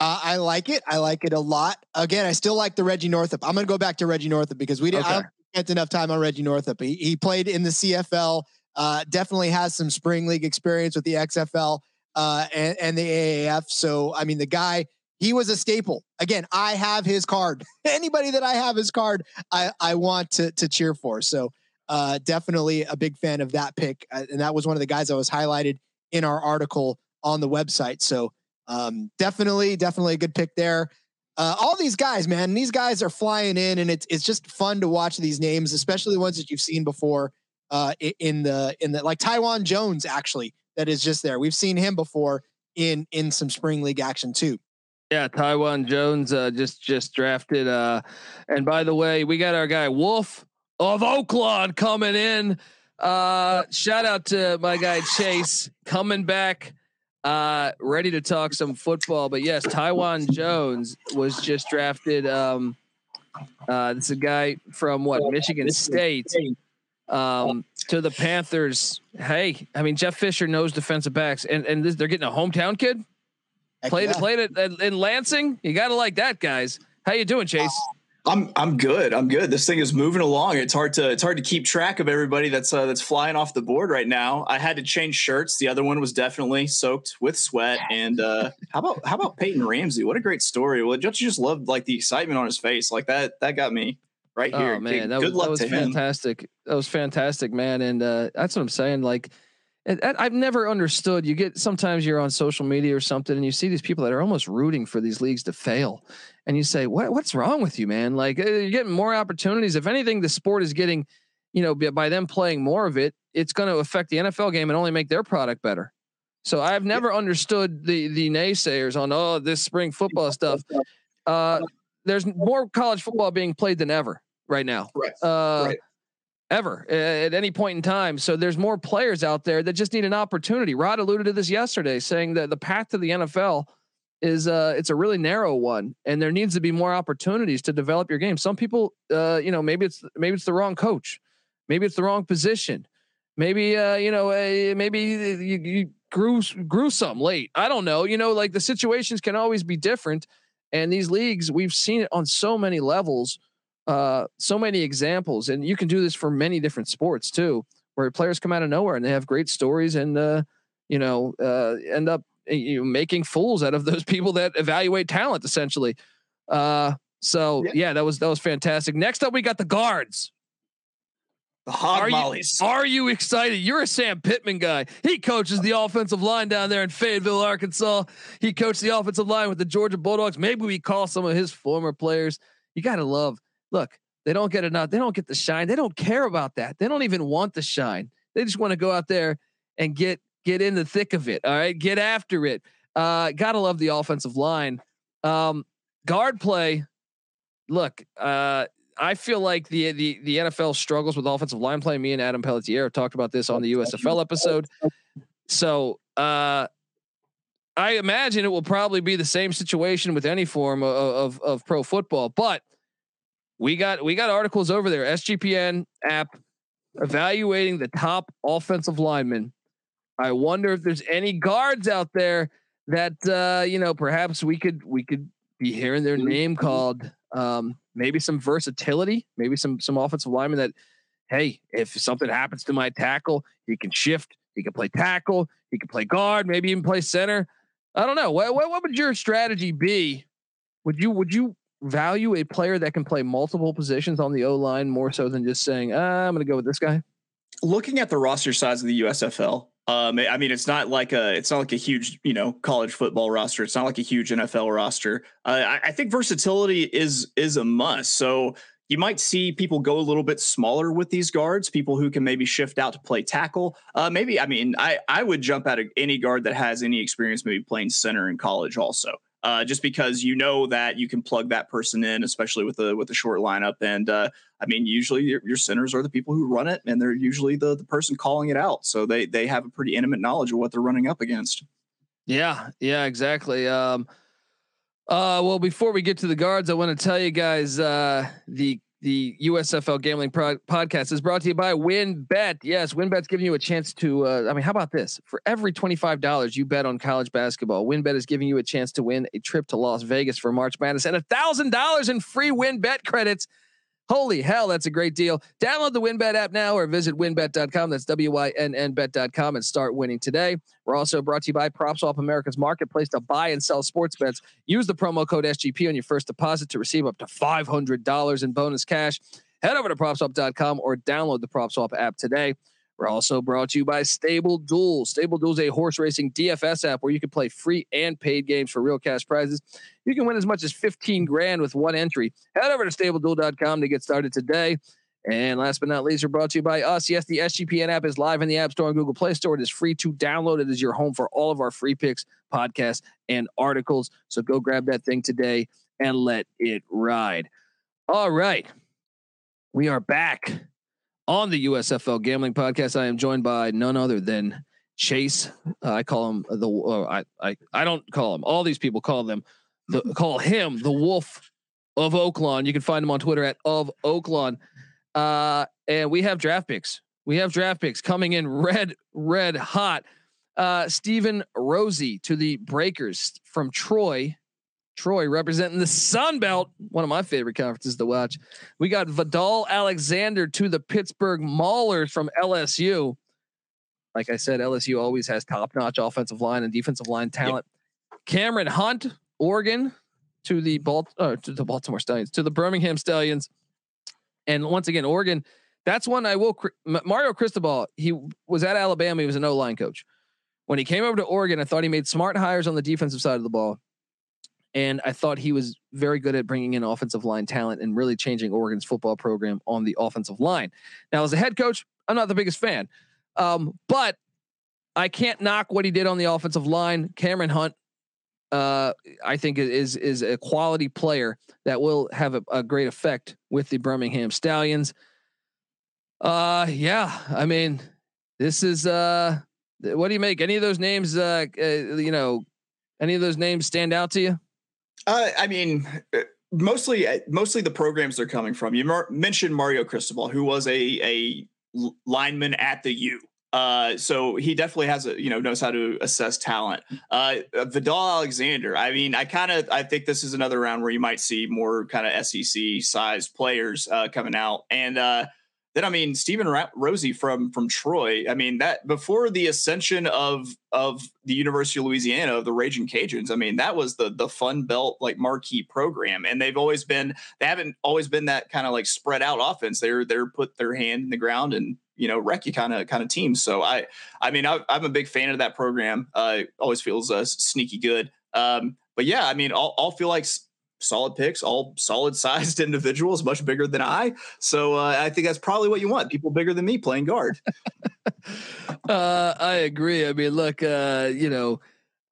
Uh, I like it. I like it a lot. Again, I still like the Reggie Northrup. I'm going to go back to Reggie Northrup because we didn't Okay. don't enough time on Reggie Northrup. He, he played in the CFL. Uh, definitely has some spring league experience with the XFL uh, and, and the AAF. So I mean, the guy he was a staple. Again, I have his card. [LAUGHS] Anybody that I have his card, I I want to to cheer for. So uh, definitely a big fan of that pick, uh, and that was one of the guys that was highlighted in our article on the website. So um, definitely, definitely a good pick there. Uh, all these guys, man, these guys are flying in, and it's it's just fun to watch these names, especially the ones that you've seen before uh, in the in the like Taiwan Jones actually that is just there. We've seen him before in in some spring league action too. Yeah, Taiwan Jones uh, just just drafted. Uh, and by the way, we got our guy Wolf of Oaklawn coming in. Uh, shout out to my guy Chase coming back, uh, ready to talk some football. But yes, Taiwan Jones was just drafted. Um, uh, this is a guy from what Michigan State um, to the Panthers. Hey, I mean Jeff Fisher knows defensive backs, and and this, they're getting a hometown kid. Heck Played yeah. it, played it in Lansing. You gotta like that, guys. How you doing, Chase? I'm I'm good. I'm good. This thing is moving along. It's hard to it's hard to keep track of everybody that's uh, that's flying off the board right now. I had to change shirts. The other one was definitely soaked with sweat. And uh, [LAUGHS] how about how about Peyton Ramsey? What a great story. Well, don't you just love like the excitement on his face? Like that that got me. right here. Oh man, that Good was, luck that was to him. fantastic. That was fantastic, man. And uh, that's what I'm saying. Like, and, and I've never understood. You get sometimes you're on social media or something, and you see these people that are almost rooting for these leagues to fail, and you say, "What? What's wrong with you, man? Like, uh, you're getting more opportunities. If anything, the sport is getting, you know, by- them playing more of it, it's going to affect the NFL game and only make their product better." So I've never understood the the naysayers on oh this spring football stuff. Uh, there's more college football being played than ever right now. Right. Uh, Right. Ever at any point in time. So there's more players out there that just need an opportunity. Rod alluded to this yesterday, saying that the path to the NFL is uh it's a really narrow one and there needs to be more opportunities to develop your game. Some people uh you know maybe it's maybe it's the wrong coach. Maybe it's the wrong position. Maybe uh you know uh, maybe you, you grew grew some late. I don't know. You know like the situations can always be different and these leagues we've seen it on so many levels uh so many examples and you can do this for many different sports too where players come out of nowhere and they have great stories and uh you know uh end up you know, making fools out of those [LAUGHS] people that evaluate talent essentially uh so yeah. that was that was fantastic next up we got the guards The hog are mollies. you, are you excited? You're a Sam Pittman guy. He coaches the offensive line down there in Fayetteville, Arkansas. He coached the offensive line with the Georgia Bulldogs. Maybe we call some of his former players. You got to love. Look, they don't get enough. They don't get the shine. They don't care about that. They don't even want the shine. They just want to go out there and get get in the thick of it. All right, get after it. Uh, gotta love the offensive line. Um, guard play. Look, uh, I feel like the the the NFL struggles with offensive line play. Me and Adam Pelletier talked about this on the USFL episode. So uh, I imagine it will probably be the same situation with any form of, of of pro football. But we got we got articles over there, SGPN app evaluating the top offensive linemen. I wonder if there's any guards out there that uh, you know perhaps we could we could be hearing their name called. Um, maybe some versatility, maybe some some offensive linemen that, hey, if something happens to my tackle, he can shift, he can play tackle, he can play guard, maybe even play center. I don't know. What what, what would your strategy be? Would you would you value a player that can play multiple positions on the O line more so than just saying, ah, I'm going to go with this guy? looking at the roster size of the USFL, um, I mean, it's not like a it's not like a huge you know college football roster. It's not like a huge NFL roster. Uh, I, I think versatility is is a must. So you might see people go a little bit smaller with these guards. People who can maybe shift out to play tackle. Uh, maybe I mean I I would jump out of any guard that has any experience maybe playing center in college also. Uh, just because you know that you can plug that person in, especially with the with the short lineup. And uh, I mean, usually your, your centers are the people who run it, and they're usually the the person calling it out. So they they have a pretty intimate knowledge of what they're running up against. Yeah, yeah, exactly. Um, uh, well, before we get to the guards, I want to tell you guys uh, the the USFL Gambling Pro- Podcast is brought to you by WynnBET. Yes, WynnBET's giving you a chance to. Uh, I mean, how about this? For every twenty five dollars you bet on college basketball, WynnBET is giving you a chance to win a trip to Las Vegas for March Madness and a thousand dollars in free WynnBET credits. Holy hell, that's a great deal. Download the WynnBET app now or visit wynnbet.com. That's W Y N N bet.com and start winning today. We're also brought to you by PropSwap America's marketplace to buy and sell sports bets. Use the promo code SGP on your first deposit to receive up to $500 in bonus cash. Head over to propswap.com or download the PropSwap app today. We're also brought to you by Stable Duel. Stable Duel is a horse racing DFS app where you can play free and paid games for real cash prizes. You can win as much as 15 grand with one entry. Head over to stableduel.com to get started today. And last but not least, we're brought to you by us. Yes, the SGPN app is live in the App Store and Google Play Store. It is free to download. It is your home for all of our free picks, podcasts, and articles. So go grab that thing today and let it ride. All right. We are back on the USFL Gambling Podcast. I am joined by none other than Chase. Uh, I call him the. Uh, I, I I don't call him. All these people call them. The [LAUGHS] call him the Wolf of Oaklawn. You can find him on Twitter at of Oaklawn. Uh, and we have draft picks. We have draft picks coming in red, red hot. Uh, Stephen Rosie to the Breakers from Troy. Troy representing the Sun Belt, one of my favorite conferences to watch. We got Vidal Alexander to the Pittsburgh Maulers from LSU. Like I said, LSU always has top-notch offensive line and defensive line talent. Cameron Hunt, Oregon, to the Balt- uh, to the Baltimore Stallions, to the Birmingham Stallions. And once again, Oregon, that's one I will. Mario Cristobal, he was at Alabama. He was an O line coach. When he came over to Oregon, I thought he made smart hires on the defensive side of the ball. And I thought he was very good at bringing in offensive line talent and really changing Oregon's football program on the offensive line. Now, as a head coach, I'm not the biggest fan, um, but I can't knock what he did on the offensive line. Cameron Hunt, uh, I think is is a quality player that will have a, a great effect with the Birmingham Stallions. Uh, yeah, I mean, this is uh, what do you make? Any of those names? Uh, uh you know, any of those names stand out to you? Uh, I mean, uh, mostly uh, mostly the programs they're coming from. You mar- mentioned Mario Cristobal, who was a a lineman at the U. Uh, so he definitely has a you know knows how to assess talent. Uh, Vidal Alexander. I mean, I kind of I think this is another round where you might see more kind of SEC sized players uh, coming out, and uh, then I mean Stephen Ra- Rosie from from Troy. I mean that before the ascension of of the University of Louisiana of the Raging Cajuns. I mean that was the the Fun Belt like marquee program, and they've always been they haven't always been that kind of like spread out offense. They're they're put their hand in the ground and you know wreck you kind of kind of team. So I I mean I, am a big fan of that program. Uh, always feels uh, sneaky good. Um, but yeah, I mean, I'll feel like solid picks, all solid sized [LAUGHS] individuals, much bigger than I. So uh, I think that's probably what you want. People bigger than me playing guard. [LAUGHS] uh, I agree. I mean, look, uh, you know,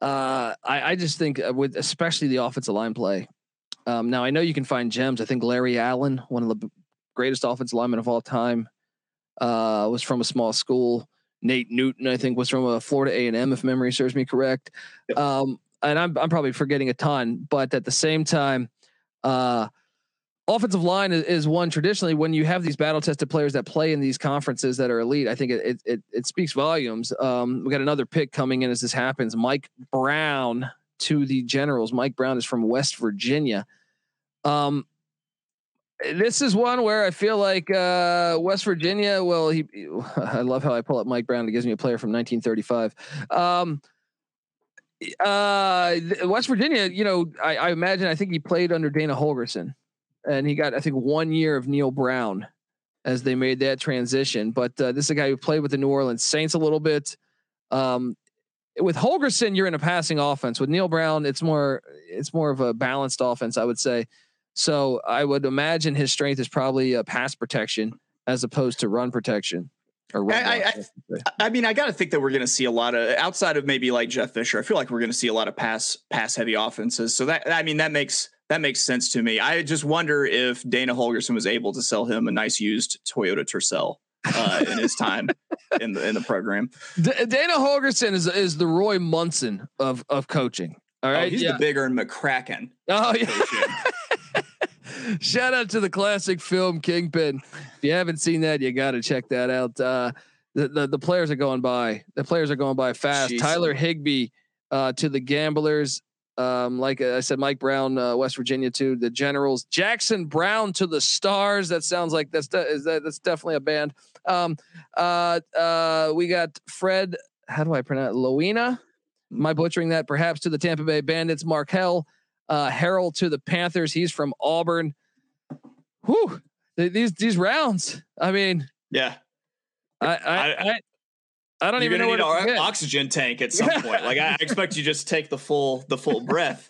uh, I, I just think uh, with especially the offensive line play. Um, now I know you can find gems. I think Larry Allen, one of the greatest offensive linemen of all time, uh, was from a small school. Nate Newton, I think, was from a Florida A and M, if memory serves me correct. Um, and I'm I'm probably forgetting a ton, but at the same time, uh, offensive line is, is, one traditionally when you have these battle tested players that play in these conferences that are elite. I think it it it, speaks volumes. Um, we got another pick coming in as this happens. Mike Brown to the Generals. Mike Brown is from West Virginia. Um, this is one where I feel like uh, West Virginia. Well, he. [LAUGHS] I love how I pull up Mike Brown. It gives me a player from 1935. Um, uh, West Virginia, you know, I, I, imagine I think he played under Dana Holgorsen, and he got I think one year of Neal Brown as they made that transition. But uh, this is a guy who played with the New Orleans Saints a little bit. Um, with Holgorsen, you're in a passing offense. With Neal Brown, it's more it's more of a balanced offense, I would say. So I would imagine his strength is probably a pass protection as opposed to run protection. Or I, I, I, mean, I got to think that we're going to see a lot of outside of maybe like Jeff Fisher. I feel like we're going to see a lot of pass pass heavy offenses. So that I mean that makes that makes sense to me. I just wonder if Dana Holgorsen was able to sell him a nice used Toyota Tercel uh, in his time [LAUGHS] in the in the program. D- Dana Holgorsen is is the Roy Munson of of coaching. All right, oh, oh, he's yeah. the Big Ern McCracken. Oh yeah. [LAUGHS] Shout out to the classic film Kingpin. If you haven't seen that, you got to check that out. Uh, the, the, the players are going by. The players are going by fast. Jeez. Tyler Higbee uh, to the Gamblers. Um, like I said, Mike Brown, uh, West Virginia to the Generals. Jackson Brown to the Stars. That sounds like that's de- is that, that's definitely a band. Um, uh, uh, we got Fred. How do I pronounce Lauina? Am I butchering that? Perhaps to the Tampa Bay Bandits. Marquel uh, Harrell to the Panthers. He's from Auburn. Whew. These these rounds. I mean, yeah. I I, I, I don't even know need what an oxygen tank at some point. Like I expect you just take the full the full [LAUGHS] breath.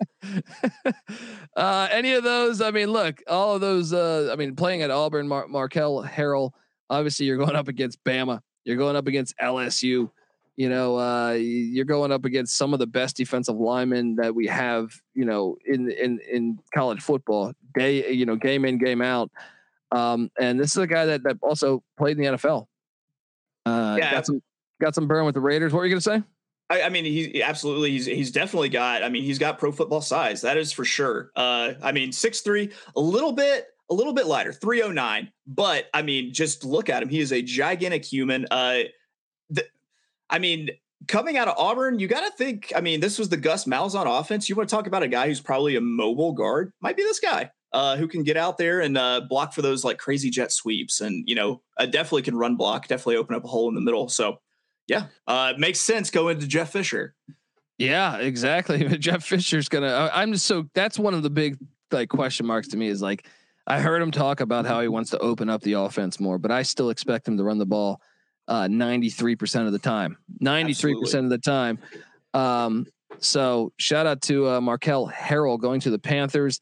uh, any of those? I mean, look, all of those. Uh, I mean, playing at Auburn, Mar- Marquel Harrell. Obviously, you're going up against Bama. You're going up against LSU you know, uh, you're going up against some of the best defensive linemen that we have, you know, in in in college football, day, you know, game in, game out. Um, and this is a guy that that also played in the NFL. Uh, yeah, got some got some burn with the Raiders. What were you gonna say? I, I mean, he absolutely he's he's definitely got. I mean, he's got pro football size. That is for sure. Uh, I mean, six three, a little bit a little bit lighter, 309. But I mean, just look at him. He is a gigantic human. Uh, I mean, coming out of Auburn, you got to think. I mean, this was the Gus Malzahn offense. You want to talk about a guy who's probably a mobile guard? Might be this guy uh, who can get out there and uh, block for those like crazy jet sweeps, and you know, uh, definitely can run block. Definitely open up a hole in the middle. So, yeah, uh, makes sense going to Jeff Fisher. Yeah, exactly. [LAUGHS] Jeff Fisher's gonna. I'm just so that's one of the big like question marks to me is like I heard him talk about how he wants to open up the offense more, but I still expect him to run the ball uh, 93% of the time. 93% Absolutely. of the time. Um, so shout out to uh, Marquel Harrell going to the Panthers.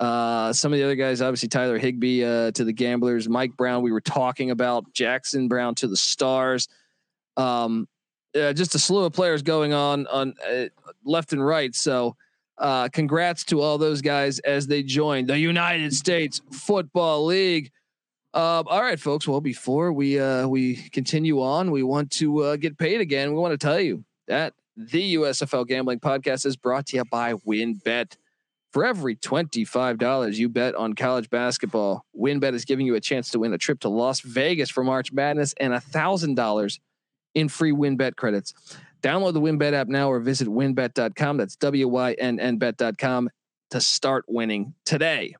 Uh, some of the other guys, obviously Tyler Higby uh, to the Gamblers, Mike Brown. We were talking about Jackson Brown to the Stars. Um, uh, just a slew of players going on on uh, left and right. So, uh, congrats to all those guys as they join the United States Football League. Uh, all right, folks. Well, before we uh, we continue on, we want to uh, get paid again. We want to tell you that the USFL Gambling Podcast is brought to you by WynnBET. For every $25 you bet on college basketball, WynnBET is giving you a chance to win a trip to Las Vegas for March Madness and $1,000 in free WynnBET credits. Download the WynnBET app now or visit wynnbet.com. That's W Y N N bet.com to start winning today.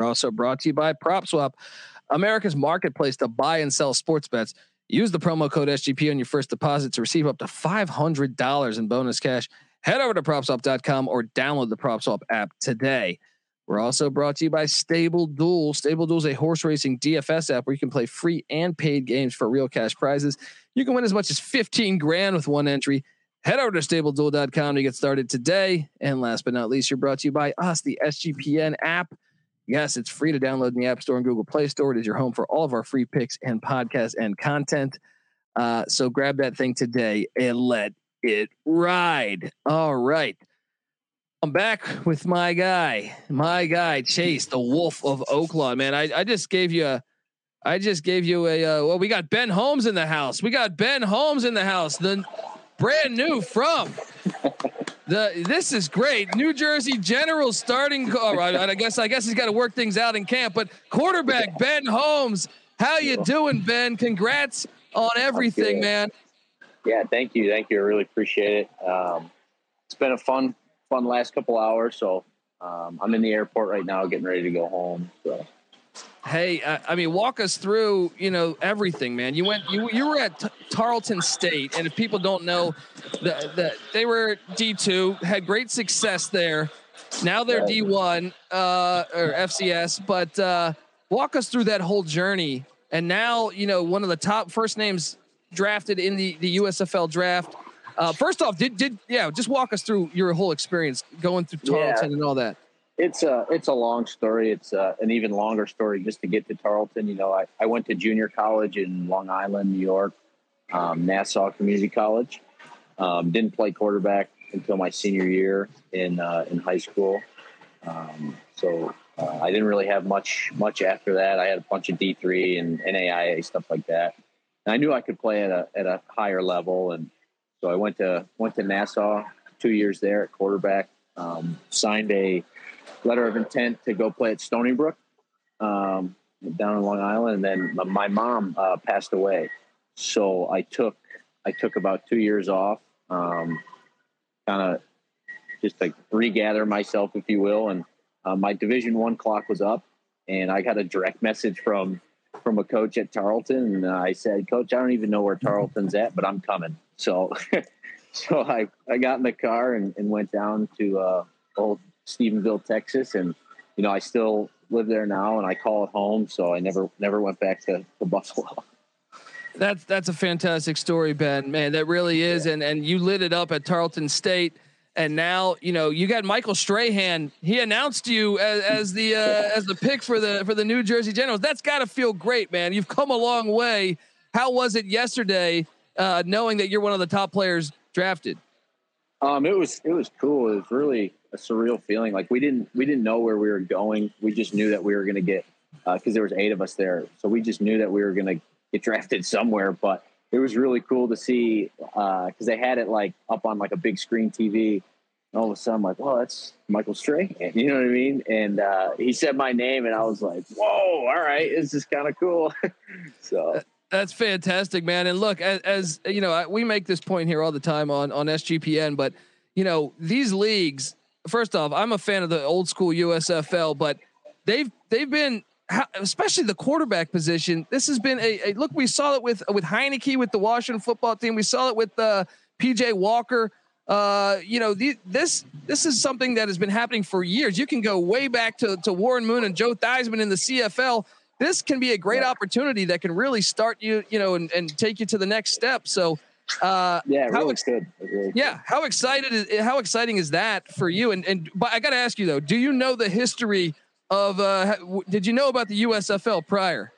We're also brought to you by PropSwap, America's marketplace to buy and sell sports bets. Use the promo code SGP on your first deposit to receive up to $500 in bonus cash. Head over to propswap.com or download the PropSwap app today. We're also brought to you by Stable Duel. Stable Duel is a horse racing DFS app where you can play free and paid games for real cash prizes. You can win as much as 15 grand with one entry. Head over to stableduel.com to get started today. And last but not least, you're brought to you by us, the SGPN app. Yes, it's free to download in the App Store and Google Play Store. It is your home for all of our free picks and podcasts and content. Uh, so grab that thing today and let it ride. All right. I'm back with my guy, my guy Chase, the Wolf of Oaklawn. Man, I, I just gave you a, I just gave you a. Uh, well, we got Ben Holmes in the house. We got Ben Holmes in the house. The brand new from the. This is great. New Jersey General starting. All right, I guess I guess he's got to work things out in camp. But quarterback Ben Holmes, how you doing, Ben? Congrats on everything, man. Yeah, thank you, thank you. I really appreciate it. Um, it's been a fun fun last couple hours. So um, I'm in the airport right now, getting ready to go home. So. Hey, uh, I mean, walk us through, you know, everything, man. You went, you you were at T- Tarleton State, and if people don't know, that the, they were D two, had great success there. Now they're D one uh, or FCS, but uh, walk us through that whole journey. And now, you know, one of the top first names drafted in the the USFL draft. Uh, first off, did did yeah, just walk us through your whole experience going through Tarleton yeah. and all that. It's a it's a long story. It's a, uh, an even longer story just to get to Tarleton. You know, I, I went to junior college in Long Island, New York, um, Nassau Community College. Um, didn't play quarterback until my senior year in uh, in high school. Um, so uh, I didn't really have much much after that. I had a bunch of D three and NAIA stuff like that. And I knew I could play at a at a higher level and so I went to went to Nassau two years there at quarterback. Um, signed a letter of intent to go play at Stony Brook um, down in Long Island, and then my mom uh, passed away. So I took I took about two years off, um, kind of just to regather myself, if you will. And uh, my Division One clock was up, and I got a direct message from from a coach at Tarleton, and I said, "Coach, I don't even know where Tarleton's at, but I'm coming." So, [LAUGHS] so I, I got in the car and, and went down to uh, old Stephenville, Texas, and you know I still live there now, and I call it home. So I never never went back to, to [LAUGHS] Buffalo. That's that's a fantastic story, Ben. Man, that really is, yeah. and and you lit it up at Tarleton State and now you know you got Michael Strahan. He announced you as, as the uh, [LAUGHS] as the pick for the for the New Jersey Generals. That's got to feel great, man. You've come a long way. How was it yesterday uh, knowing that you're one of the top players drafted? Um, it was it was cool. It was really a surreal feeling. Like we didn't we didn't know where we were going. We just knew that we were going to get because uh, there was eight of us there, so we just knew that we were going to get drafted somewhere. But it was really cool to see because uh, they had it like up on like a big screen TV. And all of a sudden, I'm like, well, that's Michael Strahan." [LAUGHS] You know what I mean? And uh, he said my name, and I was like, "Whoa! All right, this is kind of cool." [LAUGHS] so that's fantastic, man. And look, as, as, you know, we make this point here all the time on on SGPN, but you know, these leagues. First off, I'm a fan of the old school USFL, but they've they've been especially the quarterback position. This has been a, a look. We saw it with with Heinicke with the Washington football team. We saw it with uh, PJ Walker uh, you know, the, this this is something that has been happening for years. You can go way back to, to Warren Moon and Joe Theismann in the CFL. This can be a great opportunity that can really start you, you know, and, and take you to the next step. So, uh, yeah, how really ex- good. Really yeah, how excited is how exciting is that for you? And and but I got to ask you though, do you know the history of? Uh, did you know about the USFL prior?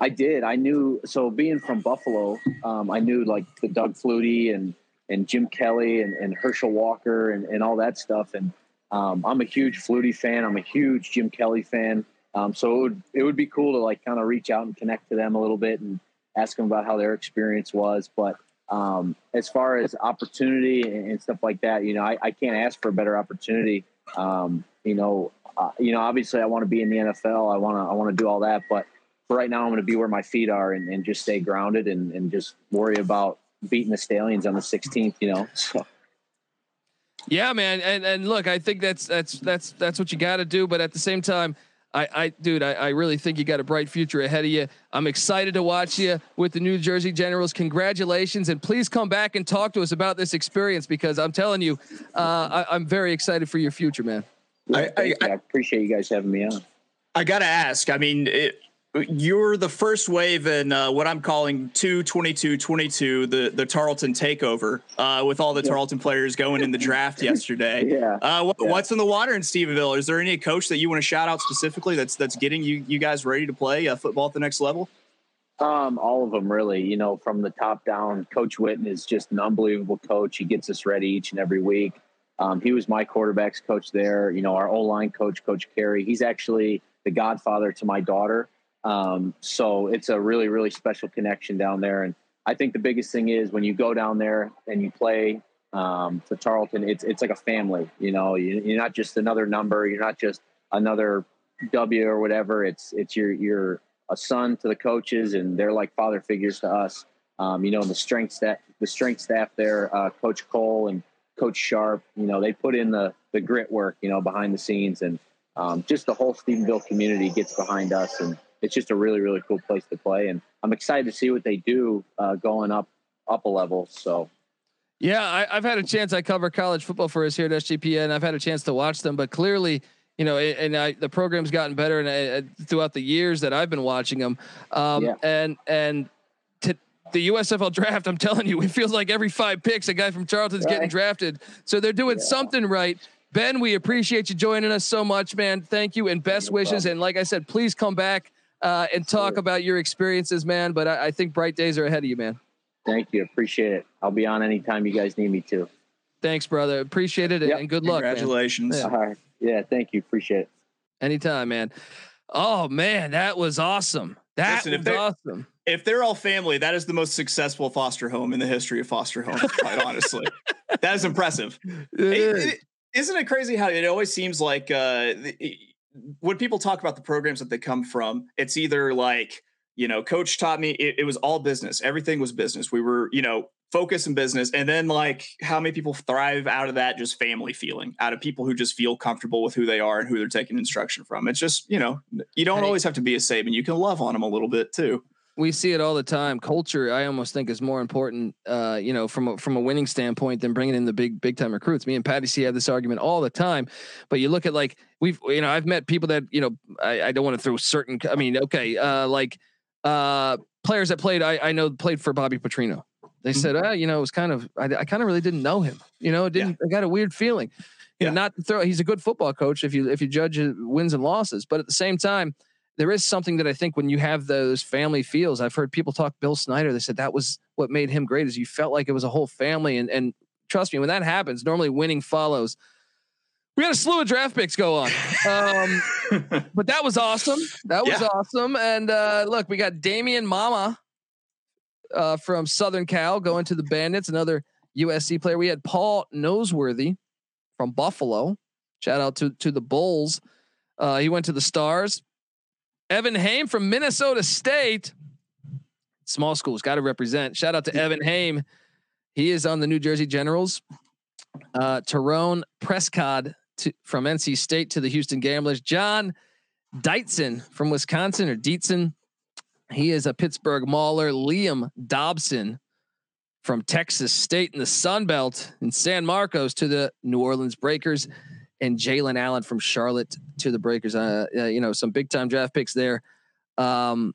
I did. I knew. So being from Buffalo, um, I knew like the Doug Flutie and and Jim Kelly and, and Herschel Walker and, and all that stuff. And um, I'm a huge Flutie fan. I'm a huge Jim Kelly fan. Um, so it would it would be cool to like kind of reach out and connect to them a little bit and ask them about how their experience was. But um, as far as opportunity and, and stuff like that, you know, I, I can't ask for a better opportunity. Um, you know, uh, you know, obviously I want to be in the NFL. I want to I want to do all that, but for right now, I'm going to be where my feet are and, and just stay grounded and, and just worry about beating the Stallions on the 16th. You know, [LAUGHS] so. Yeah, man, and and look, I think that's that's that's that's what you got to do. But at the same time, I, I dude, I, I really think you got a bright future ahead of you. I'm excited to watch you with the New Jersey Generals. Congratulations, and please come back and talk to us about this experience because I'm telling you, uh, I, I'm very excited for your future, man. I, I, I appreciate you guys having me on. I got to ask. I mean, it, you're the first wave in uh, what I'm calling 22222, the the Tarleton takeover, uh, with all the yeah. Tarleton players going in the draft [LAUGHS] yesterday. yeah. Uh, what, yeah. What's in the water in Stephenville? Is there any coach that you want to shout out specifically that's that's getting you you guys ready to play uh, football at the next level? Um, all of them really. You know, from the top down, Coach Whitten is just an unbelievable coach. He gets us ready each and every week. Um, he was my quarterbacks coach there. You know, our O line coach, Coach Carey. He's actually the godfather to my daughter. Um, so it's a really, really special connection down there. And I think the biggest thing is when you go down there and you play um, for Tarleton, it's it's like a family. You know, you, you're not just another number. You're not just another W or whatever. It's it's your you're a son to the coaches, and they're like father figures to us. Um, you know, the strength staff, the strength staff there, uh, Coach Cole and Coach Sharp. You know, they put in the the grit work. You know, behind the scenes, and um, just the whole Stephenville community gets behind us and it's just a really really cool place to play and i'm excited to see what they do uh, going up up a level so yeah I, have had a chance i cover college football for us here at sgpn i've had a chance to watch them but clearly you know and I, the program's gotten better and uh, throughout the years that i've been watching them um, yeah. and and to the USFL draft, I'm telling you, [LAUGHS] it feels like every five picks, a guy from Charlton's right. getting drafted. So they're doing yeah. something right. Ben, we appreciate you joining us so much, man. Thank you and best no wishes. And like I said, please come back uh, and talk sure. about your experiences, man. But I, I, think bright days are ahead of you, man. Thank you. Appreciate it. I'll be on anytime you guys need me to. Thanks, brother. Appreciate it yep. and good luck. Congratulations. Yeah. All right. Yeah. Thank you. Appreciate it. Anytime, man. Oh man, that was awesome. That Listen, was awesome. If they're all family, that is the most successful foster home in the history of foster homes. quite honestly, that is impressive. It is. It, isn't it crazy how it always seems like uh, when people talk about the programs that they come from, it's either like, you know, coach taught me it, it was all business. Everything was business. We were, you know, focus in business. And then like how many people thrive out of that just family feeling, out of people who just feel comfortable with who they are and who they're taking instruction from. It's just, you know, you don't always have to be a Saban. You can love on them a little bit too we see it all the time. Culture, I almost think, is more important, uh, you know, from a, from a winning standpoint than bringing in the big big time recruits. Me and Patty C have this argument all the time. But you look at like we've, you know, I've met people that you know, I, I don't want to throw certain. I mean, okay, uh, like uh, players that played, I, I know played for Bobby Petrino. They said, mm-hmm. ah, you know, it was kind of, I, I kind of really didn't know him. You know, it didn't. Yeah. I got a weird feeling. You know, not throw. He's a good football coach if you if you judge wins and losses, but at the same time there is something that I think when you have those family feels, I've heard people talk Bill Snyder. They said that was what made him great is you felt like it was a whole family. And, and trust me, when that happens, normally winning follows. We had a slew of draft picks go on. Um, [LAUGHS] but that was awesome. That was yeah. awesome. And uh, look, we got Damian Mama uh, from Southern Cal going to the Bandits, another USC player. We had Paul Noseworthy from Buffalo. Shout out to, to the Bulls. Uh, he went to the Stars. Evan Haim from Minnesota State. Small schools got to represent. Shout out to Evan Haim. He is on the New Jersey Generals. Uh, Tyrone Prescott to, from NC State to the Houston Gamblers. John Deitzen from Wisconsin or Dietzen. He is a Pittsburgh Mauler. Liam Dobson from Texas State in the Sun Belt in San Marcos to the New Orleans Breakers, and Jalen Allen from Charlotte to the Breakers. Uh, uh, you know, some big time draft picks there. Um,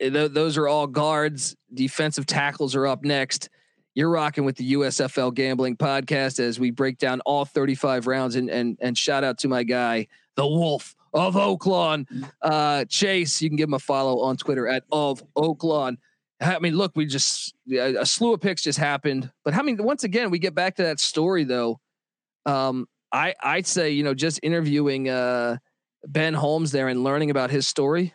th- those are all guards. Defensive tackles are up next. You're rocking with the USFL Gambling Podcast as we break down all 35 rounds. And and and shout out to my guy, the Wolf of Oaklawn, uh, Chase. You can give him a follow on Twitter at of Oaklawn. I mean, look, we just a slew of picks just happened, but I mean, once again, we get back to that story though. Um, I I'd say you know just interviewing uh, Ben Holmes there and learning about his story.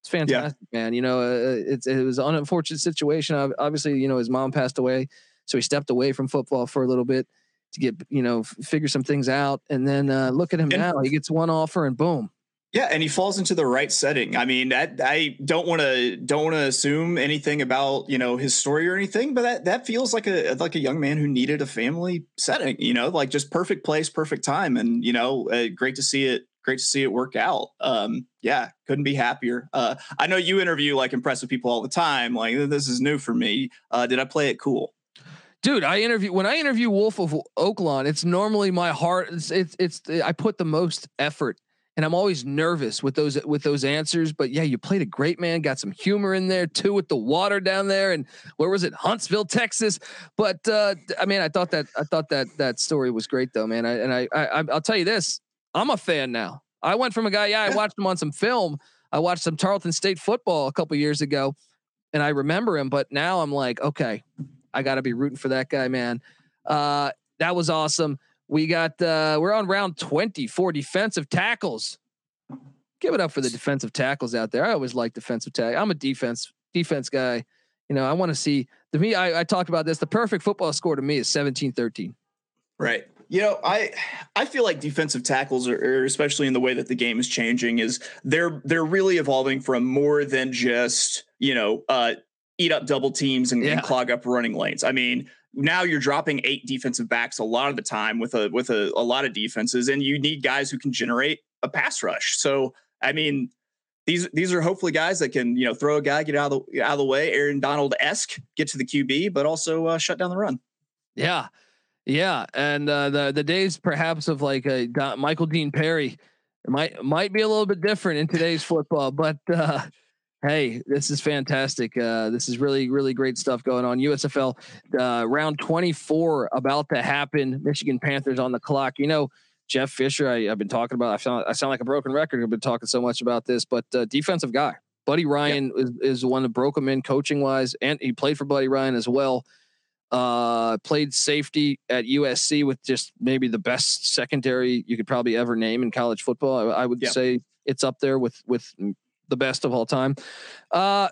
It's fantastic, yeah. man. You know, uh, it's it was an unfortunate situation. Obviously, you know, his mom passed away, so he stepped away from football for a little bit to get you know figure some things out, and then uh, look at him and, now. He gets one offer, and boom, yeah, and he falls into the right setting. I mean, I, I don't want to don't want to assume anything about you know his story or anything, but that that feels like a like a young man who needed a family setting. You know, like just perfect place, perfect time, and you know, uh, great to see it. Great to see it work out. Um, yeah, couldn't be happier. Uh, I know you interview like impressive people all the time. Like this is new for me. Uh, did I play it cool? dude i interview when i interview wolf of oaklawn it's normally my heart it's, it's it's i put the most effort and I'm always nervous with those with those answers. But yeah, you played a great man, got some humor in there too with the water down there, and where was it, Huntsville, Texas? But uh, I mean, I thought that I thought that that story was great though, man. I, and I, I I'll tell you this, I'm a fan now. I went from a guy, yeah, I watched him on some film. I watched some Tarleton State football a couple years ago, and I remember him. But now I'm like, okay, I got to be rooting for that guy, man. Uh, that was awesome. We got uh we're on round 20 for defensive tackles. Give it up for the defensive tackles out there. I always like defensive tag. I'm a defense defense guy. You know, I want to see to me, I, I talked about this. The perfect football score to me is 17 13. Right. You know, I I feel like defensive tackles are, especially in the way that the game is changing, is they're they're really evolving from more than just you know uh, eat up double teams and, yeah. and clog up running lanes. I mean, now you're dropping eight defensive backs a lot of the time with a with a, a lot of defenses, and you need guys who can generate a pass rush. So I mean, these these are hopefully guys that can you know throw a guy, get out of the out of the way, Aaron Donald esque, get to the QB, but also uh, shut down the run. Yeah, yeah, and uh, the the days perhaps of like a Michael Dean Perry might might be a little bit different in today's football, but. Uh, Hey, this is fantastic. Uh, this is really, really great stuff going on. USFL uh, round 24 about to happen. Michigan Panthers on the clock. You know, Jeff Fisher, I, have been talking about. I sound, I sound like a broken record. I've been talking so much about this, but uh, defensive guy, Buddy Ryan is, is the one that broke him in coaching wise, and he played for Buddy Ryan as well. Uh, played safety at USC with just maybe the best secondary you could probably ever name in college football. I, I would say it's up there with with the best of all time. Uh,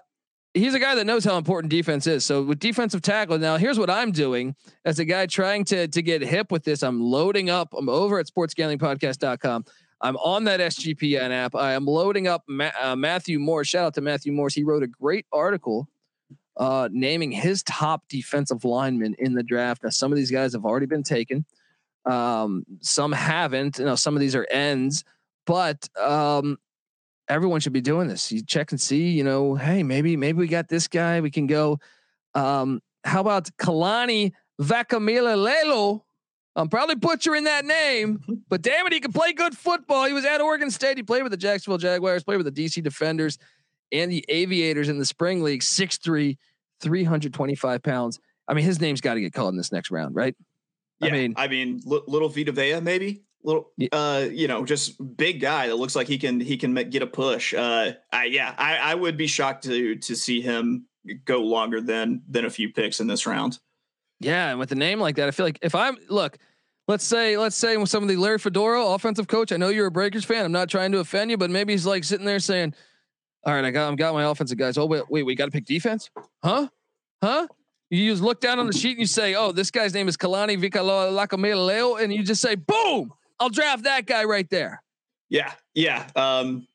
he's a guy that knows how important defense is. So with defensive tackle, now here's what I'm doing as a guy trying to to get hip with this. I'm loading up. I'm over at sportsgamblingpodcast.com. I'm on that SGPN app. I am loading up Ma- uh, Matthew Morse. Shout out to Matthew Morse. He wrote a great article uh, naming his top defensive linemen in the draft. Now, some of these guys have already been taken. Um, some haven't. You know, some of these are ends, but um, everyone should be doing this. You check and see, you know, hey, maybe maybe we got this guy. We can go. Um, how about Kalani Vakamilalelo? I'm probably butchering that name, [LAUGHS] but damn it, he can play good football. He was at Oregon State. He played with the Jacksonville Jaguars, played with the DC Defenders and the Aviators in the spring league. 6'3, 325 pounds. I mean, his name's got to get called in this next round, right? Yeah, I mean, I mean, little Vita Vea, maybe little uh you know just big guy that looks like he can he can get a push uh I yeah I I would be shocked to to see him go longer than than a few picks in this round. Yeah, and with a name like that, I feel like if I'm look, let's say let's say with some of the Larry Fedora offensive coach, I know you're a Breakers fan. I'm not trying to offend you, but maybe he's like sitting there saying, "All right, I got I got my offensive guys. Oh wait, wait, we got to pick defense, huh? Huh? You just look down on the sheet and you say, "Oh, this guy's name is Kalani Vikaloa Leo," and you just say, "Boom." I'll draft that guy right there. Yeah, yeah. Um,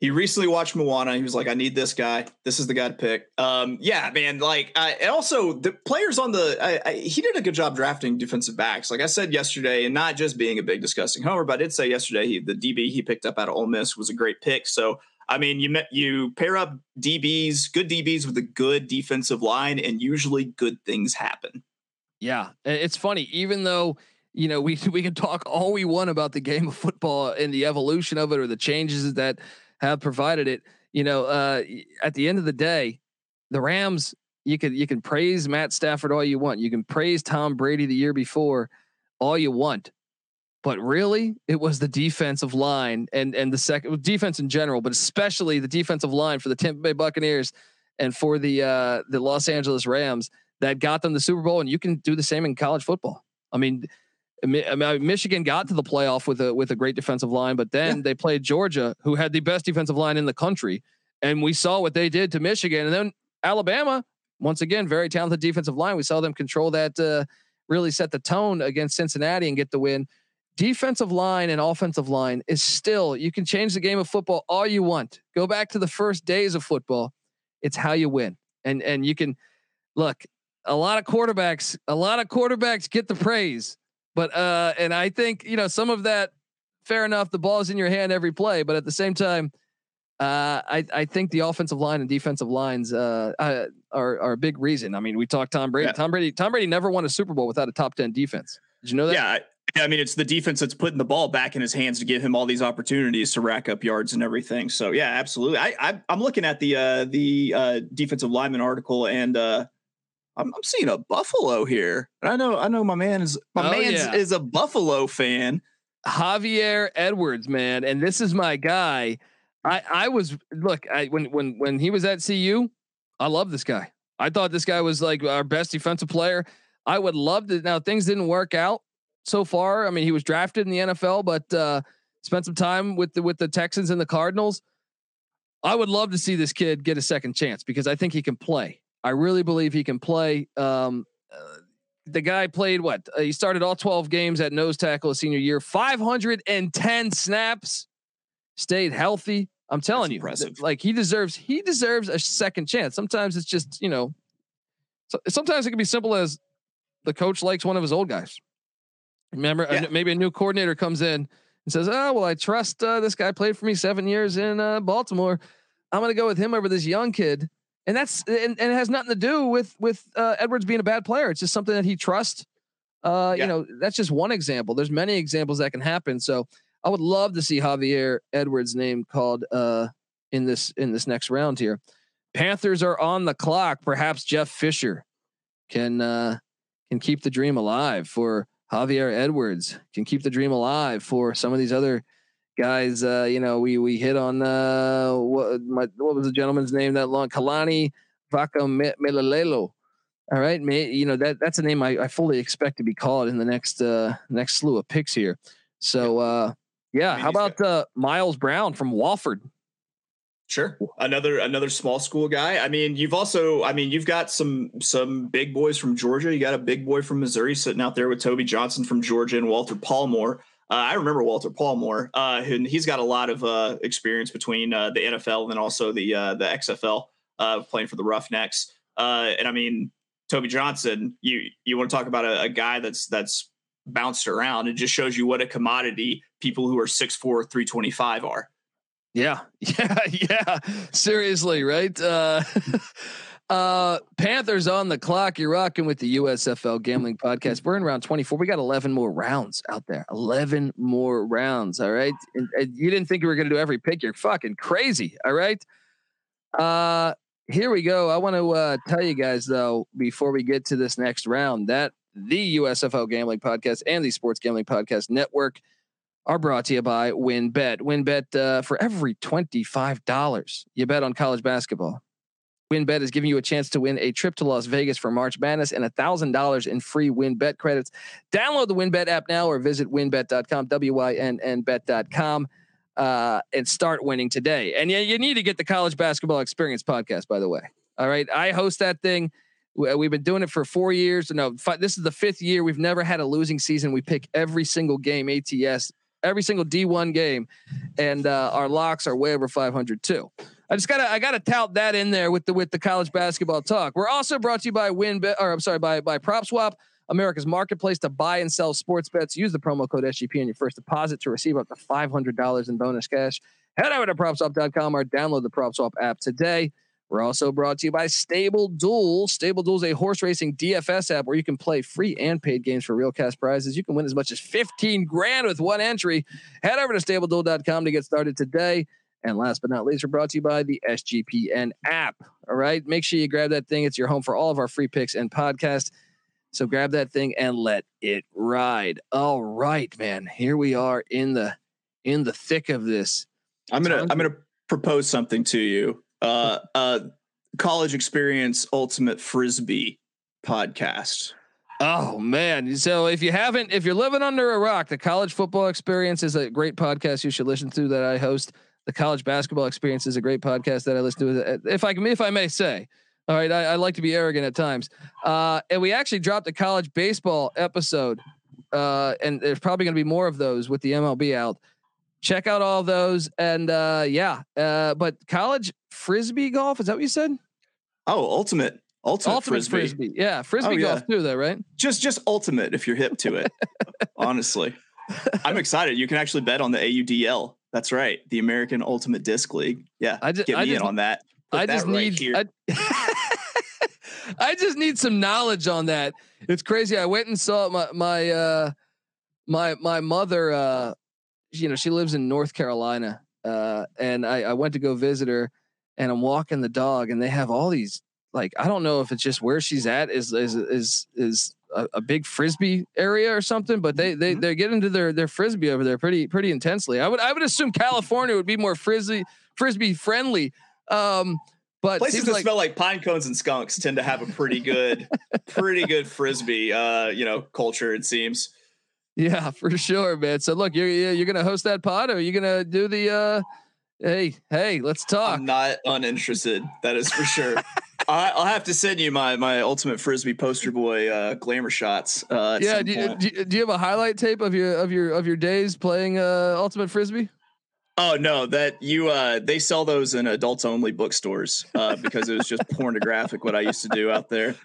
he recently watched Moana. He was like, "I need this guy. This is the guy to pick." Um, yeah, man. Like, I, and also the players on the, I, I, he did a good job drafting defensive backs. Like I said yesterday, and not just being a big disgusting homer, but I did say yesterday he, the DB he picked up out of Ole Miss was a great pick. So I mean, you met, you pair up DBs, good DBs with a good defensive line, and usually good things happen. Yeah, it's funny. Even though you know we [LAUGHS] we can talk all we want about the game of football and the evolution of it or the changes that have provided it. You know, uh, at the end of the day, the Rams. You can you can praise Matt Stafford all you want. You can praise Tom Brady the year before all you want but really it was the defensive line and and the second defense in general, but especially the defensive line for the Tampa Bay Buccaneers and for the uh, the Los Angeles Rams that got them the Super Bowl. And you can do the same in college football. I mean, Michigan got to the playoff with a with a great defensive line, but then yeah. they played Georgia, who had the best defensive line in the country, and we saw what they did to Michigan. And then Alabama, once again, very talented defensive line. We saw them control that, uh, really set the tone against Cincinnati and get the win defensive line and offensive line is still you can change the game of football all you want go back to the first days of football it's how you win and and you can look a lot of quarterbacks a lot of quarterbacks get the praise but uh and i think you know some of that fair enough the ball's in your hand every play but at the same time uh, I I think the offensive line and defensive lines uh, uh, are are a big reason. I mean, we talked Tom Brady. Yeah. Tom Brady. Tom Brady never won a Super Bowl without a top ten defense. Did you know that? Yeah, Yeah I mean, it's the defense that's putting the ball back in his hands to give him all these opportunities to rack up yards and everything. So yeah, absolutely. I, I am looking at the uh, the uh, defensive lineman article and uh, I'm, I'm seeing a Buffalo here. And I know I know my man is my oh, man yeah. is a Buffalo fan. Javier Edwards, man, and this is my guy. I I was look I when when when he was at CU, I love this guy. I thought this guy was like our best defensive player. I would love to. Now things didn't work out so far. I mean, he was drafted in the NFL, but uh, spent some time with the with the Texans and the Cardinals. I would love to see this kid get a second chance because I think he can play. I really believe he can play. Um, uh, the guy played what? Uh, he started all 12 games at nose tackle his senior year, 510 snaps, stayed healthy. I'm telling That's you, impressive. like he deserves, he deserves a second chance. Sometimes it's just, you know, so, sometimes it can be simple as the coach likes one of his old guys. Remember, yeah. maybe a new coordinator comes in and says, "Oh, well, I trust uh, this guy played for me seven years in uh, Baltimore. I'm going to go with him over this young kid." And that's and, and it has nothing to do with with uh, Edwards being a bad player. It's just something that he trusts. Uh, yeah. You know, that's just one example. There's many examples that can happen. So I would love to see Javier Edwards' name called uh, in this in this next round here. Panthers are on the clock. Perhaps Jeff Fisher can uh, can keep the dream alive for Javier Edwards can keep the dream alive for some of these other guys. Uh, you know, we we hit on uh, what my, what was the gentleman's name that long? Kalani Vaca Melalelo. All right, may, you know that that's a name I, I fully expect to be called in the next uh, next slew of picks here. So uh, yeah, I mean, how about uh, Miles Brown from Wofford? Sure. Another another small school guy. I mean, you've also I mean, you've got some some big boys from Georgia. You got a big boy from Missouri sitting out there with Toby Johnson from Georgia and Walter Palmore. Uh, I remember Walter Palmore, uh, and he's got a lot of uh, experience between uh, the NFL and then also the uh, the XFL, uh, playing for the Roughnecks. and I mean, Toby Johnson, you you want to talk about a, a, guy that's that's bounced around. It just shows you what a commodity people who are 6'4", 325 are. Yeah, [LAUGHS] yeah, yeah. Seriously, right? [LAUGHS] Uh, Panthers on the clock. You're rocking with the USFL Gambling Podcast. We're in round 24. We got 11 more rounds out there. 11 more rounds. All right. And, and you didn't think you were going to do every pick. You're fucking crazy. All right. Uh, here we go. I want to uh, tell you guys though before we get to this next round that the USFL Gambling Podcast and the Sports Gambling Podcast Network are brought to you by WynnBET. WynnBET uh, for every $25 you bet on college basketball. WynnBET is giving you a chance to win a trip to Las Vegas for March Madness and $1,000 in free WynnBET credits. Download the WynnBET app now or visit winbet.com, wynnbet.com, W-Y-N-N bet.com, uh, and start winning today. And you, you need to get the College Basketball Experience podcast, by the way. All right. I host that thing. We've been doing it for four years. No, this is the fifth year. We've never had a losing season. We pick every single game ATS every single D1 game, and uh, our locks are way over 500 too. I just gotta I gotta tout that in there with the with the college basketball talk. We're also brought to you by WynnBET, or I'm sorry, by by PropSwap, America's marketplace to buy and sell sports bets. Use the promo code SGP on your first deposit to receive up to $500 in bonus cash. Head over to propswap.com or download the PropSwap app today. We're also brought to you by Stable Duel. Stable Duel is a horse racing DFS app where you can play free and paid games for real cash prizes. You can win as much as 15 grand with one entry. Head over to stableduel.com to get started today. And last but not least, we're brought to you by the SGPN app. All right. Make sure you grab that thing. It's your home for all of our free picks and podcasts. So grab that thing and let it ride. All right, man. Here we are in the in the thick of this. I'm gonna I'm gonna propose something to you. Uh uh college experience ultimate frisbee podcast. Oh man. So if you haven't, if you're living under a rock, the college football experience is a great podcast you should listen to that I host. The college basketball experience is a great podcast that I listen to. If I can, if I may say, all right, I, I like to be arrogant at times. Uh, and we actually dropped a college baseball episode, uh, and there's probably going to be more of those with the MLB out. Check out all those, and uh, yeah. Uh, but college frisbee golf is that what you said? Oh, ultimate, ultimate, ultimate frisbee. frisbee. Yeah, frisbee Oh, golf too, though, right? Just just ultimate if you're hip to it. [LAUGHS] Honestly, I'm excited. You can actually bet on the AUDL. That's right, the American Ultimate Disc League. Yeah, I ju- get I me just- in on that. Put I that just right need here. I, [LAUGHS] I just need some knowledge on that. It's crazy. I went and saw my my uh my my mother uh you know, she lives in North Carolina. Uh and I, I went to go visit her and I'm walking the dog and they have all these like I don't know if it's just where she's at is is is is a, a big frisbee area or something, but they Mm-hmm. they they get into their their frisbee over there pretty pretty intensely. I would I would assume California would be more frisbee frisbee friendly. Um but Places that like- smell like pine cones and skunks tend to have a pretty good, [LAUGHS] pretty good frisbee, uh, you know, culture. It seems. Yeah, for sure, man. So look, you're you're you're gonna host that pod, or are you gonna do the? uh Hey, hey, let's talk. I'm not uninterested. That is for sure. [LAUGHS] I, I'll have to send you my my ultimate frisbee poster boy uh, glamour shots. Uh, yeah, do you, do you do you have a highlight tape of your of your of your days playing uh ultimate frisbee? Oh no, that you uh they sell those in adults only bookstores uh because it was just pornographic what I used to do out there. [LAUGHS]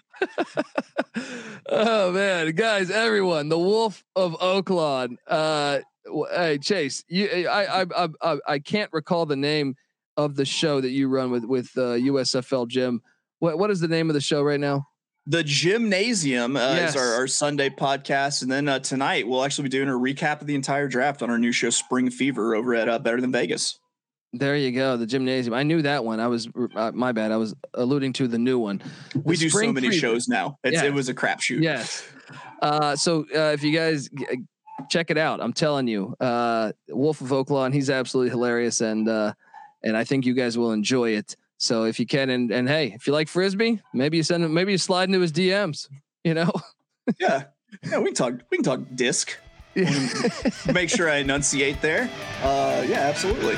Oh man, guys, everyone, the Wolf of Oaklawn. Uh, hey Chase, you, I, I, I, I, I can't recall the name of the show that you run with with uh, USFL Jim. What what is the name of the show right now? The gymnasium uh, Yes. is our, our Sunday podcast, and then uh, tonight we'll actually be doing a recap of the entire draft on our new show Spring Fever over at uh, Better Than Vegas. There you go, the gymnasium. I knew that one. I was uh, my bad. I was alluding to the new one. We The do so many Fever. shows now. It's, Yeah. It was a crapshoot. Yes. Uh, so uh, if you guys g- check it out, I'm telling you, uh, Wolf of Oaklawn, he's absolutely hilarious, and uh, and I think you guys will enjoy it. So if you can, and and hey, if you like frisbee, maybe you send him, maybe you slide into his DMs. You know, [LAUGHS] yeah, yeah. We can talk. We can talk disc. Make sure I enunciate there. Uh, yeah, absolutely.